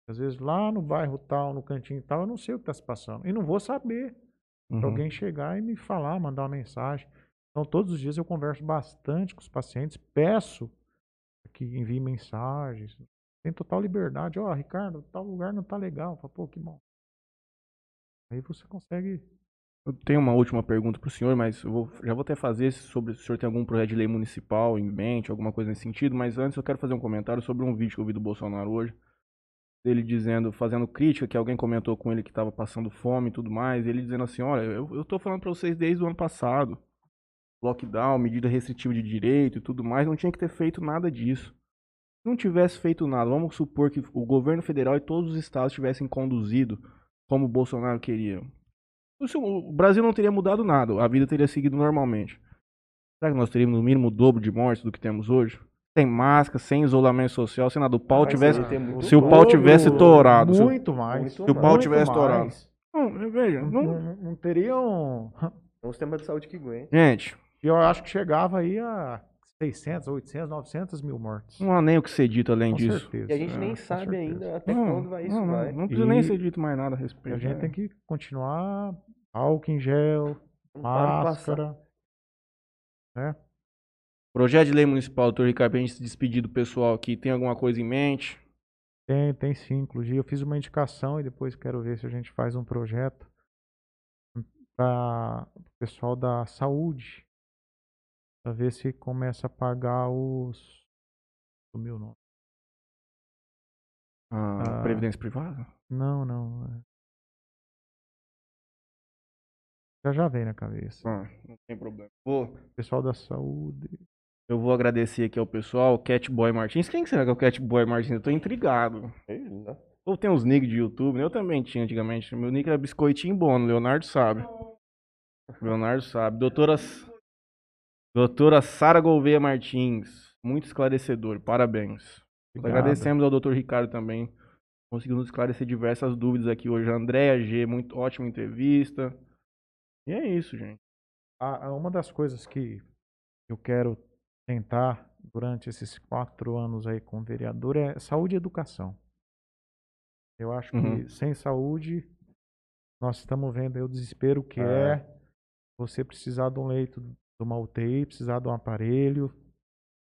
às vezes lá no bairro tal, no cantinho tal, eu não sei o que está se passando. E não vou saber. Uhum. Alguém chegar e me falar, mandar uma mensagem. Então, todos os dias eu converso bastante com os pacientes, peço que enviem mensagens. Tem total liberdade. Ó, Ricardo, tal lugar não tá legal. Fala, Pô, que bom. Aí você consegue. Eu tenho uma última pergunta pro senhor, mas eu vou- já vou até fazer sobre se o senhor tem algum projeto de lei municipal em mente, alguma coisa nesse sentido, mas antes eu quero fazer um comentário sobre um vídeo que eu vi do Bolsonaro hoje. Ele dizendo, fazendo crítica, que alguém comentou com ele que estava passando fome e tudo mais, ele dizendo assim, olha, eu, tô falando pra vocês desde o ano passado. Lockdown, medida restritiva de direito e tudo mais, não tinha que ter feito nada disso. Se não tivesse feito nada, vamos supor que o governo federal e todos os estados tivessem conduzido como o Bolsonaro queria. O Brasil não teria mudado nada, a vida teria seguido normalmente. Será que nós teríamos no mínimo o dobro de mortes do que temos hoje? Sem máscara, sem isolamento social, sem nada. O pau Mas tivesse. se o pau tivesse torado, se o- Muito mais. muito Se o pau tivesse mais. torado. Não, veja, Não, não- não, teriam. É um sistema de saúde que aguenta. Gente, E eu acho que chegava aí a 600, 800, 900 mil mortes. não há nem o que ser dito além Com disso. certeza. E a gente É, nem sabe ainda até Não, quando vai isso não, não, vai. não precisa nem E- ser dito mais nada a respeito. a gente né? tem que continuar álcool em gel, Não para máscara. Né? Projeto de lei municipal, doutor Ricardo, pra gente se despedir do pessoal aqui, tem alguma coisa em mente? Tem, tem sim. Inclusive, eu fiz uma indicação e depois quero ver se a gente faz um projeto para o pessoal da saúde. Para ver se começa a pagar os. O nome. A Ah. Previdência privada? Não, não. é. Já já vem na cabeça. Ah, não tem problema. Vou, Pessoal da saúde. eu vou agradecer aqui ao pessoal, Catboy Martins. Quem que será que é o Catboy Martins? Eu tô intrigado. Lá. Ou tem uns nick de YouTube, né? Eu também tinha antigamente. Meu nick era Biscoitinho Bono, Leonardo sabe. Leonardo sabe. Doutora, Doutora Sara Gouveia Martins. muito esclarecedor. Parabéns. Obrigado. Agradecemos ao Dr. Ricardo também. Conseguiu nos esclarecer diversas dúvidas aqui hoje. Andréa G, muito ótima entrevista. E é isso, gente. A- a- uma das coisas que eu quero tentar durante esses quatro anos aí como vereador é saúde e educação. Eu acho que Uhum. sem saúde nós estamos vendo aí o desespero que É. é você precisar de um leito de uma UTI, precisar de um aparelho,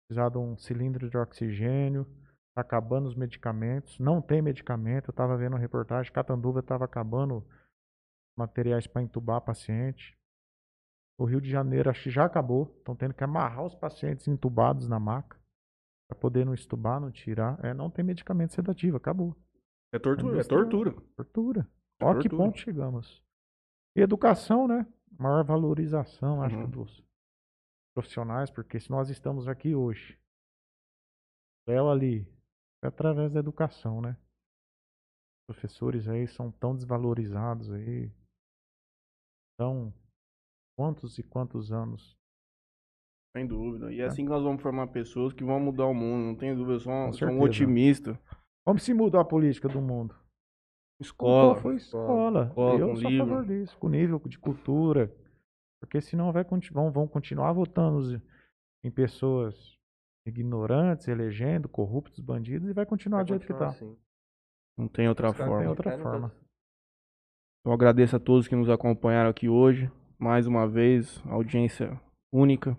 precisar de um cilindro de oxigênio, tá acabando os medicamentos, não tem medicamento. Eu estava vendo uma reportagem, Catanduva estava acabando materiais para entubar paciente. O Rio de Janeiro acho que já acabou. Estão tendo que amarrar os pacientes entubados na maca para poder não estubar, não tirar. É, não tem medicamento sedativo, acabou. É tortura. É Industrial. tortura. Tortura. É Ó que ponto chegamos. E educação, né? Maior valorização, acho Uhum. que dos profissionais, porque se nós estamos aqui hoje, Léo ali, é através da educação, né? Professores aí são tão desvalorizados aí. Então, quantos e quantos anos Sem dúvida. E é assim que nós vamos formar pessoas que vão mudar o mundo. Não tem dúvida. Eu sou um, sou um otimista. Como se mudou a política do mundo? Escola. Mudou, foi escola. Escola, eu com sou a livro. favor disso, com nível de cultura. Porque senão vai, vão, vão continuar votando em pessoas ignorantes, elegendo, corruptos, bandidos, e vai continuar Vai do jeito que continuar tá. assim. Não tem outra têm forma. outra É, não forma. tem- Então agradeço a todos que nos acompanharam aqui hoje. Mais uma vez, audiência única.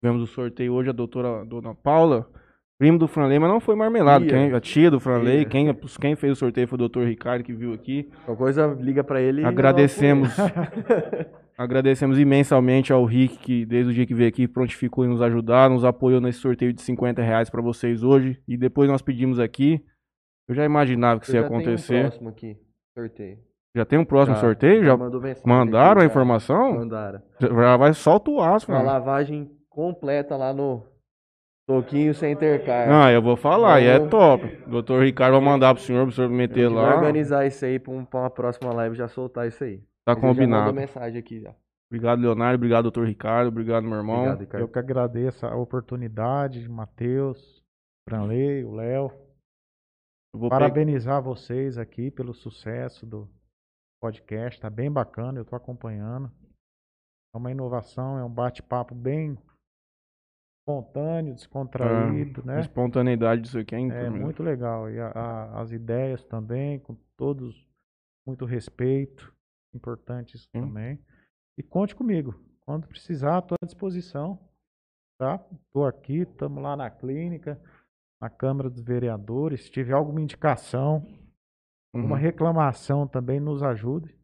Tivemos o sorteio hoje, a doutora Dona Paula, primo do Franley, mas não foi marmelada. Tia. Quem, a tia do Franley, quem, quem fez o sorteio foi o doutor Ricardo, que viu aqui. Qualquer coisa, liga pra ele. Agradecemos. Agradecemos imensamente ao Rick, que desde o dia que veio aqui prontificou em nos ajudar, nos apoiou nesse sorteio de 50 reais para vocês hoje. E depois nós pedimos aqui. Eu já imaginava que isso Eu ia já tenho um acontecer. próximo aqui, sorteio. já tem um próximo Já, sorteio? Já mandaram a informação? Mandaram. Já vai solta o aço, Uma mano. lavagem completa lá no Toquinho Center Car. Ah, eu vou falar, e é top. Doutor Ricardo vai mandar pro senhor, pro senhor A meter lá. organizar isso aí pra, um- pra uma próxima live já soltar isso aí. Tá Mas combinado. mandou mensagem aqui já. Obrigado, Leonardo. Obrigado, doutor Ricardo. Obrigado, meu irmão. Obrigado, Ricardo. Eu que agradeço a oportunidade, Matheus, Franley, o Léo. Eu vou pegar- Parabenizar vocês aqui pelo sucesso do podcast, tá bem bacana, eu tô acompanhando. É uma inovação, é um bate-papo bem espontâneo, descontraído, a né? espontaneidade disso aqui é É muito legal. E a- a- as ideias também, com todos, muito respeito, importante isso também. E conte comigo. Quando precisar, estou à disposição. Tá? Estou aqui, estamos lá na clínica, na Câmara dos Vereadores. Se tiver alguma indicação, Uhum. alguma reclamação também, nos ajude.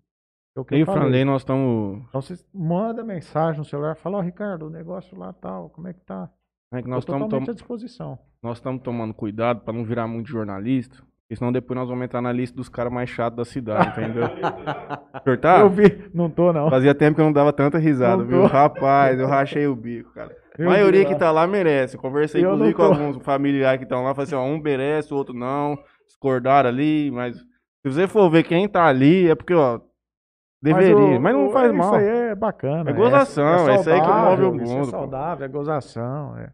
É que Eu e eu o falei. Nós estamos. Então você manda mensagem no celular, fala, ó Ricardo, o negócio lá tal, como é que tá? É que nós estamos totalmente à disposição. nós estamos tomando cuidado para não virar muito jornalista. Porque senão depois nós vamos entrar na lista dos caras mais chatos da cidade, entendeu? Senhor tá? Eu vi, não tô não. Fazia tempo que eu não dava tanta risada, Não viu? tô. Rapaz, eu rachei o bico, cara. A Eu maioria vi que tá lá merece. Conversei Eu inclusive com alguns familiares que estão lá. Falei assim, ó, um merece, o outro não. Discordaram ali, mas se você for ver quem tá ali, é porque, ó, deveria. Mas, o- não o- faz isso mal. aí é bacana. É gozação, é isso aí que move o saudável, Isso é mundo, pô. saudável, é gozação, é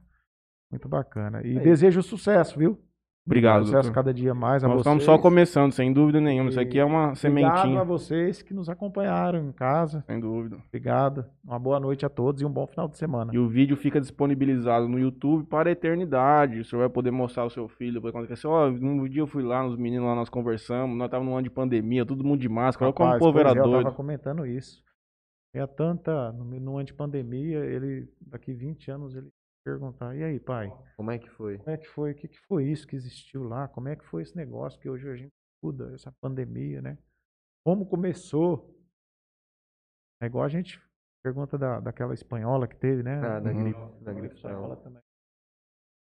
muito bacana. E É desejo sucesso, viu? Obrigado, Sucesso cada dia mais Nós vocês. estamos só começando, sem dúvida nenhuma. Isso E aqui é uma Obrigado sementinha. a vocês que nos acompanharam em casa. Sem dúvida. Obrigado. Uma boa noite a todos e um bom final de semana. E o vídeo fica disponibilizado no YouTube para a eternidade. O senhor vai poder mostrar ao seu filho. Vai acontecer, ó, um dia eu fui lá, nos meninos lá, nós conversamos. Nós estávamos num ano de pandemia, todo mundo de máscara. Olha como o povo era é, Eu doido. tava comentando isso. É tanta, no, no ano de pandemia, ele, daqui 20 anos, ele perguntar, e aí, pai, Como é que foi? como é que foi? O que, que foi isso que existiu lá? Como é que foi esse negócio que hoje a gente estuda, essa pandemia, né? Como começou? É igual a gente pergunta da, daquela espanhola que teve, né? Ah, da Uhum. gripe. Da gripe espanhola também.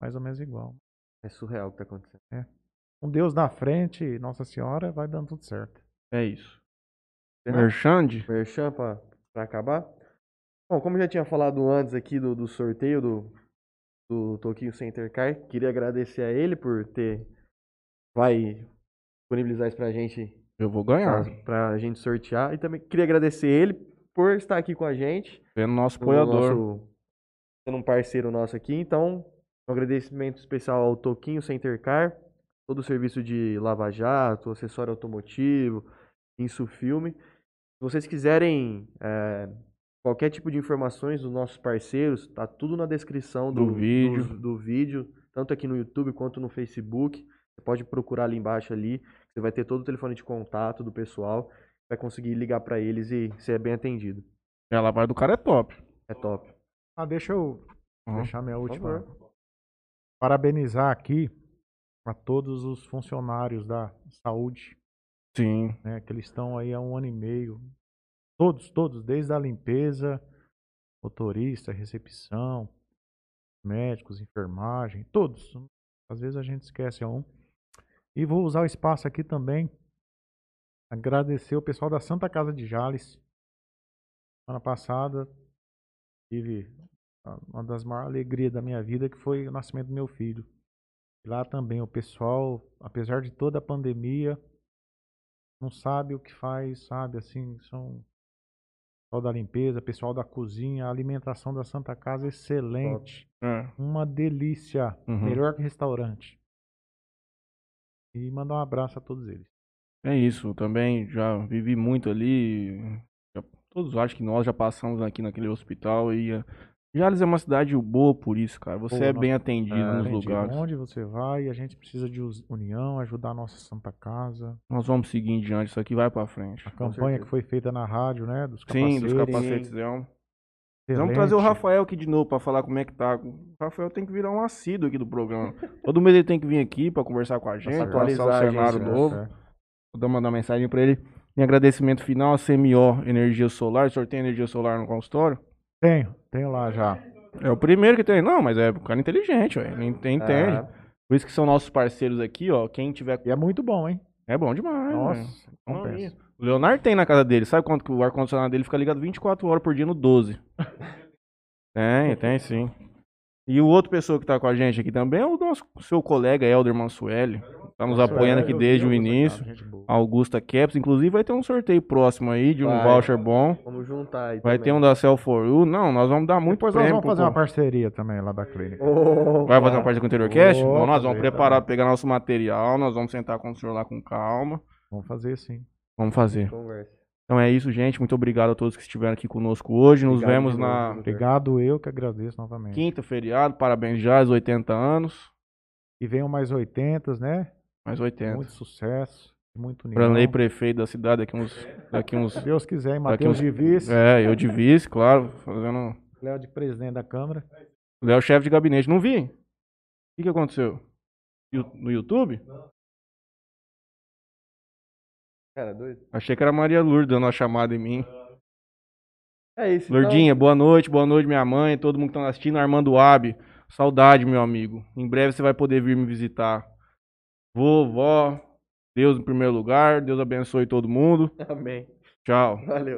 Mais ou menos igual. É surreal o que tá acontecendo. Com Deus na frente, Nossa Senhora, vai dando tudo certo. É isso. Merchand? Merchan pra, pra acabar. Bom, como eu já tinha falado antes aqui do, do sorteio do, do Toquinho Center Car, queria agradecer a ele por ter. Vai disponibilizar isso pra gente, Eu vou ganhar. pra, pra gente sortear. E também queria agradecer ele por estar aqui com a gente. Sendo nosso no apoiador. nosso- sendo um parceiro nosso aqui. Então, Um agradecimento especial ao Toquinho Center Car, todo o serviço de lava-jato, acessório automotivo, Insufilme. Se vocês quiserem é, qualquer tipo de informações dos nossos parceiros, tá tudo na descrição do, Do vídeo. do, do vídeo, tanto aqui no YouTube quanto no Facebook. Você pode procurar ali embaixo ali, você vai ter todo o telefone de contato do pessoal, vai conseguir ligar para eles e ser bem atendido. E a lavagem do cara é top. É top. Ah, deixa eu Uhum. deixar minha última. Parabenizar aqui a todos os funcionários da saúde, Sim. né? Que eles estão aí há um ano e meio. Todos, todos, desde a limpeza, motorista, recepção, médicos, enfermagem, todos. Às vezes a gente esquece um. E vou usar o espaço aqui também. Agradecer o pessoal da Santa Casa de Jales. Semana passada tive uma das maiores alegrias da minha vida, que foi o nascimento do meu filho. E lá também o pessoal, apesar de toda a pandemia, não sabe o que faz, sabe? Assim, são pessoal da limpeza, pessoal da cozinha, a alimentação da Santa Casa é excelente. É. Uma delícia. Uhum. Melhor que restaurante. E mandar um abraço a todos eles. É isso, também já vivi muito ali. já- todos acho que nós já passamos aqui naquele hospital e Jales é uma cidade boa por isso, cara. Você Boa, é bem atendido é, nos lugares. Onde você vai, a gente precisa de união, ajudar a nossa Santa Casa. Nós vamos seguir em diante, isso aqui vai pra frente. A campanha que foi feita na rádio, né? Dos Sim, dos capacetes. Elmo. Vamos excelente. trazer o Rafael aqui de novo pra falar como é que tá. O Rafael tem que virar um assíduo aqui do programa. Todo mês ele tem que vir aqui pra conversar com a gente, atualizar o cenário gente, né? novo. É. Vou dar- mandar uma mensagem pra ele. Em agradecimento final, a CMO Energia Solar. O senhor tem energia solar no consultório? Tenho, tenho lá já. É o primeiro que tem. Não, mas é um cara inteligente. Ele ent- entende. Ah, Por isso que são nossos parceiros aqui, ó. Quem tiver. E é muito bom, hein? É bom demais. Nossa, compensa. O Leonardo tem na casa dele. Sabe quanto que o ar-condicionado dele fica ligado 24 horas por dia no 12? tem, tem sim. E o outro pessoa que tá com a gente aqui também é o nosso seu colega Helder Mansueli. Tá nos apoiando aqui desde o início. Augusta Caps. Inclusive vai ter um sorteio próximo aí de um Vai. voucher bom. Vamos juntar aí. Vai também. ter um da Cell4U. Não, nós vamos dar muito Depois nós vamos fazer uma parceria também lá da clínica. Oh, Vai fazer uma parte com o Interior Cast? Então nós vamos preparar, pegar nosso material, nós vamos sentar com o senhor lá com calma. Vamos fazer sim. Vamos fazer. Conversa. Então é isso, gente. Muito obrigado a todos que estiveram aqui conosco hoje. Nos Obrigado vemos na. Obrigado, eu que agradeço novamente. quinta, feriado. Parabéns já, aos 80 anos. E venham mais 80, né? Mais 80. Muito sucesso, muito união. Branley prefeito da cidade daqui uns. Daqui uns. Se Deus quiser, hein? Matheus uns- de vice, É, eu de vice, claro. Fazendo. Léo de presidente da Câmara. Léo, chefe de gabinete. Não vi. O que, que aconteceu? No YouTube? Cara, doido. Achei que era Maria Lourdes dando uma chamada em mim. É isso. então. Lourdinha, boa noite, boa noite, minha mãe, todo mundo que tá assistindo, Armando Ab. Saudade, meu amigo. Em breve você vai poder vir me visitar. Vovó, Deus em primeiro lugar, Deus abençoe todo mundo. Amém. Tchau. Valeu.